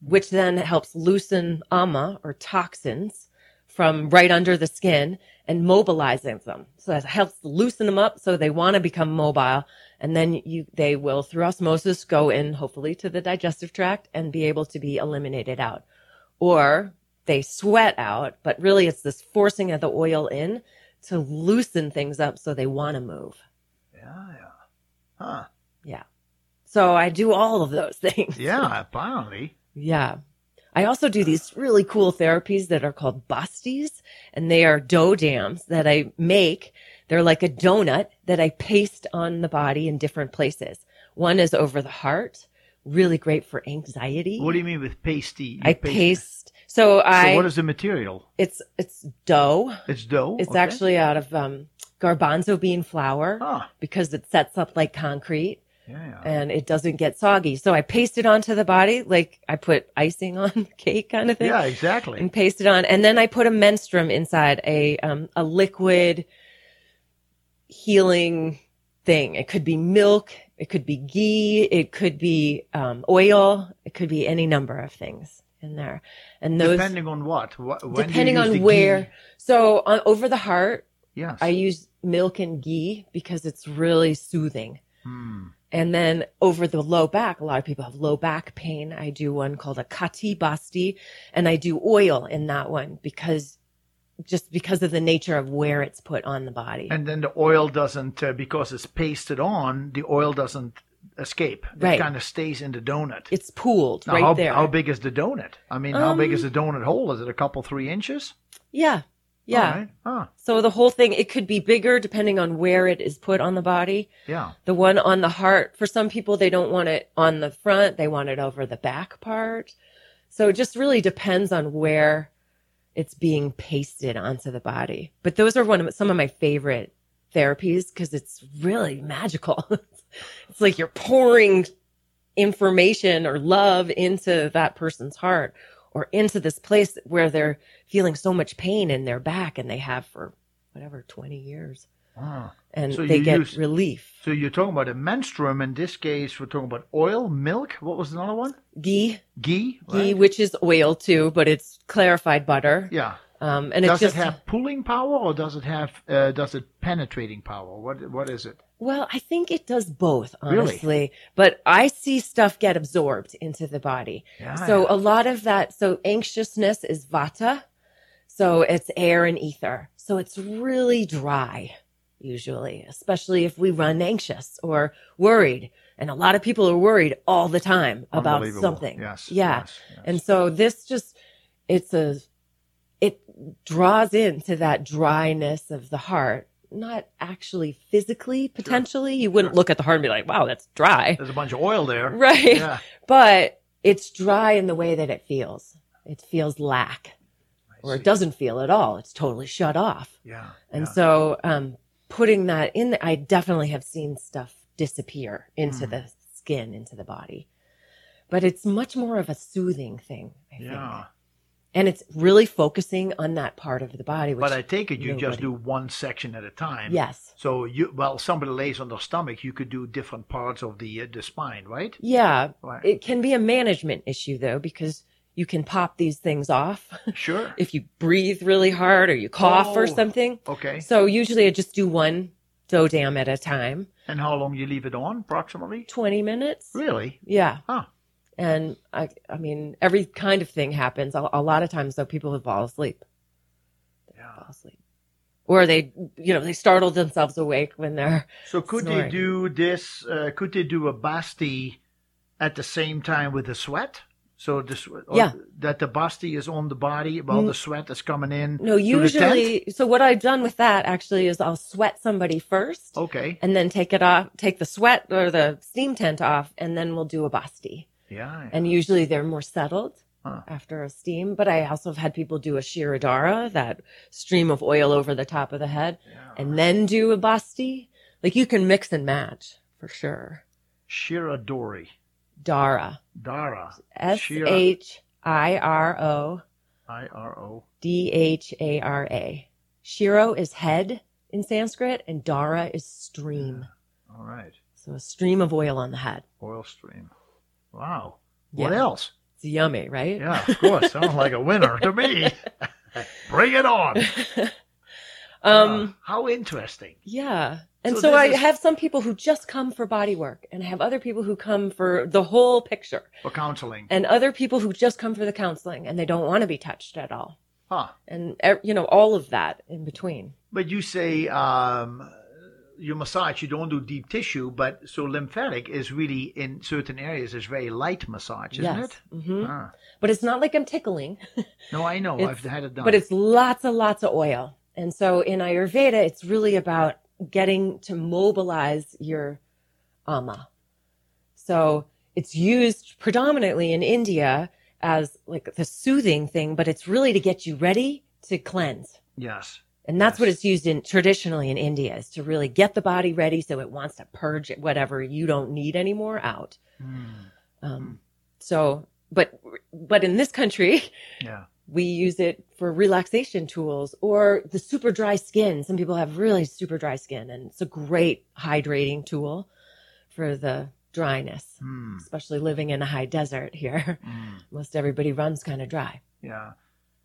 [SPEAKER 4] which then helps loosen ama or toxins from right under the skin and mobilizing them. So it helps loosen them up so they want to become mobile. And then you, they will through osmosis go in hopefully to the digestive tract and be able to be eliminated out. Or they sweat out, but really it's this forcing of the oil in to loosen things up so they want to move.
[SPEAKER 1] Yeah, yeah. Huh.
[SPEAKER 4] Yeah. So I do all of those things.
[SPEAKER 1] Yeah, apparently.
[SPEAKER 4] Yeah. I also do these really cool therapies that are called bastis and they are dough dams that I make. They're like a donut that I paste on the body in different places. One is over the heart, really great for anxiety.
[SPEAKER 1] What do you mean with pasty? You
[SPEAKER 4] I paste. So I,
[SPEAKER 1] So what is the material?
[SPEAKER 4] it's, it's dough.
[SPEAKER 1] It's dough.
[SPEAKER 4] It's
[SPEAKER 1] okay.
[SPEAKER 4] actually out of, um, garbanzo bean flour
[SPEAKER 1] Ah,
[SPEAKER 4] because it sets up like concrete.
[SPEAKER 1] yeah, yeah.
[SPEAKER 4] and it doesn't get soggy. So I paste it onto the body like I put icing on the cake kind of thing.
[SPEAKER 1] Yeah, exactly.
[SPEAKER 4] And paste it on. And then I put a menstruum inside a um, a liquid healing thing. It could be milk, it could be ghee, it could be um, oil, it could be any number of things in there. And those
[SPEAKER 1] Depending on what? Wh- when
[SPEAKER 4] depending on where.
[SPEAKER 1] ghee?
[SPEAKER 4] So on, over the heart,
[SPEAKER 1] Yes.
[SPEAKER 4] I use milk and ghee because it's really soothing.
[SPEAKER 1] Hmm.
[SPEAKER 4] And then over the low back, a lot of people have low back pain. I do one called a kati basti and I do oil in that one because just because of the nature of where it's put on the body.
[SPEAKER 1] And then the oil doesn't, uh, because it's pasted on, the oil doesn't escape.
[SPEAKER 4] Right.
[SPEAKER 1] It kind of stays in the donut.
[SPEAKER 4] it's pooled
[SPEAKER 1] Now,
[SPEAKER 4] right
[SPEAKER 1] how,
[SPEAKER 4] there.
[SPEAKER 1] how big is the donut? I mean, how big
[SPEAKER 4] Um,
[SPEAKER 1] is the donut hole? Is it a couple, three inches?
[SPEAKER 4] yeah. Yeah.
[SPEAKER 1] Right. Huh.
[SPEAKER 4] So the whole thing, it could be bigger depending on where it is put on the body.
[SPEAKER 1] Yeah.
[SPEAKER 4] The one on the heart, for some people, they don't want it on the front. They want it over the back part. So it just really depends on where it's being pasted onto the body. But those are one of some of my favorite therapies because it's really magical. it's like you're pouring information or love into that person's heart or into this place where they're feeling so much pain in their back and they have for whatever 20 years
[SPEAKER 1] Ah.
[SPEAKER 4] and
[SPEAKER 1] So
[SPEAKER 4] they get
[SPEAKER 1] use-
[SPEAKER 4] relief.
[SPEAKER 1] So you're talking about a menstruum. In this case, we're talking about oil, milk. What was another one?
[SPEAKER 4] Ghee,
[SPEAKER 1] Ghee.
[SPEAKER 4] ghee, which is oil too, but it's clarified butter.
[SPEAKER 1] Yeah.
[SPEAKER 4] Um, and
[SPEAKER 1] does
[SPEAKER 4] it's just,
[SPEAKER 1] it have pulling power or does it have uh, does it penetrating power? What what is it?
[SPEAKER 4] well, I think it does both,
[SPEAKER 1] Really?
[SPEAKER 4] honestly, but I see stuff get absorbed into the body.
[SPEAKER 1] Yeah,
[SPEAKER 4] so
[SPEAKER 1] yeah.
[SPEAKER 4] a lot of that, so anxiousness is vata. So it's air and ether. So it's really dry usually, especially if we run anxious or worried. And a lot of people are worried all the time about something.
[SPEAKER 1] Yes.
[SPEAKER 4] Yeah.
[SPEAKER 1] yes, yes.
[SPEAKER 4] And so this just, it's a, it draws into that dryness of the heart, not actually physically, potentially. You wouldn't
[SPEAKER 1] Sure.
[SPEAKER 4] look at the heart and be like, wow, that's dry.
[SPEAKER 1] there's a bunch of oil there.
[SPEAKER 4] Right.
[SPEAKER 1] Yeah.
[SPEAKER 4] But it's dry in the way that it feels. It feels lack or it doesn't feel at all. It's totally shut off.
[SPEAKER 1] Yeah.
[SPEAKER 4] And
[SPEAKER 1] yeah.
[SPEAKER 4] so, um, putting that in, I definitely have seen stuff disappear into
[SPEAKER 1] Hmm.
[SPEAKER 4] the skin, into the body. But it's much more of a soothing thing, I think.
[SPEAKER 1] Yeah.
[SPEAKER 4] And it's really focusing on that part of the body. Which
[SPEAKER 1] But I take it you just do one section at a time.
[SPEAKER 4] Yes.
[SPEAKER 1] So you well, somebody lays on their stomach, you could do different parts of the uh, the spine, right?
[SPEAKER 4] Yeah.
[SPEAKER 1] Right.
[SPEAKER 4] It can be a management issue though, because you can pop these things off
[SPEAKER 1] Sure.
[SPEAKER 4] if you breathe really hard or you cough or
[SPEAKER 1] Oh.
[SPEAKER 4] something.
[SPEAKER 1] Okay.
[SPEAKER 4] So usually I just do one dough dam at a time,
[SPEAKER 1] And how long you leave it on, approximately?
[SPEAKER 4] 20 minutes.
[SPEAKER 1] Really?
[SPEAKER 4] Yeah.
[SPEAKER 1] Huh.
[SPEAKER 4] And I, I mean, every kind of thing happens. A, a lot of times though, people would fall asleep. They
[SPEAKER 1] Yeah.
[SPEAKER 4] fall asleep. Or they, you know, they startle themselves awake when they're,
[SPEAKER 1] So could they do this? Uh, could they do a basti at the same time with the sweat. So or
[SPEAKER 4] Yeah.
[SPEAKER 1] that the basti is on the body while mm. the sweat is coming in.
[SPEAKER 4] No,
[SPEAKER 1] through the tent?
[SPEAKER 4] usually, so what I've done with that actually is I'll sweat somebody first
[SPEAKER 1] Okay.
[SPEAKER 4] and then take it off, take the sweat or the steam tent off, and then we'll do a basti.
[SPEAKER 1] Yeah.
[SPEAKER 4] And usually they're more settled
[SPEAKER 1] Huh.
[SPEAKER 4] after a steam. But I also have had people do a shirodhara, that stream of oil over the top of the head, and then do a basti. Like you can mix and match for sure.
[SPEAKER 1] Shiradori.
[SPEAKER 4] Dara.
[SPEAKER 1] Dara.
[SPEAKER 4] S H I R O
[SPEAKER 1] I R O.
[SPEAKER 4] D H A R A. Shiro is head in Sanskrit and Dhara is stream.
[SPEAKER 1] All right.
[SPEAKER 4] So a stream of oil on the head.
[SPEAKER 1] Oil stream. Wow. What
[SPEAKER 4] Yeah.
[SPEAKER 1] else?
[SPEAKER 4] It's yummy, right?
[SPEAKER 1] Yeah, of course. Sounds like a winner to me. Bring it on.
[SPEAKER 4] Um,
[SPEAKER 1] Ah, how interesting.
[SPEAKER 4] yeah. And
[SPEAKER 1] So
[SPEAKER 4] so, I
[SPEAKER 1] is-
[SPEAKER 4] have some people who just come for body work and I have other people who come for the whole picture
[SPEAKER 1] For counseling.
[SPEAKER 4] and other people who just come for the counseling and they don't want to be touched at all.
[SPEAKER 1] Huh.
[SPEAKER 4] And, you know, all of that in between.
[SPEAKER 1] But you say um, you massage, you don't do deep tissue, but so lymphatic is really in certain areas is very light massage, isn't
[SPEAKER 4] yes.
[SPEAKER 1] it?
[SPEAKER 4] hmm
[SPEAKER 1] Ah.
[SPEAKER 4] But it's not like I'm tickling.
[SPEAKER 1] No, I know.
[SPEAKER 4] It's-
[SPEAKER 1] I've had it done.
[SPEAKER 4] But it's lots and lots of oil. And so in Ayurveda, it's really about getting to mobilize your ama. So it's used predominantly in India as like the soothing thing, but it's really to get you ready to cleanse.
[SPEAKER 1] yes.
[SPEAKER 4] And that's what it's used in traditionally in India is to really get the body ready so it wants to purge whatever you don't need anymore out.
[SPEAKER 1] Hmm.
[SPEAKER 4] Um, so, but, but in this country,
[SPEAKER 1] Yeah.
[SPEAKER 4] We use it for relaxation tools or the super dry skin. Some people have really super dry skin and it's a great hydrating tool for the dryness,
[SPEAKER 1] Hmm.
[SPEAKER 4] especially living in a high desert here.
[SPEAKER 1] Hmm.
[SPEAKER 4] Most everybody runs kind of dry.
[SPEAKER 1] Yeah.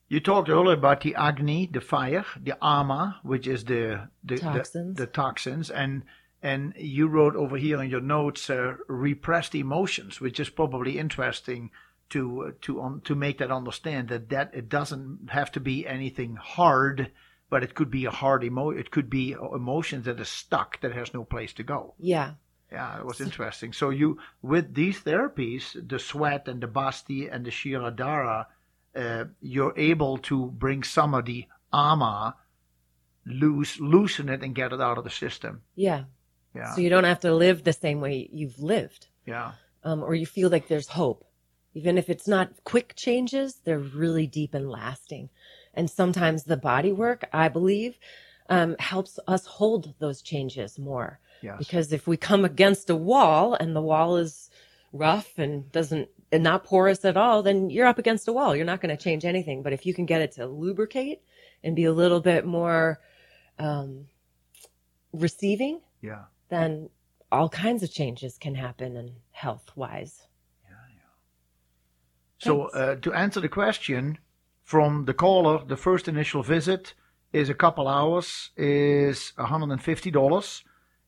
[SPEAKER 1] You talked earlier about the agni, the fire, the ama, which is the the the-
[SPEAKER 4] Toxins.
[SPEAKER 1] the, toxins, and and you wrote over here in your notes uh, repressed emotions, which is probably interesting to uh, to to make that understand that that it doesn't have to be anything hard, but it could be a hard emo. It could be emotions that is stuck that has no place to go.
[SPEAKER 4] Yeah.
[SPEAKER 1] Yeah, it was interesting. So you, with these therapies, the sweat and the basti and the shirodhara, uh, you're able to bring some of the ama, loose, loosen it and get it out of the system.
[SPEAKER 4] Yeah.
[SPEAKER 1] Yeah,
[SPEAKER 4] So you don't have to live the same way you've lived.
[SPEAKER 1] yeah,
[SPEAKER 4] Um, or you feel like there's hope. Even if it's not quick changes, they're really deep and lasting. And sometimes the body work, I believe, um, helps us hold those changes more.
[SPEAKER 1] yes,
[SPEAKER 4] Because if we come against a wall and the wall is rough and doesn't and not porous at all, then you're up against a wall. You're not going to change anything. But if you can get it to lubricate and be a little bit more um, receiving,
[SPEAKER 1] yeah.
[SPEAKER 4] then all kinds of changes can happen and health wise.
[SPEAKER 1] So uh, to answer the question from the caller, the first initial visit is a couple hours, is $150,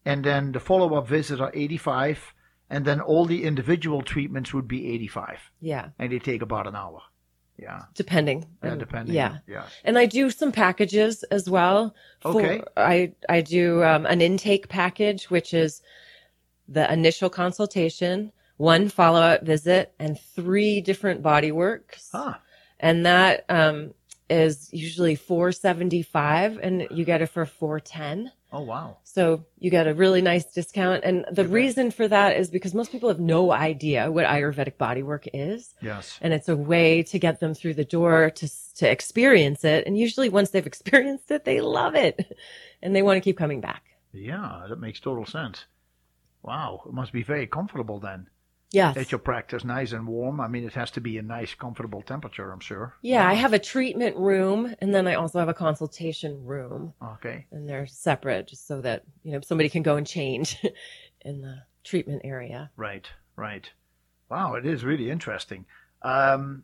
[SPEAKER 1] and then the follow-up visits are 85, and then all the individual treatments would be 85,
[SPEAKER 4] Yeah.
[SPEAKER 1] and they take about an hour. Yeah,
[SPEAKER 4] Depending.
[SPEAKER 1] yeah, depending.
[SPEAKER 4] Yeah.
[SPEAKER 1] yeah.
[SPEAKER 4] And I do some packages as well. for-
[SPEAKER 1] Okay.
[SPEAKER 4] I, I do um, an intake package, which is the initial consultation, one follow up visit, and three different body works.
[SPEAKER 1] Ah,
[SPEAKER 4] And that um, is usually 475 and you get it for 410.
[SPEAKER 1] oh wow.
[SPEAKER 4] So you get a really nice discount. And the reason for that is because most people have no idea what Ayurvedic bodywork is.
[SPEAKER 1] Yes.
[SPEAKER 4] And it's a way to get them through the door to, to experience it. And usually once they've experienced it, they love it and they want to keep coming back.
[SPEAKER 1] Yeah, that makes total sense. Wow, it must be very comfortable then.
[SPEAKER 4] Yes.
[SPEAKER 1] At your practice, nice and warm. I mean, it has to be a nice, comfortable temperature, I'm sure.
[SPEAKER 4] Yeah. I have a treatment room and then I also have a consultation room
[SPEAKER 1] Okay.
[SPEAKER 4] and they're separate just so that, you know, somebody can go and change in the treatment area.
[SPEAKER 1] Right, right. Wow, it is really interesting. Um,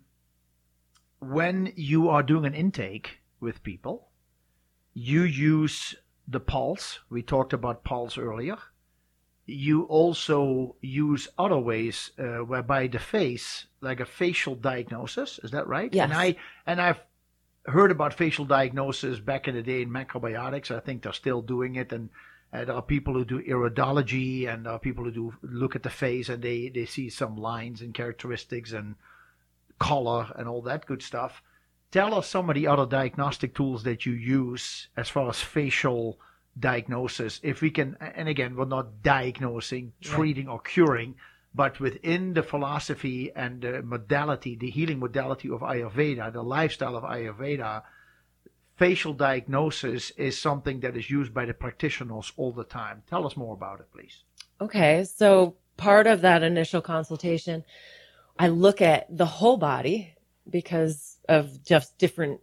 [SPEAKER 1] when you are doing an intake with people, you use the pulse. We talked about pulse earlier. You also use other ways uh, whereby the face, like a facial diagnosis, is that right?
[SPEAKER 4] Yes.
[SPEAKER 1] And I and I've heard about facial diagnosis back in the day in macrobiotics. I think they're still doing it, and Uh, there are people who do iridology, and there are people who do look at the face and they, they see some lines and characteristics and color and all that good stuff. Tell us some of the other diagnostic tools that you use as far as facial diagnosis. If we can, and again, we're not diagnosing, treating, or curing, but within the philosophy and the modality, the healing modality of Ayurveda, the lifestyle of Ayurveda, facial diagnosis is something that is used by the practitioners all the time. Tell us more about it, please.
[SPEAKER 4] Okay. So part of that initial consultation, I look at the whole body because of just different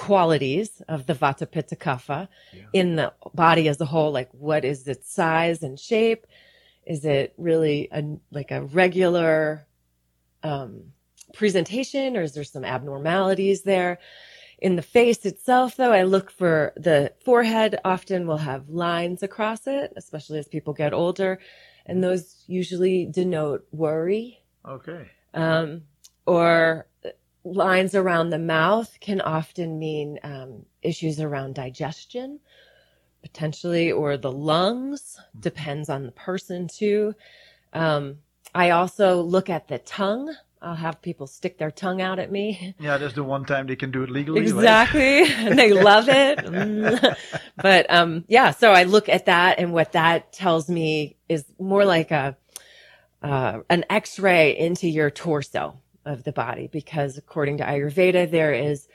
[SPEAKER 4] qualities of the Vata Pitta Kapha in the body as a whole. Like what is its size and shape? Is it really a, like a regular, um, presentation or is there some abnormalities there? In the face itself, though, I look for the forehead often will have lines across it, especially as people get older. And those usually denote worry.
[SPEAKER 1] Okay.
[SPEAKER 4] Um, or lines around the mouth can often mean um, issues around digestion, potentially, or the lungs. Depends on the person, too. Um, I also look at the tongue. I'll have people stick their tongue out at me.
[SPEAKER 1] Yeah, that's the one time they can do it legally. right?
[SPEAKER 4] Exactly. and they love it. But um yeah, so I look at that and what that tells me is more like a uh, an x-ray into your torso of the body because according to Ayurveda there is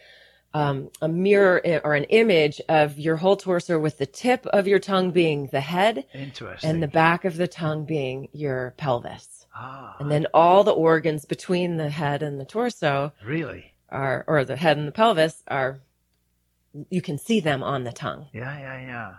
[SPEAKER 4] um, a mirror or an image of your whole torso with the tip of your tongue being the head and the back of the tongue being your pelvis.
[SPEAKER 1] ah,
[SPEAKER 4] And then all the organs between the head and the torso
[SPEAKER 1] really?
[SPEAKER 4] are, or the head and the pelvis are, you can see them on the tongue.
[SPEAKER 1] Yeah, yeah, yeah.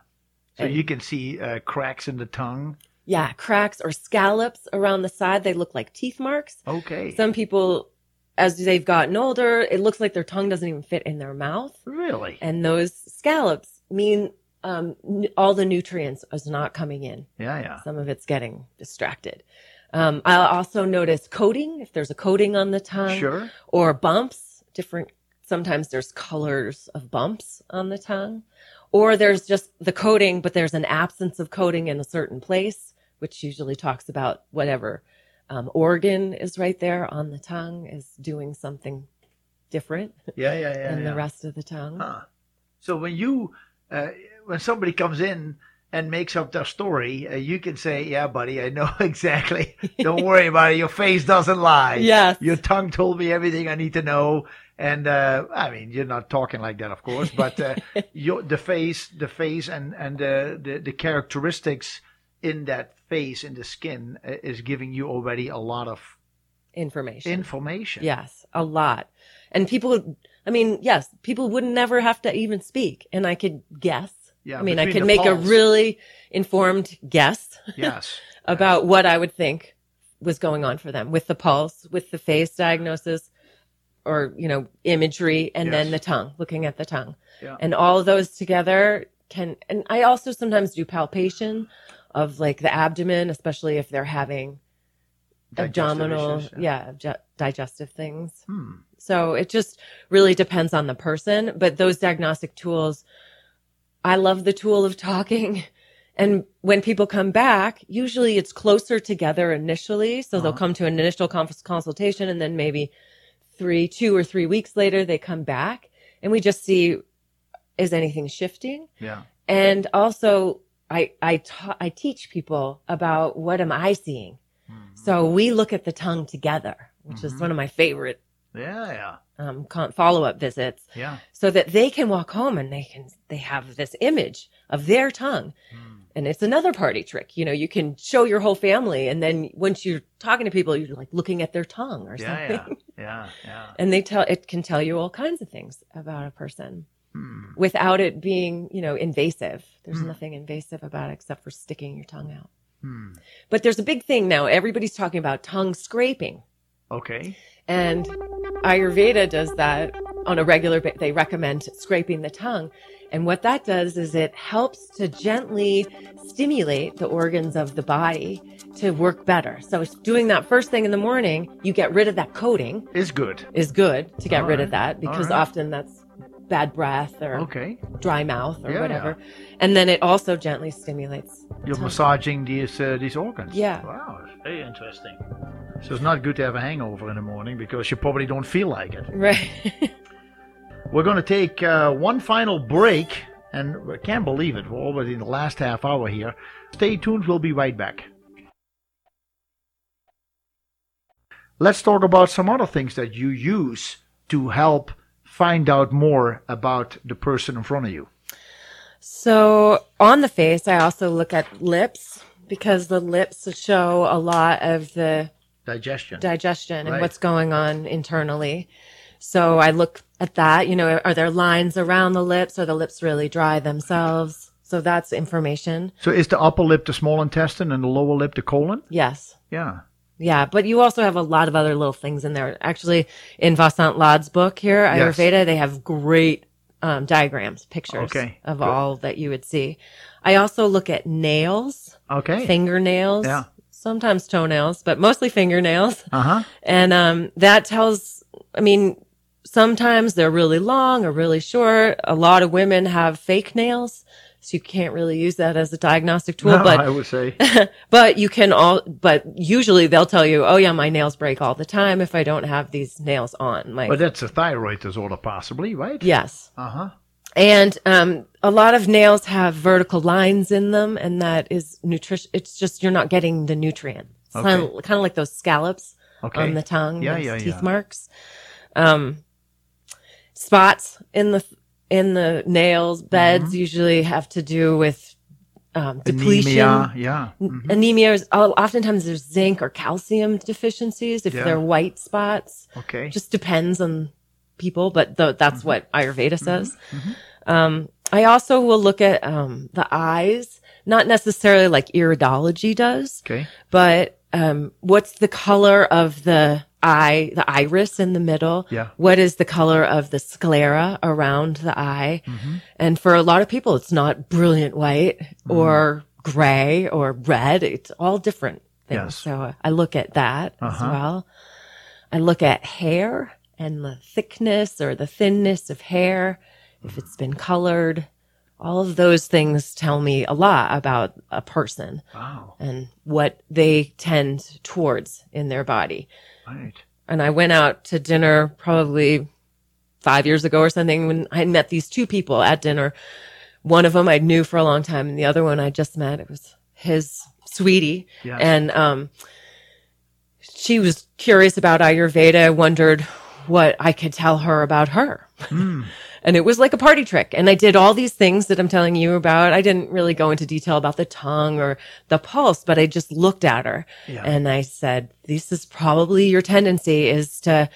[SPEAKER 1] So
[SPEAKER 4] And-
[SPEAKER 1] you can see uh, cracks in the tongue.
[SPEAKER 4] Yeah, cracks or scallops around the side. They look like teeth marks.
[SPEAKER 1] Okay.
[SPEAKER 4] Some people, as they've gotten older, it looks like their tongue doesn't even fit in their mouth.
[SPEAKER 1] really?
[SPEAKER 4] And those scallops mean um, n- all the nutrients is not coming in.
[SPEAKER 1] Yeah, yeah.
[SPEAKER 4] Some of it's getting distracted. Um, I'll also notice coating, if there's a coating on the tongue.
[SPEAKER 1] Sure.
[SPEAKER 4] or bumps, different, sometimes there's colors of bumps on the tongue, or there's just the coating, but there's an absence of coating in a certain place, which usually talks about whatever um, organ is right there on the tongue is doing something different
[SPEAKER 1] Yeah, yeah, yeah.
[SPEAKER 4] than
[SPEAKER 1] yeah.
[SPEAKER 4] the rest of the tongue.
[SPEAKER 1] Huh. So when you, uh, when somebody comes in and makes up their story, uh, you can say, "Yeah, buddy, I know exactly. Don't worry about it. Your face doesn't lie.
[SPEAKER 4] Yes.
[SPEAKER 1] Your tongue told me everything I need to know." And uh, I mean, you're not talking like that, of course, but uh, your the face, the face, and and uh, the the characteristics in that face in the skin uh, is giving you already a lot of
[SPEAKER 4] Information.
[SPEAKER 1] information.
[SPEAKER 4] Yes, a lot. And people, I mean, yes, people would never have to even speak and I could guess.
[SPEAKER 1] Yeah,
[SPEAKER 4] I mean, I could make a really informed guess
[SPEAKER 1] Yes.
[SPEAKER 4] about what I would think was going on for them with the pulse, with the face diagnosis or, you know, imagery and then the tongue, looking at the tongue.
[SPEAKER 1] Yeah.
[SPEAKER 4] And all of those together can, and I also sometimes do palpation of like the abdomen, especially if they're having abdominal,
[SPEAKER 1] issues,
[SPEAKER 4] yeah, abge- digestive things.
[SPEAKER 1] Hmm.
[SPEAKER 4] So it just really depends on the person. But those diagnostic tools, I love the tool of talking. And when people come back, usually it's closer together initially. So they'll
[SPEAKER 1] Uh-huh.
[SPEAKER 4] come to an initial cons- consultation and then maybe three, two or three weeks later, they come back and we just see, is anything shifting?
[SPEAKER 1] Yeah.
[SPEAKER 4] And also I, I, ta- I teach people about what am I seeing? So we look at the tongue together, which is
[SPEAKER 1] Mhm.
[SPEAKER 4] one of my favorite
[SPEAKER 1] Yeah, yeah,
[SPEAKER 4] um, follow up visits
[SPEAKER 1] yeah.
[SPEAKER 4] so that they can walk home and they can, they have this image of their tongue.
[SPEAKER 1] Hmm.
[SPEAKER 4] And it's another party trick. You know, you can show your whole family. And then once you're talking to people, you're like looking at their tongue or
[SPEAKER 1] Yeah,
[SPEAKER 4] something.
[SPEAKER 1] yeah, yeah, yeah.
[SPEAKER 4] And they tell, it can tell you all kinds of things about a person
[SPEAKER 1] Hmm.
[SPEAKER 4] without it being, you know, invasive. There's
[SPEAKER 1] Hmm.
[SPEAKER 4] nothing invasive about it except for sticking your tongue out.
[SPEAKER 1] Hmm.
[SPEAKER 4] But there's a big thing now. Everybody's talking about tongue scraping.
[SPEAKER 1] Okay.
[SPEAKER 4] And Ayurveda does that on a regular basis. They recommend scraping the tongue. And what that does is it helps to gently stimulate the organs of the body to work better. So it's doing that first thing in the morning, you get rid of that coating
[SPEAKER 1] Is good.
[SPEAKER 4] is good to get
[SPEAKER 1] All
[SPEAKER 4] rid
[SPEAKER 1] right.
[SPEAKER 4] of that because
[SPEAKER 1] right.
[SPEAKER 4] often that's bad breath or
[SPEAKER 1] Okay.
[SPEAKER 4] dry mouth or
[SPEAKER 1] Yeah,
[SPEAKER 4] whatever. And then it also gently stimulates.
[SPEAKER 1] You're massaging these uh, these organs.
[SPEAKER 4] Yeah.
[SPEAKER 1] Wow, very interesting. So it's not good to have a hangover in the morning because you probably don't feel like it.
[SPEAKER 4] Right.
[SPEAKER 1] We're going to take uh, one final break, and I can't believe it. We're already in the last half hour here. Stay tuned. We'll be right back. Let's talk about some other things that you use to help find out more about the person in front of you.
[SPEAKER 4] so on the face, I also look at lips because the lips show a lot of the
[SPEAKER 1] Digestion.
[SPEAKER 4] digestion and what's going on internally. So I look at that, you know, are there lines around the lips? Are the lips really dry themselves? So that's information.
[SPEAKER 1] so is the upper lip the small intestine and the lower lip the colon?
[SPEAKER 4] Yes.
[SPEAKER 1] Yeah.
[SPEAKER 4] Yeah, but you also have a lot of other little things in there. Actually, in Vasant Lad's book here,
[SPEAKER 1] Yes.
[SPEAKER 4] Ayurveda, they have great um, diagrams, pictures
[SPEAKER 1] Okay,
[SPEAKER 4] of
[SPEAKER 1] good.
[SPEAKER 4] all that you would see. I also look at nails,
[SPEAKER 1] Okay.
[SPEAKER 4] fingernails,
[SPEAKER 1] Yeah.
[SPEAKER 4] sometimes toenails, but mostly fingernails.
[SPEAKER 1] Uh huh.
[SPEAKER 4] And um, that tells, I mean, sometimes they're really long or really short. A lot of women have fake nails. So you can't really use that as a diagnostic tool,
[SPEAKER 1] No,
[SPEAKER 4] but
[SPEAKER 1] I would say.
[SPEAKER 4] but you can all, but usually they'll tell you, oh yeah, my nails break all the time if I don't have these nails on. My,
[SPEAKER 1] But that's a thyroid disorder, possibly, right?
[SPEAKER 4] yes.
[SPEAKER 1] Uh huh.
[SPEAKER 4] And, um, a lot of nails have vertical lines in them and that is nutrition. It's just, you're not getting the nutrient. It's kind, of, kind of like those scallops
[SPEAKER 1] Okay.
[SPEAKER 4] on the tongue,
[SPEAKER 1] Yeah, yeah,
[SPEAKER 4] teeth
[SPEAKER 1] yeah.
[SPEAKER 4] marks. Um, spots in the, in the nails beds usually have to do with, um, depletion.
[SPEAKER 1] Anemia. Yeah. Mhm.
[SPEAKER 4] Anemia is oh, oftentimes there's zinc or calcium deficiencies if
[SPEAKER 1] Yeah.
[SPEAKER 4] they're white spots.
[SPEAKER 1] Okay.
[SPEAKER 4] Just depends on people, but th- that's
[SPEAKER 1] Mm-hmm.
[SPEAKER 4] what Ayurveda says. Um, I also will look at um, the eyes, not necessarily like iridology does,
[SPEAKER 1] okay.
[SPEAKER 4] but um, what's the color of the eye, the iris in the middle?
[SPEAKER 1] Yeah.
[SPEAKER 4] What is the color of the sclera around the eye?
[SPEAKER 1] Mm-hmm.
[SPEAKER 4] And for a lot of people, it's not brilliant white or gray or red. It's all different things.
[SPEAKER 1] Yes.
[SPEAKER 4] So I look at that as
[SPEAKER 1] Uh-huh.
[SPEAKER 4] well. I look at hair and the thickness or the thinness of hair, if it's been colored. All of those things tell me a lot about a person
[SPEAKER 1] Wow.
[SPEAKER 4] and what they tend towards in their body.
[SPEAKER 1] Right.
[SPEAKER 4] And I went out to dinner probably five years ago or something when I met these two people at dinner. One of them I knew for a long time and the other one I just met. It was his sweetie. And, um, she was curious about Ayurveda, wondered what I could tell her about her. and it was like a party trick. And I did all these things that I'm telling you about. I didn't really go into detail about the tongue or the pulse, but I just looked at her
[SPEAKER 1] Yeah.
[SPEAKER 4] and I said, this is probably your tendency is to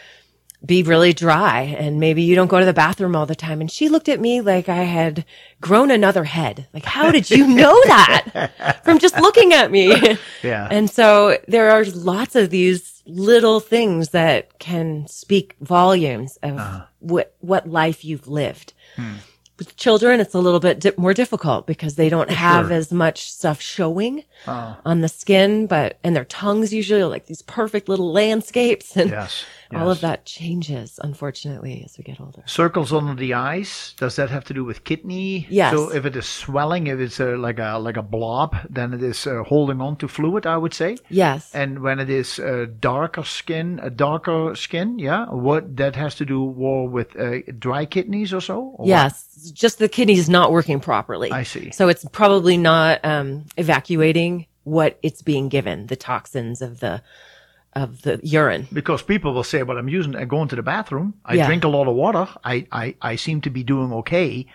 [SPEAKER 4] be really dry and maybe you don't go to the bathroom all the time. And she looked at me like I had grown another head. Like, how did you know that from just looking at me?
[SPEAKER 1] Yeah.
[SPEAKER 4] And so there are lots of these little things that can speak volumes of
[SPEAKER 1] Uh-huh.
[SPEAKER 4] What, what life you've lived.
[SPEAKER 1] Hmm.
[SPEAKER 4] With children, it's a little bit di- more difficult because they don't have
[SPEAKER 1] Sure.
[SPEAKER 4] as much stuff showing
[SPEAKER 1] Oh,
[SPEAKER 4] on the skin, but, and their tongues usually are like these perfect little landscapes and
[SPEAKER 1] yes.
[SPEAKER 4] All of that changes, unfortunately, as we get older.
[SPEAKER 1] Circles under the eyes. Does that have to do with kidney?
[SPEAKER 4] Yes.
[SPEAKER 1] So if it is swelling, if it's uh, like a like a blob, then it is uh, holding on to fluid. I would say.
[SPEAKER 4] Yes.
[SPEAKER 1] And when it is uh, darker skin, a darker skin, yeah, what that has to do more with uh, dry kidneys or so? or what?
[SPEAKER 4] Yes, just the kidney is not working properly.
[SPEAKER 1] I see.
[SPEAKER 4] So it's probably not um, evacuating what it's being given, the toxins of the of the urine.
[SPEAKER 1] Because people will say, "Well, I'm using, I'm going to the bathroom. I
[SPEAKER 4] Yeah.
[SPEAKER 1] drink a lot of water. I, I, I seem to be doing okay."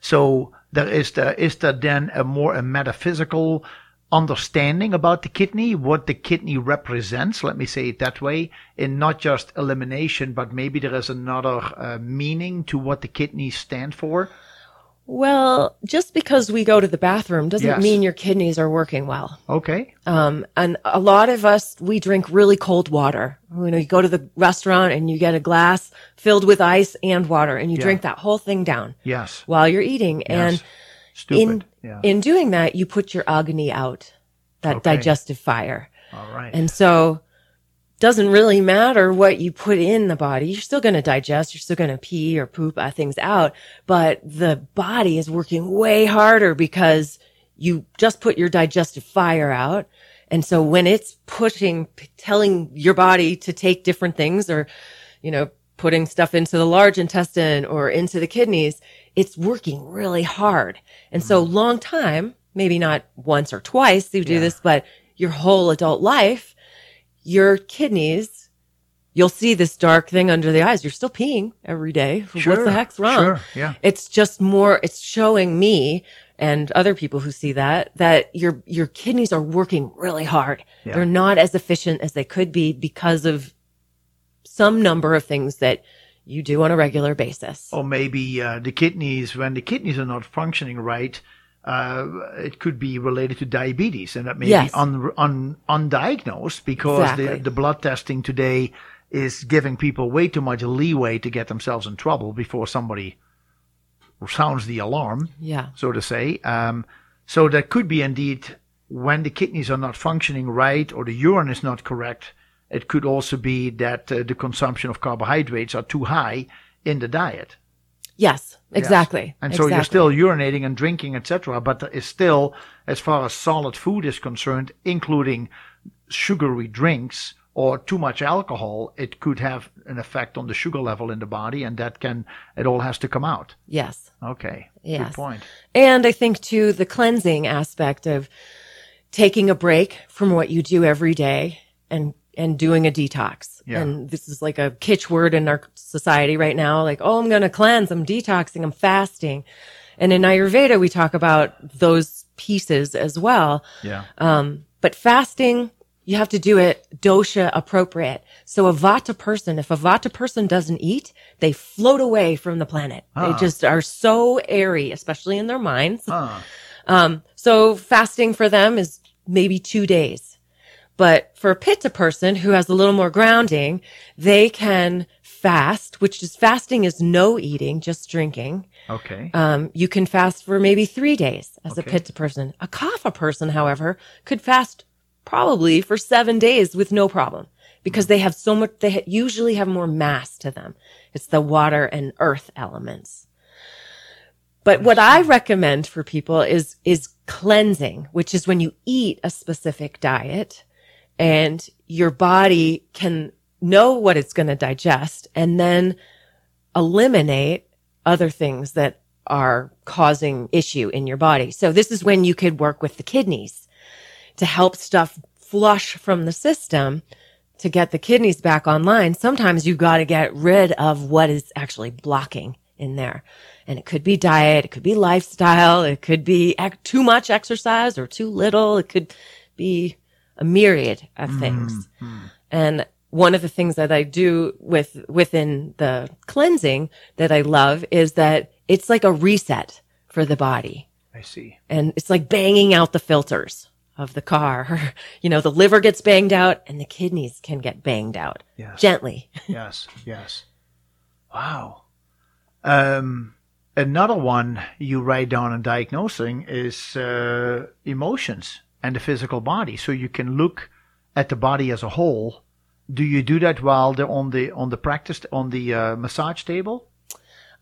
[SPEAKER 1] So there is the is there then a more a metaphysical understanding about the kidney, what the kidney represents? Let me say it that way, in not just elimination, but maybe there is another uh, meaning to what the kidneys stand for.
[SPEAKER 4] Well, just because we go to the bathroom doesn't
[SPEAKER 1] Yes.
[SPEAKER 4] mean your kidneys are working well.
[SPEAKER 1] Okay.
[SPEAKER 4] Um, and a lot of us, we drink really cold water. You know, you go to the restaurant and you get a glass filled with ice and water and you
[SPEAKER 1] Yeah.
[SPEAKER 4] drink that whole thing down
[SPEAKER 1] Yes.
[SPEAKER 4] while you're eating. And
[SPEAKER 1] Stupid.
[SPEAKER 4] in,
[SPEAKER 1] yeah.
[SPEAKER 4] in doing that, you put your agni out, that
[SPEAKER 1] Okay.
[SPEAKER 4] digestive fire.
[SPEAKER 1] All right.
[SPEAKER 4] And so doesn't really matter what you put in the body. You're still going to digest. You're still going to pee or poop uh, things out, but the body is working way harder because you just put your digestive fire out. And so when it's pushing, telling your body to take different things or, you know, putting stuff into the large intestine or into the kidneys, it's working really hard. And so long time, maybe not once or twice you do this, but your whole adult life, your kidneys, you'll see this dark thing under the eyes. You're still peeing every day. what the heck's wrong?
[SPEAKER 1] sure, yeah.
[SPEAKER 4] It's just more, it's showing me and other people who see that, that your, your kidneys are working really hard.
[SPEAKER 1] Yeah.
[SPEAKER 4] They're not as efficient as they could be because of some number of things that you do on a regular basis.
[SPEAKER 1] Or maybe uh, the kidneys, when the kidneys are not functioning right, uh, it could be related to diabetes, and that may
[SPEAKER 4] Yes.
[SPEAKER 1] be un, un, undiagnosed because
[SPEAKER 4] Exactly.
[SPEAKER 1] the, the blood testing today is giving people way too much leeway to get themselves in trouble before somebody sounds the alarm.
[SPEAKER 4] Yeah.
[SPEAKER 1] so to say. Um, so that could be indeed when the kidneys are not functioning right or the urine is not correct. It could also be that uh, the consumption of carbohydrates are too high in the diet.
[SPEAKER 4] Yes,
[SPEAKER 1] Yes.
[SPEAKER 4] exactly.
[SPEAKER 1] And so you're still urinating and drinking, etc. But is still, as far as solid food is concerned, including sugary drinks or too much alcohol, it could have an effect on the sugar level in the body, and that can it all has to come out.
[SPEAKER 4] Yes.
[SPEAKER 1] Okay,
[SPEAKER 4] Yes.
[SPEAKER 1] good point.
[SPEAKER 4] And I think too, the cleansing aspect of taking a break from what you do every day and, and doing a detox.
[SPEAKER 1] Yeah.
[SPEAKER 4] And this is like a kitsch word in our society right now. Like, oh, I'm going to cleanse. I'm detoxing. I'm fasting. And in Ayurveda, we talk about those pieces as well.
[SPEAKER 1] Yeah.
[SPEAKER 4] Um, but fasting, you have to do it dosha appropriate. So a vata person, if a vata person doesn't eat, they float away from the planet. They just are so airy, especially in their minds.
[SPEAKER 1] Ah.
[SPEAKER 4] Um, so fasting for them is maybe two days. But for a pitta person who has a little more grounding, they can fast, which is fasting is no eating, just drinking.
[SPEAKER 1] Okay.
[SPEAKER 4] Um, you can fast for maybe three days as a
[SPEAKER 1] Okay.
[SPEAKER 4] pitta person. A kapha person, however, could fast probably for seven days with no problem because they have so much, they usually have more mass to them. It's the water and earth elements. But what I recommend for people is, is cleansing, which is when you eat a specific diet and your body can know what it's going to digest and then eliminate other things that are causing issue in your body. So this is when you could work with the kidneys to help stuff flush from the system to get the kidneys back online. Sometimes you've got to get rid of what is actually blocking in there. And it could be diet. It could be lifestyle. It could be too much exercise or too little. It could be a myriad of things. And one of the things that I do with within the cleansing that I love is that it's like a reset for the body.
[SPEAKER 1] I see.
[SPEAKER 4] And it's like banging out the filters of the car. you know, the liver gets banged out and the kidneys can get banged out
[SPEAKER 1] Yes.
[SPEAKER 4] gently.
[SPEAKER 1] yes, yes. Wow. Um, another one you write down in diagnosing is uh, emotions and the physical body, so you can look at the body as a whole. Do you do that while they're on the on the practice on the uh, massage table?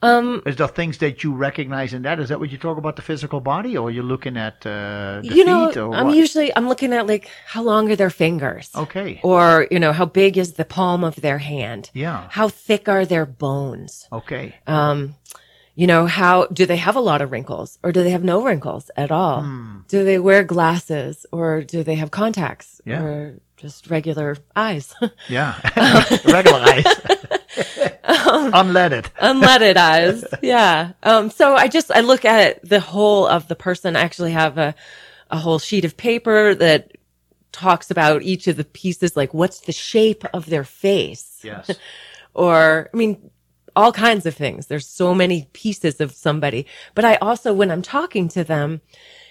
[SPEAKER 4] Um,
[SPEAKER 1] Is there things that you recognize in that? Is that what you talk about the physical body, or you're looking at uh, the
[SPEAKER 4] you know,
[SPEAKER 1] feet, or
[SPEAKER 4] I'm
[SPEAKER 1] what?
[SPEAKER 4] usually, I'm looking at like how long are their fingers?
[SPEAKER 1] okay.
[SPEAKER 4] Or, you know, how big is the palm of their hand?
[SPEAKER 1] Yeah.
[SPEAKER 4] How thick are their bones?
[SPEAKER 1] Okay.
[SPEAKER 4] Um, you know, how do they have a lot of wrinkles or do they have no wrinkles at all? Do they wear glasses or do they have contacts
[SPEAKER 1] Yeah.
[SPEAKER 4] or just regular eyes?
[SPEAKER 1] Yeah. Regular eyes. Unleaded.
[SPEAKER 4] Unleaded eyes. Yeah. Um, so I just, I look at the whole of the person. I actually have a, a whole sheet of paper that talks about each of the pieces, like what's the shape of their face?
[SPEAKER 1] Yes.
[SPEAKER 4] or I mean, all kinds of things. There's so many pieces of somebody. But I also, when I'm talking to them,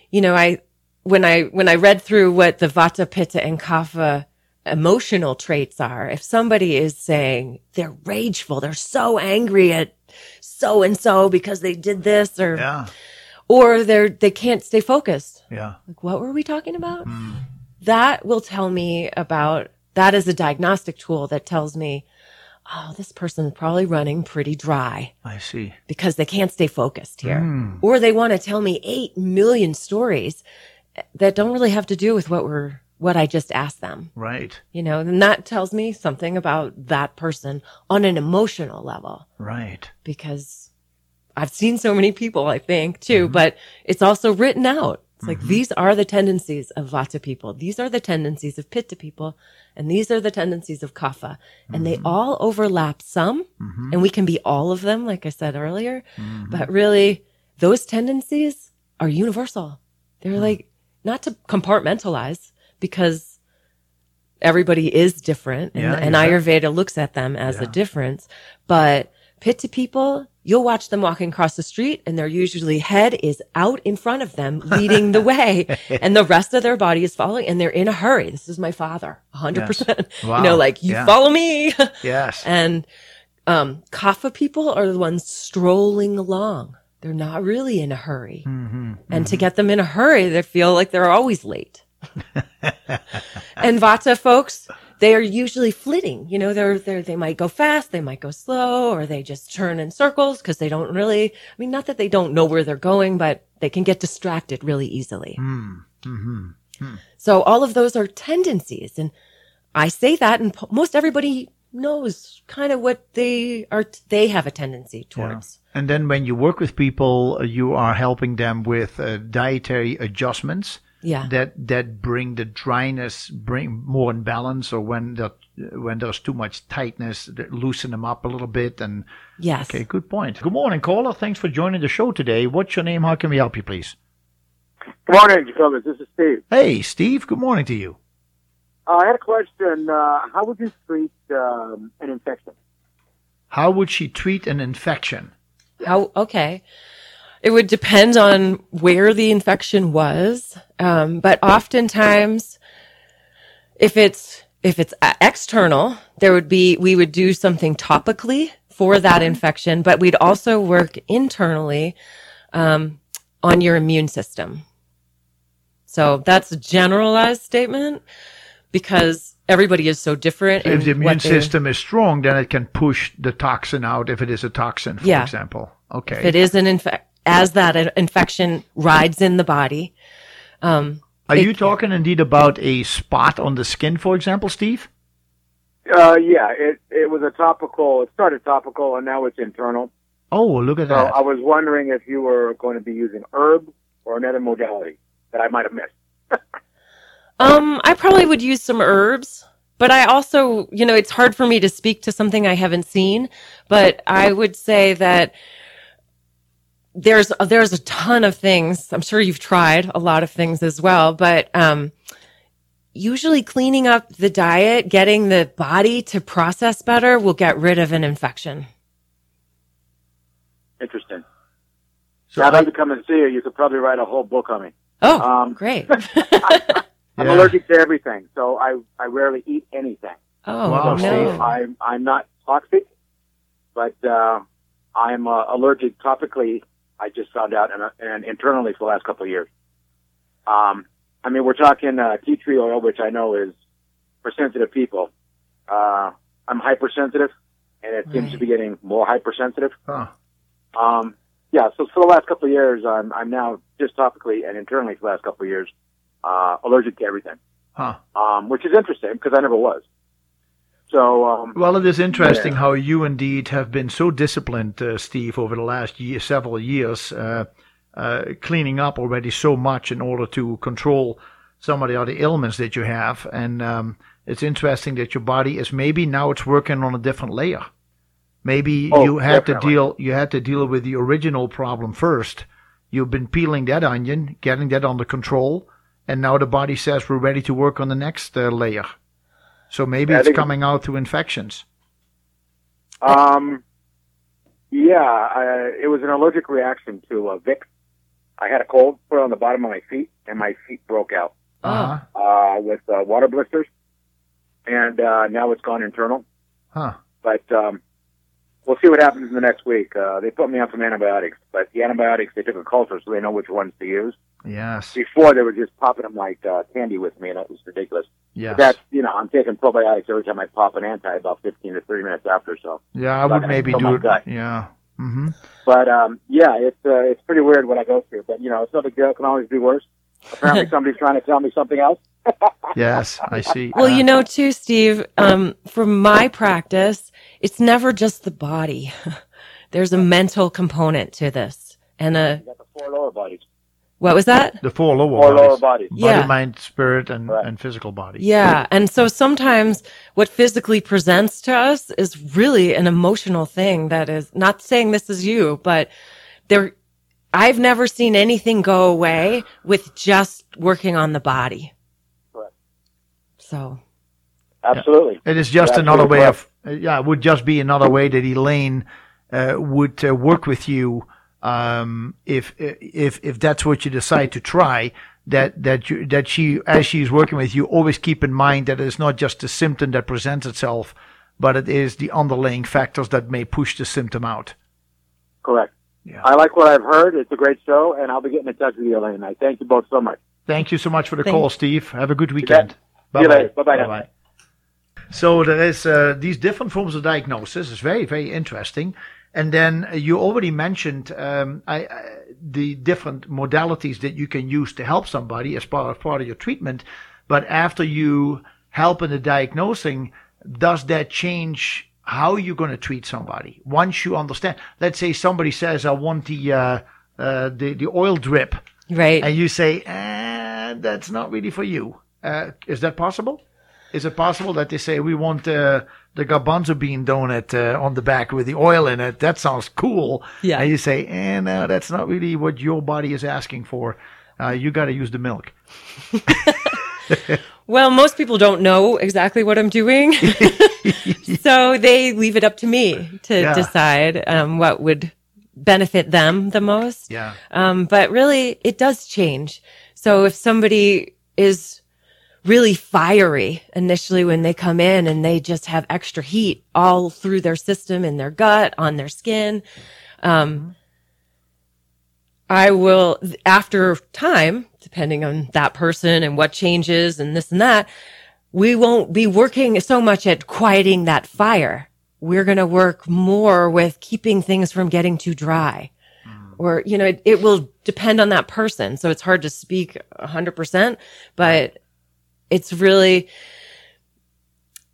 [SPEAKER 4] you know, I, when I, when I read through what the Vata, Pitta and Kapha emotional traits are, if somebody is saying they're rageful, they're so angry at so and so because they did this or,
[SPEAKER 1] Yeah.
[SPEAKER 4] or they're, they can't stay focused.
[SPEAKER 1] Yeah.
[SPEAKER 4] Like, what were we talking about? Hmm. That will tell me about that is a diagnostic tool that tells me, oh, this person's probably running pretty dry
[SPEAKER 1] I see.
[SPEAKER 4] because they can't stay focused here.
[SPEAKER 1] Hmm.
[SPEAKER 4] Or they want to tell me 8 million stories that don't really have to do with what we're what I just asked them.
[SPEAKER 1] Right.
[SPEAKER 4] You know, and that tells me something about that person on an emotional level
[SPEAKER 1] Right.
[SPEAKER 4] because I've seen so many people, I think, too, but it's also written out. It's like mm-hmm. these are the tendencies of Vata people. These are the tendencies of Pitta people. And these are the tendencies of Kapha. And they mm-hmm. all overlap some. Mm-hmm. And we can be all of them, like I said earlier. But really, those tendencies are universal. They're like not to compartmentalize because everybody is different and,
[SPEAKER 1] Yeah,
[SPEAKER 4] and
[SPEAKER 1] yeah.
[SPEAKER 4] Ayurveda looks at them as a difference. But Pitta people, you'll watch them walking across the street and their usually head is out in front of them leading the way and the rest of their body is following and they're in a hurry. This is my father, a hundred percent.
[SPEAKER 1] Wow.
[SPEAKER 4] You know, like you
[SPEAKER 1] Yeah.
[SPEAKER 4] follow me.
[SPEAKER 1] Yes.
[SPEAKER 4] and, um, Kapha people are the ones strolling along. They're not really in a hurry.
[SPEAKER 1] Mm-hmm.
[SPEAKER 4] And to get them in a hurry, they feel like they're always late. and Vata folks, they are usually flitting. You know, they're, they're, they might go fast, they might go slow, or they just turn in circles because they don't really, I mean, not that they don't know where they're going, but they can get distracted really easily. Hmm. Mm-hmm. Hmm. So all of those are tendencies. And I say that and po- most everybody knows kind of what they are, they have a tendency towards.
[SPEAKER 1] And then when you work with people, you are helping them with uh, dietary adjustments
[SPEAKER 4] Yeah.
[SPEAKER 1] that that bring the dryness, bring more in balance, or when the when there's too much tightness, loosen them up a little bit. And
[SPEAKER 4] yes.
[SPEAKER 1] okay, good point. Good morning, caller. Thanks for joining the show today. What's your name? How can we help you, please?
[SPEAKER 6] Good morning, Jacobus. This is Steve.
[SPEAKER 1] Hey, Steve. Good morning to you.
[SPEAKER 6] Uh, I had a question. Uh, how would you treat um, an infection?
[SPEAKER 1] How would she treat an infection?
[SPEAKER 4] How, okay. It would depend on where the infection was. Um, but oftentimes, if it's, if it's uh, external, there would be, we would do something topically for that infection, but we'd also work internally, um, on your immune system. So that's a generalized statement because everybody is so different.
[SPEAKER 1] If
[SPEAKER 4] in
[SPEAKER 1] the immune system is strong, then it can push the toxin out. If it is a toxin, for
[SPEAKER 4] Yeah.
[SPEAKER 1] example. Okay.
[SPEAKER 4] if it is an infec as that infection rides in the body. Um,
[SPEAKER 1] Are
[SPEAKER 4] it
[SPEAKER 1] you talking indeed about a spot on the skin, for example, Steve?
[SPEAKER 6] Uh, yeah, it it was a topical. It started topical, and now it's internal.
[SPEAKER 1] Oh, look at
[SPEAKER 6] So
[SPEAKER 1] that.
[SPEAKER 6] I was wondering if you were going to be using herb or another modality that I might have missed.
[SPEAKER 4] um, I probably would use some herbs, but I also, you know, it's hard for me to speak to something I haven't seen, but I would say that there's, there's a ton of things. I'm sure you've tried a lot of things as well, but, um, usually cleaning up the diet, getting the body to process better will get rid of an infection.
[SPEAKER 6] Interesting.
[SPEAKER 1] So
[SPEAKER 6] I'd
[SPEAKER 1] I-
[SPEAKER 6] to come and see you You could probably write a whole book on me.
[SPEAKER 4] Oh,
[SPEAKER 6] Um,
[SPEAKER 4] great.
[SPEAKER 6] I'm
[SPEAKER 1] Yeah.
[SPEAKER 6] allergic to everything, so I I rarely eat anything.
[SPEAKER 4] Oh,
[SPEAKER 1] Wow,
[SPEAKER 6] So
[SPEAKER 4] no.
[SPEAKER 6] I'm I'm not toxic, but uh, I'm uh, allergic topically. I just found out, and, and internally for the last couple of years. Um, I mean, we're talking uh, tea tree oil, which I know is for sensitive people. Uh, I'm hypersensitive, and it seems to be getting more hypersensitive.
[SPEAKER 1] Huh.
[SPEAKER 6] Um, yeah, so for the last couple of years, I'm I'm now just topically and internally for the last couple of years uh, allergic to everything,
[SPEAKER 1] Huh.
[SPEAKER 6] um, which is interesting because I never was. So um,
[SPEAKER 1] Well, it is interesting how you indeed have been so disciplined, uh, Steve, over the last year, several years, uh, uh, cleaning up already so much in order to control some of the other ailments that you have. And um, it's interesting that your body is maybe now it's working on a different layer. Maybe
[SPEAKER 6] Oh,
[SPEAKER 1] you had to deal you had to deal with the original problem first. You've been peeling that onion, getting that under control, and now the body says we're ready to work on the next uh, layer. So maybe
[SPEAKER 6] I
[SPEAKER 1] it's coming out through infections.
[SPEAKER 6] Um, yeah, I, it was an allergic reaction to uh, Vicks. I had a cold, put it on the bottom of my feet, and my feet broke out
[SPEAKER 1] Uh-huh.
[SPEAKER 6] uh, with uh, water blisters. And uh, now it's gone internal.
[SPEAKER 1] Huh.
[SPEAKER 6] But um, we'll see what happens in the next week. Uh, they put me on some antibiotics, but the antibiotics they took a culture, so they know which ones to use.
[SPEAKER 1] Yes.
[SPEAKER 6] Before they were just popping them like uh, candy with me, and it was ridiculous.
[SPEAKER 1] Yes.
[SPEAKER 6] But that's you know, I'm taking probiotics every time I pop an anti about 15 to 30 minutes after. So,
[SPEAKER 1] yeah, I would maybe do
[SPEAKER 6] my
[SPEAKER 1] it.
[SPEAKER 6] gut.
[SPEAKER 1] Yeah. hmm
[SPEAKER 6] but um, yeah, it's uh, it's pretty weird what I go through. But you know, it's no big deal. It can always be worse. Apparently, somebody's trying to tell me something else.
[SPEAKER 1] Yes, I see.
[SPEAKER 4] Well,
[SPEAKER 1] Uh,
[SPEAKER 4] you know, too, Steve, um, from my practice, it's never just the body. There's a mental component to this. And a,
[SPEAKER 6] You got the four lower bodies.
[SPEAKER 4] What was that?
[SPEAKER 1] the four lower
[SPEAKER 6] Four lower
[SPEAKER 1] bodies.
[SPEAKER 6] bodies.
[SPEAKER 1] Body,
[SPEAKER 4] Yeah.
[SPEAKER 1] mind, spirit, and,
[SPEAKER 6] Right.
[SPEAKER 1] and physical body.
[SPEAKER 4] Yeah. And so sometimes what physically presents to us is really an emotional thing that is not saying this is you, but there, I've never seen anything go away with just working on the body.
[SPEAKER 6] Correct.
[SPEAKER 4] So
[SPEAKER 6] Absolutely.
[SPEAKER 1] It is just
[SPEAKER 6] You're
[SPEAKER 1] another
[SPEAKER 6] absolutely
[SPEAKER 1] way of, uh, yeah, it would just be another way that Elaine uh, would uh, work with you um, if if if that's what you decide to try. That that you that she as she's working with you, always keep in mind that it's not just a symptom that presents itself, but it is the underlying factors that may push the symptom out.
[SPEAKER 6] Correct.
[SPEAKER 1] Yeah.
[SPEAKER 6] I like what I've heard. It's a great show, and I'll be getting in touch with you, Elaine. I thank you both so much.
[SPEAKER 1] Thank you so much for the
[SPEAKER 4] Thank-
[SPEAKER 1] call, Steve. Have a good weekend.
[SPEAKER 6] See you later. Bye-bye.
[SPEAKER 1] So there is uh, these different forms of diagnosis. It's very, very interesting. And then you already mentioned um, I, I, the different modalities that you can use to help somebody as part of part of your treatment. But after you help in the diagnosing, does that change how you're going to treat somebody? Once you understand, let's say somebody says, "I want the uh, uh, the the oil drip,"
[SPEAKER 4] right.
[SPEAKER 1] and you say, eh, "That's not really for you." Uh, is that possible? Is it possible that they say we want uh, the garbanzo bean donut uh, on the back with the oil in it? That sounds cool.
[SPEAKER 4] Yeah.
[SPEAKER 1] And you say, eh, no, that's not really what your body is asking for. Uh, you got to use the milk.
[SPEAKER 4] Well, most people don't know exactly what I'm doing. so they leave it up to me to
[SPEAKER 1] Yeah.
[SPEAKER 4] decide um, what would benefit them the most.
[SPEAKER 1] Yeah.
[SPEAKER 4] Um, but really, it does change. So if somebody is really fiery initially when they come in and they just have extra heat all through their system, in their gut, on their skin, um, I will, after time, depending on that person and what changes and this and that, we won't be working so much at quieting that fire. We're going to work more with keeping things from getting too dry. Or, you know, it, it will depend on that person. So it's hard to speak a hundred percent, but it's really,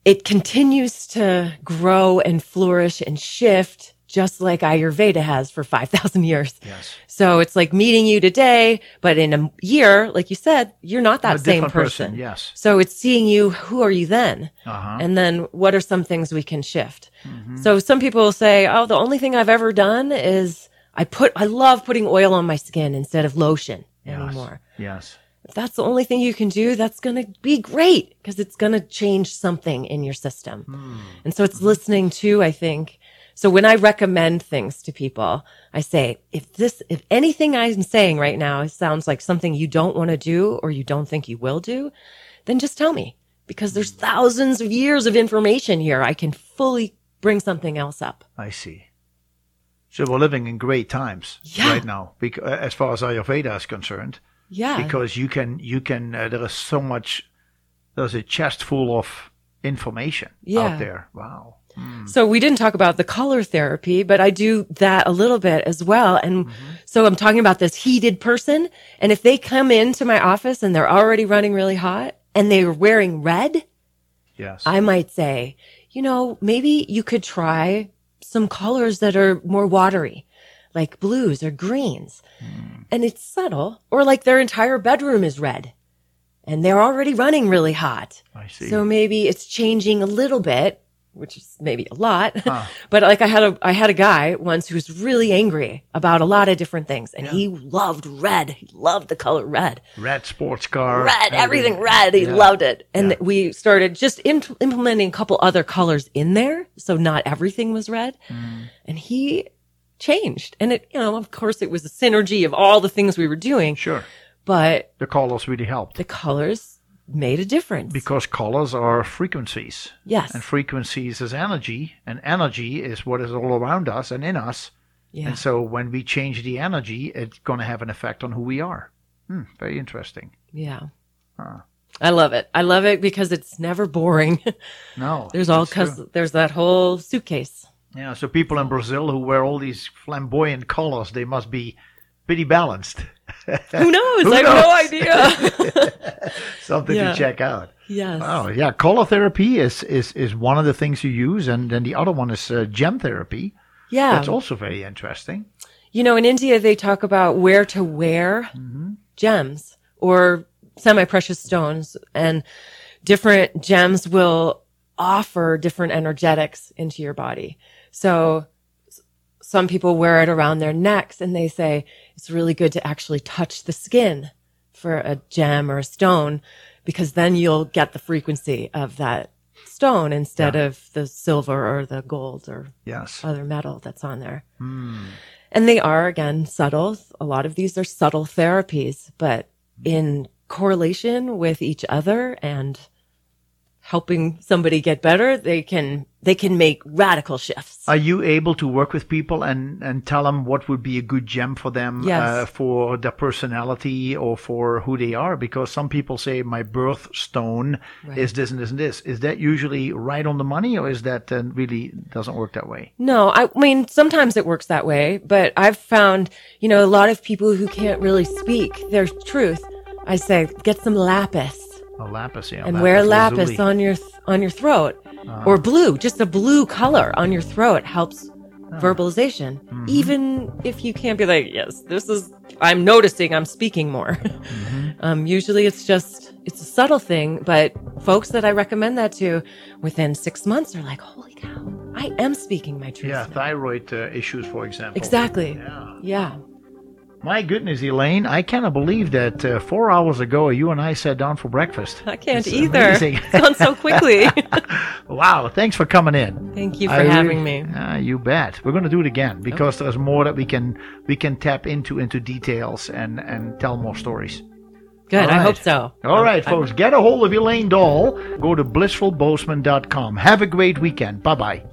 [SPEAKER 4] it continues to grow and flourish and shift just like Ayurveda has for 5,000 years.
[SPEAKER 1] Yes.
[SPEAKER 4] So it's like meeting you today, but in a year, like you said, you're not that same person.
[SPEAKER 1] person, yes.
[SPEAKER 4] So it's seeing you, who are you then?
[SPEAKER 1] Uh-huh.
[SPEAKER 4] And then what are some things we can shift?
[SPEAKER 1] Mm-hmm.
[SPEAKER 4] So some people will say, oh, the only thing I've ever done is I put, I love putting oil on my skin instead of lotion
[SPEAKER 1] Yes.
[SPEAKER 4] anymore.
[SPEAKER 1] Yes.
[SPEAKER 4] If that's the only thing you can do, that's going to be great because it's going to change something in your system.
[SPEAKER 1] Hmm.
[SPEAKER 4] And so it's listening to, I think. So when I recommend things to people, I say, if this, if anything I'm saying right now sounds like something you don't want to do or you don't think you will do, then just tell me because there's
[SPEAKER 1] Hmm.
[SPEAKER 4] thousands of years of information here. I can fully bring something else up.
[SPEAKER 1] I see. So we're living in great times
[SPEAKER 4] Yeah.
[SPEAKER 1] right now, uh, as far as Ayurveda is concerned.
[SPEAKER 4] Yeah.
[SPEAKER 1] because you can you can uh, there is so much there's a chest full of information
[SPEAKER 4] Yeah.
[SPEAKER 1] out there wow
[SPEAKER 4] So we didn't talk about the color therapy, but I do that a little bit as well. And so I'm talking about this heated person. And if they come into my office and they're already running really hot and they're wearing red,
[SPEAKER 1] yes
[SPEAKER 4] I might say, you know, maybe you could try some colors that are more watery, like blues or greens. And it's subtle, or like their entire bedroom is red and they're already running really hot.
[SPEAKER 1] i see
[SPEAKER 4] So maybe it's changing a little bit, which is maybe a lot. but like I had a I had a guy once who was really angry about a lot of different things and he loved red. He loved the color red.
[SPEAKER 1] red sports car
[SPEAKER 4] Red, everything red. He
[SPEAKER 1] Yeah.
[SPEAKER 4] loved it. And
[SPEAKER 1] Yeah.
[SPEAKER 4] we started just im- implementing a couple other colors in there. So not everything was red.
[SPEAKER 1] Mm.
[SPEAKER 4] And he changed. And it, you know, of course it was a synergy of all the things we were doing,
[SPEAKER 1] sure
[SPEAKER 4] but
[SPEAKER 1] the colors really helped
[SPEAKER 4] the colors made a difference.
[SPEAKER 1] because colors are frequencies
[SPEAKER 4] yes.
[SPEAKER 1] and frequencies is energy and energy is what is all around us and in us
[SPEAKER 4] yeah.
[SPEAKER 1] and so when we change the energy it's going to have an effect on who we are Hmm, very interesting.
[SPEAKER 4] Yeah. I love it. I love it because it's never boring.
[SPEAKER 1] No,
[SPEAKER 4] there's all cause there's that whole suitcase.
[SPEAKER 1] Yeah, so people in Brazil who wear all these flamboyant colors, they must be pretty balanced.
[SPEAKER 4] Who knows?
[SPEAKER 1] Who
[SPEAKER 4] I have no idea.
[SPEAKER 1] Something
[SPEAKER 4] Yeah.
[SPEAKER 1] to check out.
[SPEAKER 4] yes.
[SPEAKER 1] Oh yeah, color therapy is, is, is one of the things you use, and then the other one is uh, gem therapy.
[SPEAKER 4] Yeah.
[SPEAKER 1] That's also very interesting.
[SPEAKER 4] You know, in India, they talk about where to wear
[SPEAKER 1] Mm-hmm.
[SPEAKER 4] gems or semi precious stones, and different gems will offer different energetics into your body. So some people wear it around their necks and they say it's really good to actually touch the skin for a gem or a stone because then you'll get the frequency of that stone instead of the silver or the gold or
[SPEAKER 1] Yes.
[SPEAKER 4] other metal that's on there.
[SPEAKER 1] Hmm.
[SPEAKER 4] And they are, again, subtle. A lot of these are subtle therapies, but in correlation with each other and helping somebody get better, they can, they can make radical shifts.
[SPEAKER 1] Are you able to work with people and, and tell them what would be a good gem for them
[SPEAKER 4] Yes.
[SPEAKER 1] uh, for their personality or for who they are? Because some people say my birthstone
[SPEAKER 4] Right.
[SPEAKER 1] is this and this and this. Is that usually right on the money, or is that uh, really doesn't work that way?
[SPEAKER 4] No, I mean, sometimes it works that way, but I've found, you know, a lot of people who can't really speak their truth. I say, get some lapis.
[SPEAKER 1] A lapis, yeah.
[SPEAKER 4] and wear lapis
[SPEAKER 1] lazuli. Uh-huh.
[SPEAKER 4] on your th- on your throat or blue just a blue color on your throat helps
[SPEAKER 1] Uh-huh.
[SPEAKER 4] verbalization
[SPEAKER 1] Mm-hmm.
[SPEAKER 4] even if you can't be like yes this is i'm noticing i'm speaking more
[SPEAKER 1] Mm-hmm.
[SPEAKER 4] um, usually it's just it's a subtle thing but folks that i recommend that to within six months are like holy cow i am speaking my truth
[SPEAKER 1] Yeah,
[SPEAKER 4] now."
[SPEAKER 1] thyroid uh, issues, for example.
[SPEAKER 4] exactly
[SPEAKER 1] Yeah.
[SPEAKER 4] yeah
[SPEAKER 1] My goodness, Elaine, I cannot believe that uh, four hours ago you and I sat down for breakfast.
[SPEAKER 4] i can't
[SPEAKER 1] It's
[SPEAKER 4] either
[SPEAKER 1] amazing.
[SPEAKER 4] it's gone so quickly
[SPEAKER 1] wow, thanks for coming in.
[SPEAKER 4] thank you for
[SPEAKER 1] I
[SPEAKER 4] having me
[SPEAKER 1] Uh, you bet. We're going to do it again because there's more that we can we can tap into into details and and tell more stories.
[SPEAKER 4] good
[SPEAKER 1] All
[SPEAKER 4] i
[SPEAKER 1] right.
[SPEAKER 4] hope so
[SPEAKER 1] All right, folks, get a hold of Elaine Dahl. Go to blissfulbozeman.com. Have a great weekend. Bye bye.